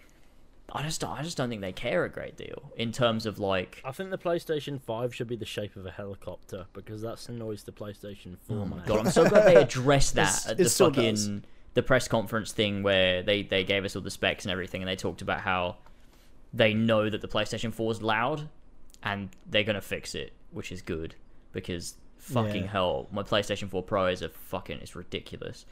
I just I just don't think they care a great deal in terms of like I think the PlayStation 5 should be the shape of a helicopter because that's the noise the PlayStation 4 Oh my makes. god, I'm so glad they addressed that It's- at the fucking does. the press conference thing where they they gave us all the specs and everything, and they talked about how they know that the PlayStation 4 is loud, and they're gonna fix it, which is good because fucking Yeah. hell, my PlayStation 4 Pro is a fucking it's ridiculous.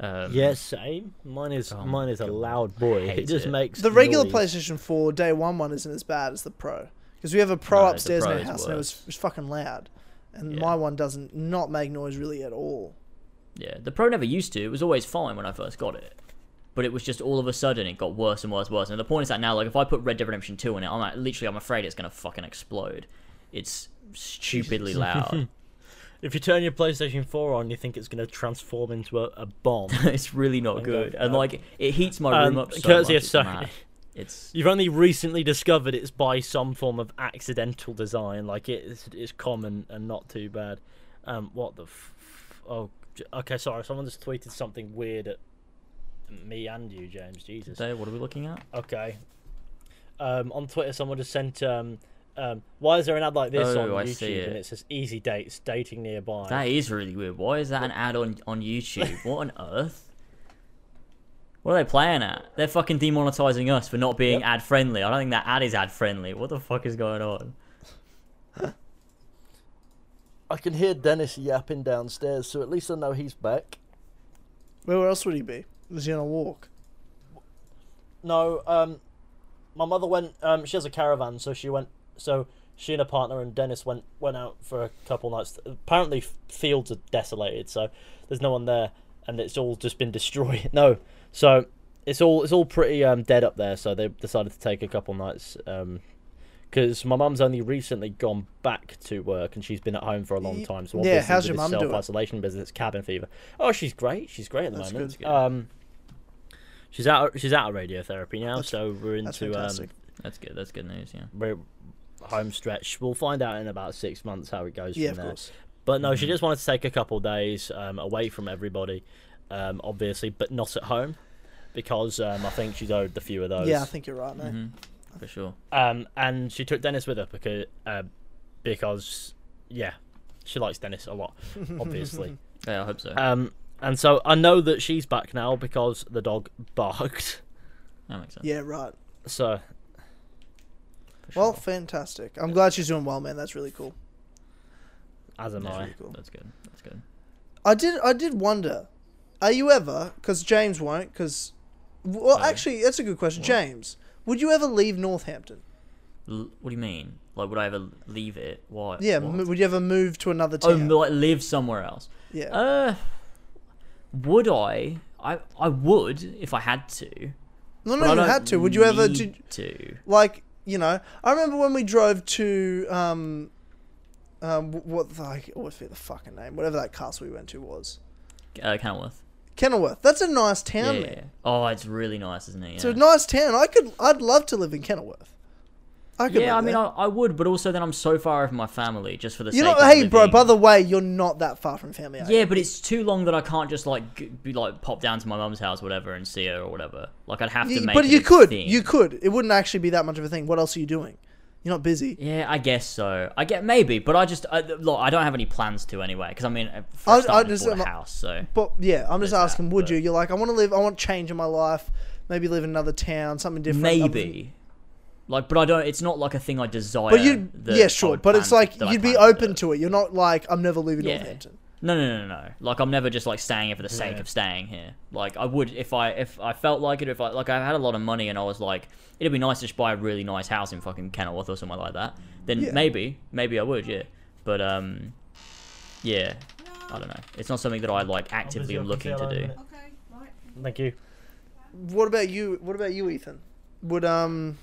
Um, Yeah, same. Mine is Oh mine my is a God, loud boy. It just it. makes The regular noise. PlayStation 4 day one one isn't as bad as the Pro because we have a Pro No, upstairs Pro in our is house and it was, it was fucking loud, and Yeah. my one doesn't not make noise really at all. Yeah, the Pro never used to. It was always fine when I first got it. But it was just all of a sudden it got worse and worse and worse. And the point is that now, like, if I put Red Dead Redemption 2 in it, I'm like, literally, I'm afraid it's going to fucking explode. It's stupidly loud. If you turn your PlayStation 4 on, you think it's going to transform into a, a bomb. it's really not good. And, like, it heats my room um, up so courtesy much. of It's Sony. It's. You've only recently discovered it's by some form of accidental design. Like it's it's common and not too bad. Um, what the? F- oh, okay. Sorry, someone just tweeted something weird at me and you, James. Jesus. Today, what are we looking at? Okay. Um, on Twitter, someone just sent. Um, um, why is there an ad like this Oh, on I see YouTube? it. And it says easy dates, dating nearby. That is really weird. Why is that an ad on, on YouTube? what on earth? What are they playing at? They're fucking demonetizing us for not being Yep. ad friendly. I don't think that ad is ad friendly. What the fuck is going on? I can hear Dennis yapping downstairs, so at least I know he's back. Where else would he be? Was he on a walk? No, um, my mother went. Um, she has a caravan, so she went. So she and her partner and Dennis went went out for a couple nights. Apparently, fields are desolated, so there's no one there, and it's all just been destroyed. No, so it's all it's all pretty um, dead up there. So they decided to take a couple nights. Um, because my mum's only recently gone back to work and she's been at home for a long time. So yeah, obviously how's your mum doing? self-isolation business, cabin fever. Oh, she's great. She's great at the That's moment. good. Um, she's out. She's out of radiotherapy now, That's- so we're That's into um, fantastic. That's good. That's good news. Yeah. we're home stretch. We'll find out in about six months how it goes yeah, from of there. course. But no, she Mhm. just wanted to take a couple of days um, away from everybody, um, obviously, but not at home because um, I think she's owed the few of those. Yeah, I think you're right, mate. hmm For sure. Um, and she took Dennis with her because, uh, because yeah, she likes Dennis a lot, obviously. Yeah, I hope so. um, and so I know that she's back now because the dog barked. that makes sense. Yeah, right. So For Well, fantastic. I'm glad she's doing well, man. That's really cool. as am That's I. really cool. That's good. That's good. I did. I did wonder. Are you ever? Because James won't. Because, well, Oh. actually, that's a good question. What? James, would you ever leave Northampton? L- what do you mean? Like, would I ever leave it? Why? Yeah. What? M- would you ever move to another town? oh, town? like live somewhere else. yeah. Uh, would I? I I would if I had to. no, but no, you had to. Would you ever? need Did, to? like, you know, I remember when we drove to um, um, what the, I always forget the fucking name. Whatever that castle we went to was. Uh, Kenilworth. Kenilworth. That's a nice town, yeah. man. Oh, it's really nice, isn't it? It's a nice town. I could. I'd love to live in Kenilworth. I yeah, I mean. I, I would, but also then I'm so far away from my family just for the you sake know, of hey, bro. By the way, you're not that far from family. are you? Yeah, but it's too long that I can't just like be like pop down to my mum's house, or whatever, and see her or whatever. Like I'd have to Yeah, make. but it you could. thing. You could. It wouldn't actually be that much of a thing. What else are you doing? You're not busy. Yeah, I guess so. I get maybe, but I just I, look. I don't have any plans to anyway, because I mean, uh, I- I, I start, I just- bought I'm a not- house, so But yeah, I'm just asking. that, would but- you? You're like, I want to live. I want change in my life. Maybe live in another town, something different. maybe. Like, but I don't. It's not like a thing I desire. But you, that yeah, sure. But it's like you'd be open to it. You're not like I'm never leaving Yeah. Northampton. No, no, no, no, no. Like I'm never just like staying here for the sake Yeah. of staying here. Like I would if I if I felt like it. If I like I had a lot of money and I was like, it'd be nice to just buy a really nice house in fucking Kenilworth or somewhere like that. Then Yeah. maybe, maybe I would, yeah. But um, yeah, I don't know. It's not something that I like actively am looking to do. Okay, right. Thank you. What about you? What about you, Ethan? Would um,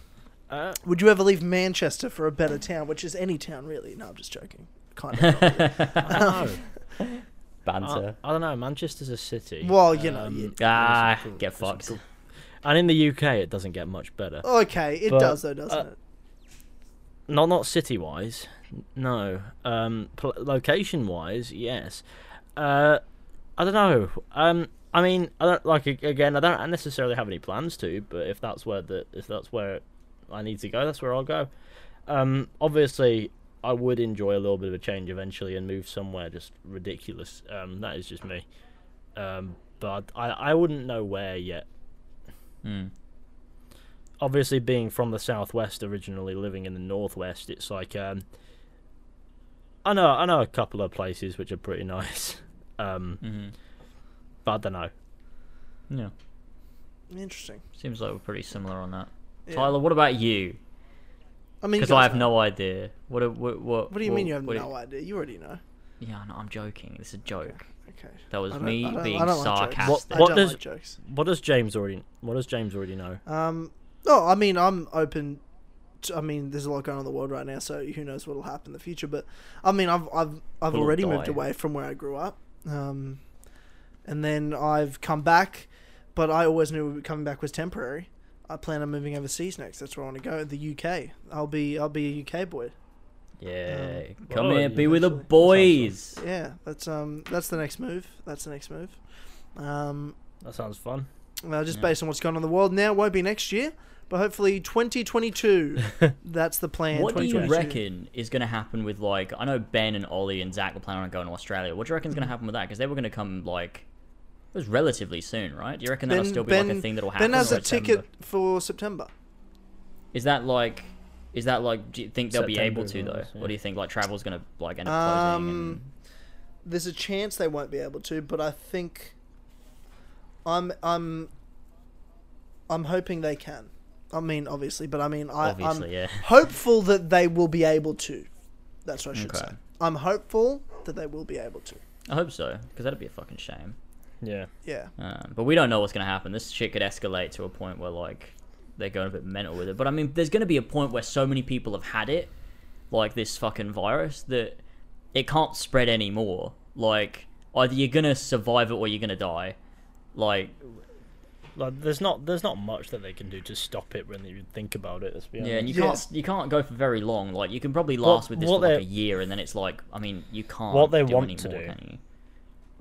Uh, would you ever leave Manchester for a better town, which is any town really? No, I'm just joking. Kind of. not really. I. Banter. I, I don't know. Manchester's a city. Well, you know, Um, ah, cool- get there's fucked. cool- And in the UK, it doesn't get much better. okay, it But, does though, doesn't uh, it? Not not city wise, no. Um, pl- location wise, yes. Uh, I don't know. Um, I mean, I don't like again. I don't necessarily have any plans to, but if that's where the if that's where I need to go, that's where I'll go. Um, obviously, I would enjoy a little bit of a change eventually and move somewhere just ridiculous. Um, that is just me. Um, but I I wouldn't know where yet. Hmm. obviously being from the southwest originally living in the northwest it's like um i know i know a couple of places which are pretty nice um hmm but i don't know Yeah, Interesting. seems like we're pretty similar on that. Yeah. Tyler, what about you? I mean, Because I have know. no idea. What? What? What, What do you mean you have what- no idea? You already know. Yeah, no, I'm joking. It's a joke. Okay. That was me I don't- being I don't like jokes. sarcastic. I What don't does- like jokes. what does james already what does james already know Um, no, I mean I'm open. To, I mean, there's a lot going on in the world right now, so who knows what'll happen in the future. But I mean, I've I've I've Will already moved away from where I grew up, um, and then I've come back, but I always knew coming back was temporary. I plan on moving overseas next. That's where I want to go. The UK. I'll be I'll be a UK boy. Yeah, Um, come here, yeah, be with the eventually. boys. Yeah, that's um that's the next move. That's the next move. Um, that sounds fun Well, just Yeah. based on what's going on in the world now, it won't be next year, but hopefully 2022. that's the plan. What do you 2022. reckon is going to happen with like? I know Ben and Ollie and Zach were planning on going to Australia. What do you reckon is going to happen with that? Because they were going to come like it was relatively soon, right? Do you reckon that'll Ben- still be like a thing that'll happen? Ben has or a ticket for September. Is that like? Is that like? Do you think they'll be able to though? nice, What do you think? Like travel's going to like end up closing? Um, There's a chance they won't be able to, but I think I'm I'm I'm hoping they can. I mean, obviously, but I mean, I I'm yeah. hopeful that they will be able to. That's what I should Okay. say. I'm hopeful that they will be able to. I hope so, because that'd be a fucking shame. Yeah. Yeah. Um, but we don't know what's going to happen. This shit could escalate to a point where like they're going a bit mental with it. But I mean, there's going to be a point where so many people have had it, like this fucking virus, that it can't spread anymore. Like either you're gonna survive it or you're gonna die. Like Like, there's not there's not much that they can do to stop it when you think about it. Let's be honest. yeah, and you can't you can't go for very long. Like you can probably What- last with this for like they- a year, and then it's like I mean you can't. What they do want any to do.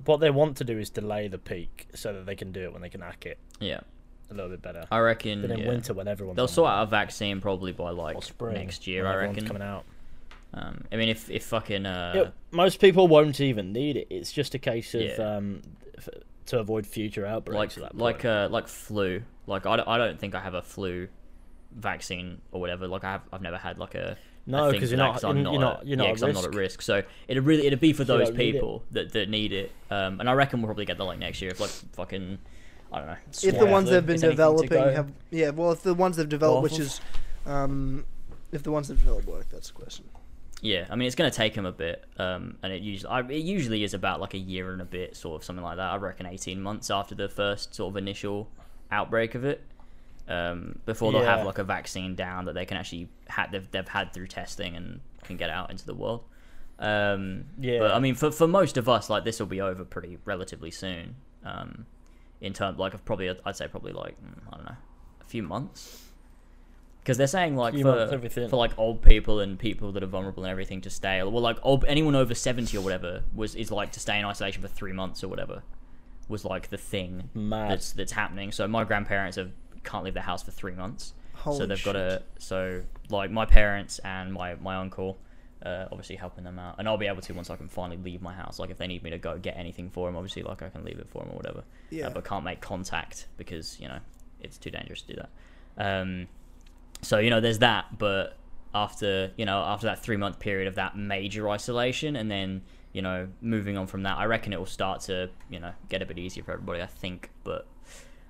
What they want to do is delay the peak so that they can do it when they can hack it Yeah, a little bit better. I reckon. But in yeah. winter, when everyone's They'll sort out a vaccine probably by like spring, next year. I reckon. coming out. Um, I mean, if if fucking uh, Yeah, most people won't even need it. It's just a case of Yeah. um, f- to avoid future outbreaks. like that like uh like flu. Like I, don't- I don't think I have a flu vaccine or whatever. Like I have I've never had like a No, a thing 'cause for you're that not- 'cause I'm you're not not- you're not yeah, at 'cause I'm not at risk. risk. So it'd really it'd be for those don't need people that, that need it. Um, and I reckon we'll probably get that like next year if like fucking I don't know. if the ones flu they've been is anything to developing have yeah well if the ones that've developed off which is um if the ones that have developed work that's the question Yeah, I mean it's going to take them a bit, um, and it usually I, it usually is about like a year and a bit, sort of something like that. I reckon eighteen months after the first sort of initial outbreak of it, um, before they'll have like a vaccine down that they can actually had they've, they've had through testing and can get out into the world. Um, Yeah. but I mean for for most of us, like this will be over pretty relatively soon. Um, in terms like of probably I'd say probably like mm, I don't know a few months. Because they're saying like for, for like old people and people that are vulnerable and everything to stay. Well, like old, anyone over seventy or whatever was is like to stay in isolation for three months or whatever was like the thing Mad. that's that's happening. So my grandparents have can't leave their house for three months. so they've got shit. to so like my parents and my my uncle. Uh, obviously helping them out, and I'll be able to once I can finally leave my house. Like if they need me to go get anything for them, obviously like I can leave it for them or whatever. Yeah. Uh, but can't make contact because you know it's too dangerous to do that. Um, so you know there's that but after you know after that three month period of that major isolation and then you know moving on from that i reckon it will start to you know get a bit easier for everybody i think but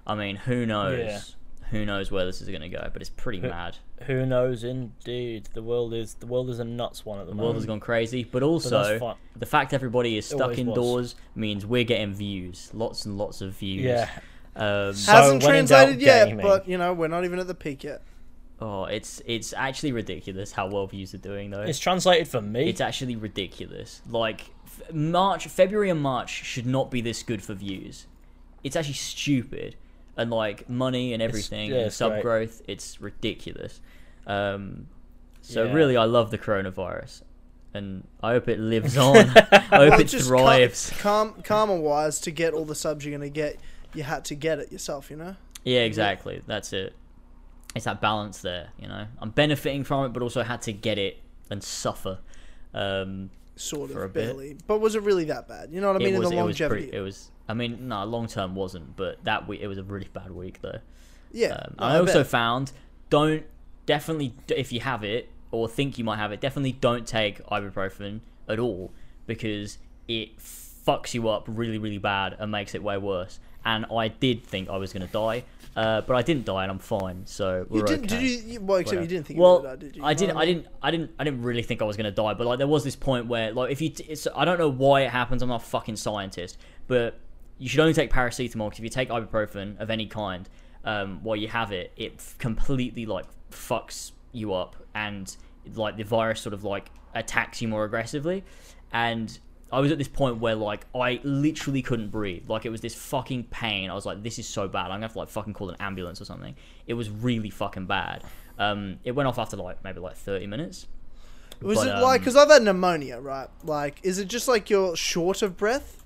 i mean who knows Yeah. Who knows where this is going to go but it's pretty Who- mad Who knows? Indeed, the world is the world is a nuts one at the, the moment. The world has gone crazy but But also that's fine. the fact everybody is stuck always was. indoors means we're getting views lots and lots of views Yeah. um, So hasn't translated yet gaming. but you know we're not even at the peak yet oh it's it's actually ridiculous how well views are doing though It's translated for me. It's actually ridiculous. Like March, February, and March should not be this good for views. It's actually stupid, and like money and everything yeah, and sub great. growth. It's ridiculous. Um, so Yeah. really, I love the coronavirus, and I hope it lives on. I hope Well, it thrives. calm, calm karma wise to get all the subs you're gonna get you had to get it yourself you know Yeah, exactly. That's it. It's that balance there, you know. I'm benefiting from it, but also had to get it and suffer. Um, sort For a of bit. but was it really that bad you know what i it mean was, in the it was longevity pretty, it was. I mean, no, long term wasn't, but that week it was a really bad week though. yeah Um, no, I also bet. found don't definitely if you have it or think you might have it, definitely don't take ibuprofen at all because it fucks you up really really bad and makes it way worse. And I did think I was gonna die, uh, but I didn't die and I'm fine. So we're you didn't okay. did you, well except you didn't think you well, were gonna die, did you? I didn't. I didn't. I didn't. I didn't really think I was gonna die, but like there was this point where, like, if you, I don't know why it happens. I'm not a fucking scientist, but you should only take paracetamol because if you take ibuprofen of any kind, um, while you have it, it f- completely like fucks you up, and like the virus sort of like attacks you more aggressively, and. I was at this point where like I literally couldn't breathe. Like it was this fucking pain. I was like, this is so bad. I'm gonna have to like fucking call an ambulance or something. It was really fucking bad. Um, it went off after like maybe like 30 minutes. Was But, it like um, because I've had pneumonia, right? Like, is it just like you're short of breath,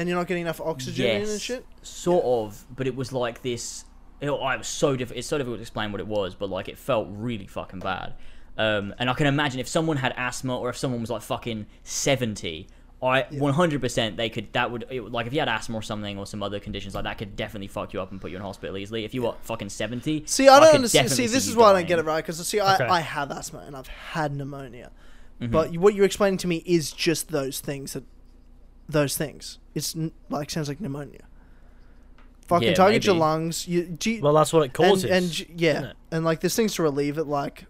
and you're not getting enough oxygen in and shit? sort of, but it was like this. It, I was so difficult. It's so difficult to explain what it was, but like it felt really fucking bad. Um, and I can imagine if someone had asthma or if someone was like fucking 70, I 100% they could that would it, like if you had asthma or something or some other conditions like that could definitely fuck you up and put you in hospital easily. If you were fucking 70, See, I don't understand. See, this you is why I don't get it right because see, I, Okay. I have asthma and I've had pneumonia, Mm-hmm. but what you're explaining to me is just those things that those things. It's n- like sounds like pneumonia. fucking Yeah, target your lungs. You, do you- Well, that's what it and, causes. and isn't yeah, and like there's things to relieve it. Like,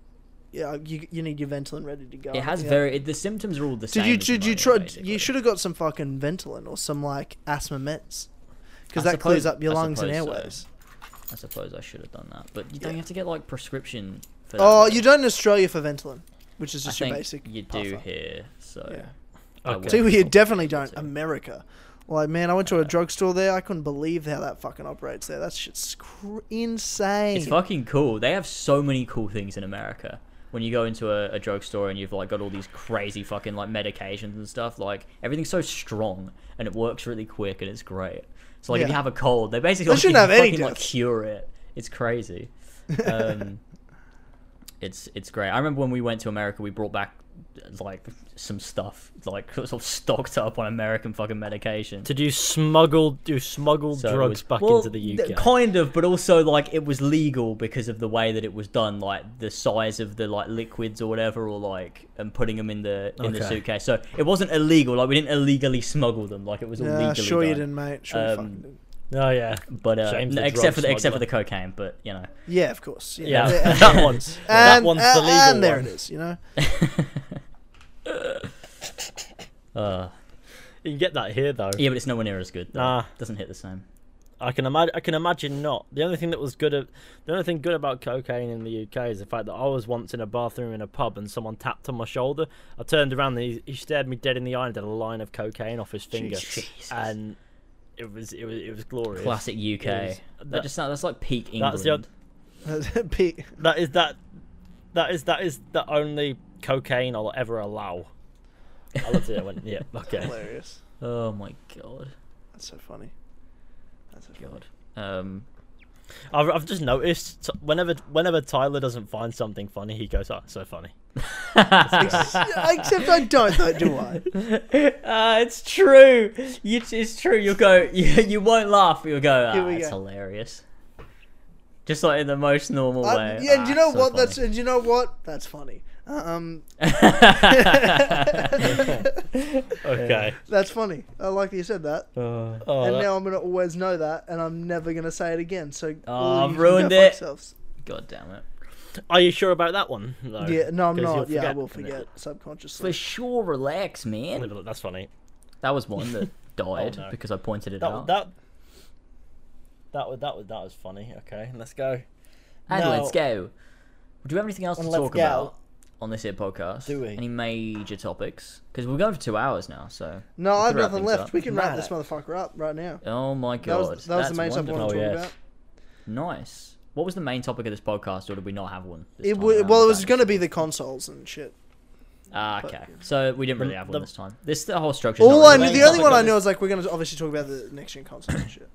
yeah, you, you need your Ventolin ready to go. It has Yeah. very it, the symptoms are all the same. Did you did you try? basically. You should have got some fucking Ventolin or some like asthma meds, because I that clears up your I lungs and suppose so. airways. I suppose I should have done that, but you don't Yeah. have to get like prescription for that. Oh, you don't in Australia for Ventolin, which is I just your think basic. you do puffer. here, so Yeah. I Okay. See, have we thought definitely don't. America. Like, man, I went to a drugstore there. I couldn't believe how that fucking operates there. That shit's cr- insane. It's fucking cool. They have so many cool things in America. When you go into a, a drugstore and you've like got all these crazy fucking like medications and stuff, like everything's so strong and it works really quick and it's great. So like if you have a cold, they basically They like, shouldn't can have any fucking, like cure it. It's crazy. Um, it's it's great. I remember when we went to America, we brought back like some stuff like sort of stocked up on American fucking medication. Did you smuggle you smuggled So drugs was- back well, into the th- UK? Kind of, but also like it was legal because of the way that it was done, like the size of the like liquids or whatever, or like and putting them in the in the suitcase. So it wasn't illegal. Like we didn't illegally smuggle them. Like it was all yeah, legally sure you didn't, mate. Sure Um, fucking did. oh yeah, But uh, no, except for the except for the cocaine, but you know. Yeah, of course. yeah, Yeah. that one. that one's the and- legal and there one. it is. You know. Uh, You can get that here though. yeah, but it's nowhere near as good. Though. Nah. Doesn't hit the same. I can imagine. I can imagine not. The only thing that was good, at, the only thing good about cocaine in the UK is the fact that I was once in a bathroom in a pub and someone tapped on my shoulder. I turned around and he, he stared me dead in the eye and did a line of cocaine off his finger, Jesus. and it was it was it was glorious. Classic UK. Was- that, that- just sounds that's like peak England. That's the- Pete, That is that. That is that is the only cocaine I'll ever allow. I looked at it. and went, yeah, okay. hilarious. Oh my god, That's so funny. That's so funny. Um, I've, I've just noticed t- whenever whenever Tyler doesn't find something funny, he goes, "Oh, so funny." Except I don't, though, do I? uh, it's true. You, it's true. You'll go. You, you won't laugh. You'll go. Here Ah, we it's go. hilarious. Just like in the most normal I- way. yeah, and Ah, you know so what? That's funny. and you know what? That's funny. Um, Okay. that's funny. I like that you said that. Uh, Oh, and that- now I'm gonna always know that, and I'm never gonna say it again. So Oh, I've you can ruined fuck it. yourselves. God damn it. Are you sure about that one? though? Yeah, no, I'm not. you'll Yeah, I will forget subconsciously. For sure, relax, man. That's funny. That was one that died Oh, no. because I pointed it That out. that that was that was that was funny. Okay, let's go. and Now- let's go. Do we have anything else to talk go. about on this here podcast? Do we? Any major topics? Because we're going for two hours now, so. No, I have nothing left. up. We can wrap this motherfucker up right now. Oh my That god. was, that was the that's main topic I want to wonderful. talk Oh, yes. about. Nice. What was the main topic of this podcast, or did we not have one? this It w- well, it Is was going to be the consoles and shit. Ah, but- okay. So we didn't really have one the- this time. This the whole structure. All I the knew, the only one I knew this- was like we're going to obviously talk about the next gen consoles and shit.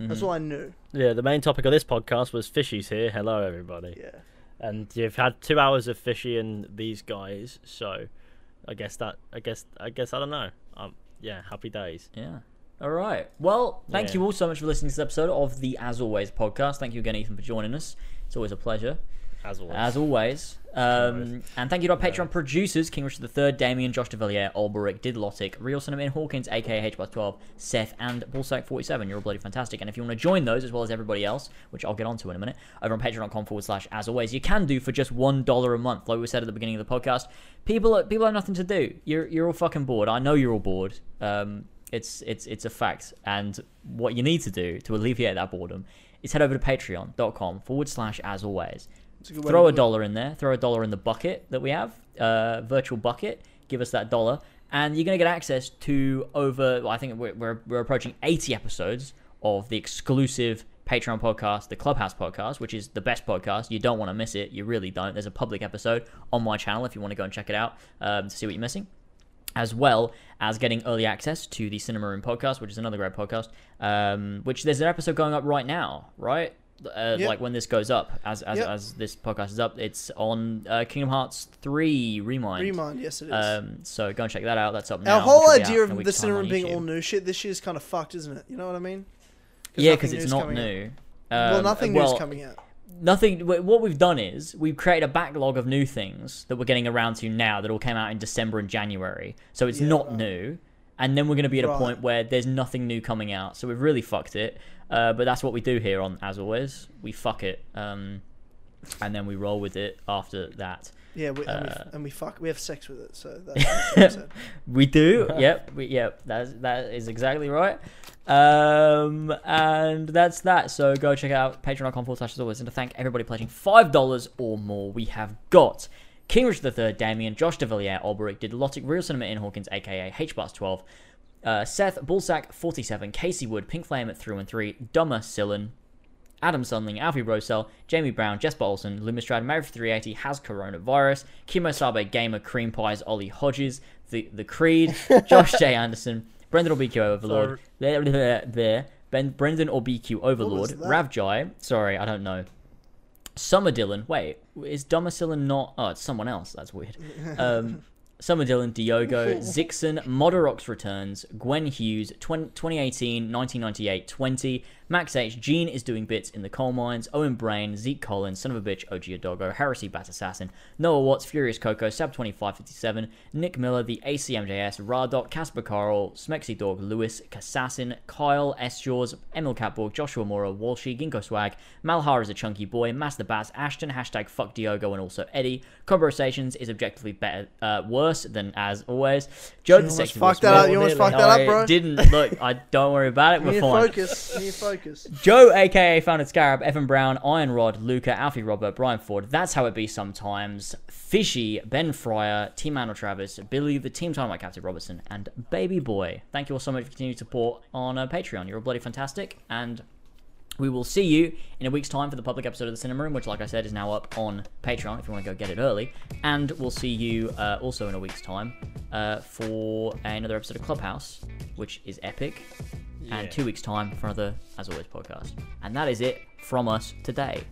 Mm-hmm. That's all I knew. Yeah, the main topic of this podcast was fishies here. Hello, everybody. Yeah. And you've had two hours of fishy and these guys, so I guess that I guess I guess I don't know. Um, yeah, happy days. Yeah. All right. Well, thank Yeah. you all so much for listening to this episode of the As Always podcast. Thank you again, Ethan, for joining us. It's always a pleasure. As always. As always. Um, and thank you to our Patreon producers, King Richard III, Damien, Josh DeVilliers, Olberic, Didlotic, Real Cinnamon Hawkins, aka H 12, Seth, and Bullsack47. You're all bloody fantastic. And if you want to join those, as well as everybody else, which I'll get onto in a minute, over on patreon.com forward slash as always, you can do for just $1 a month. Like we said at the beginning of the podcast, people people have nothing to do. You're, you're all fucking bored. I know you're all bored. Um, it's, it's, it's a fact. And what you need to do to alleviate that boredom is head over to patreon.com forward slash as always a throw a dollar in there. Throw a dollar in the bucket that we have uh virtual bucket. Give us that dollar. And you're going to get access to over well, i think we're, we're, we're approaching 80 episodes of the exclusive patreon podcast the clubhouse podcast which is the best podcast. You don't want to miss it. You really don't. There's a public episode on my channel if you want to go and check it out um, to see what you're missing. As well as getting early access to the Cinema Room podcast, which is another great podcast. Um, which there's an episode going up right now, right? Uh, Yep. Like when this goes up, as as, Yep. as this podcast is up, it's on uh, Kingdom Hearts three Re Mind. Remind, yes, it is. Um, so go and check that out. That's up now. Our whole which will be out idea of the cinema being all new shit this year's kind of fucked, isn't it? You know what I mean? yeah, because it's not new. well, Um, nothing well, new's coming out. nothing what we've done is we've created a backlog of new things that we're getting around to now that all came out in december and january so it's Yeah, not right. new and then we're going to be at a point where there's nothing new coming out. So we've really fucked it. Uh, but that's what we do here on As Always. We fuck it, um, and then we roll with it after that. Yeah, we, and, we, Uh, and we fuck. We have sex with it. So that's what I said. We do. yep. We, yep. That's that is exactly right. Um, and that's that. So go check out patreon.com forward slash as always. And to thank everybody pledging five dollars or more, we have got King Richard III, Damien, Josh DeVilliers, Olberic, did Lotic, Real Cinnamon Hawkins, aka H plus twelve. Uh, Seth Bullsack 47, Casey Wood, Pink Flame at through and three, Dummer Sillen, Adam Sunling, Alfie Rosell, Jamie Brown, Jesper Olsen, Lumistrad, Mary 380 has coronavirus, Kimo Sabe, Gamer, Cream Pies, Ollie Hodges, the the Creed, Josh J. Anderson, Brendan or BQ Overlord, there, there, there, Ben, Brendan or BQ Overlord, that? Ravjai, sorry, I don't know. Summer Dylan, wait, is Dummercillin not? Oh, it's someone else. That's weird. Um, Summer Dylan, Diogo, Zixon, Moderox returns, Gwen Hughes, 20, 2018, 1998, 20, Max H, Gene is doing bits in the coal mines, Owen Brain, Zeke Collins, Son of a Bitch, OG Adogo, Heresy Bat Assassin, Noah Watts, Furious Coco, Sab 2557, Nick Miller, the ACMJS, Radok, Casper Carl, Smexy Dog, Lewis, Kassassin, Kyle, S. Jaws, Emil Catborg, Joshua Mora, Walshy, Ginkgo Swag, Malhar is a chunky boy, Master Bats, Ashton, hashtag fuck Diogo, and also Eddie. Conversations is objectively better, uh, worse than as always. Joe You the almost fucked that up. You almost fucked that up, bro. didn't look. I don't worry about it. We're fine. focus. Focus. Joe, aka Founded Scarab, Evan Brown, Iron Rod, Luca, Alfie Robert, Brian Ford. That's how it be sometimes. Fishy, Ben Fryer, Team Manuel Travis, Billy, the Team Time like Captain Robertson, and Baby Boy. Thank you all so much for continued support on uh, Patreon. You're all bloody fantastic, and we will see you in a week's time for the public episode of the Cinema Room, which, like I said, is now up on Patreon if you want to go get it early. And we'll see you uh, also in a week's time uh, for another episode of Clubhouse, which is epic. Yeah. And two weeks' time for another As Always podcast. And that is it from us today.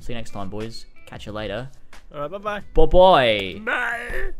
See you next time, boys. Catch you later. All right, bye bye. Bye bye. Bye.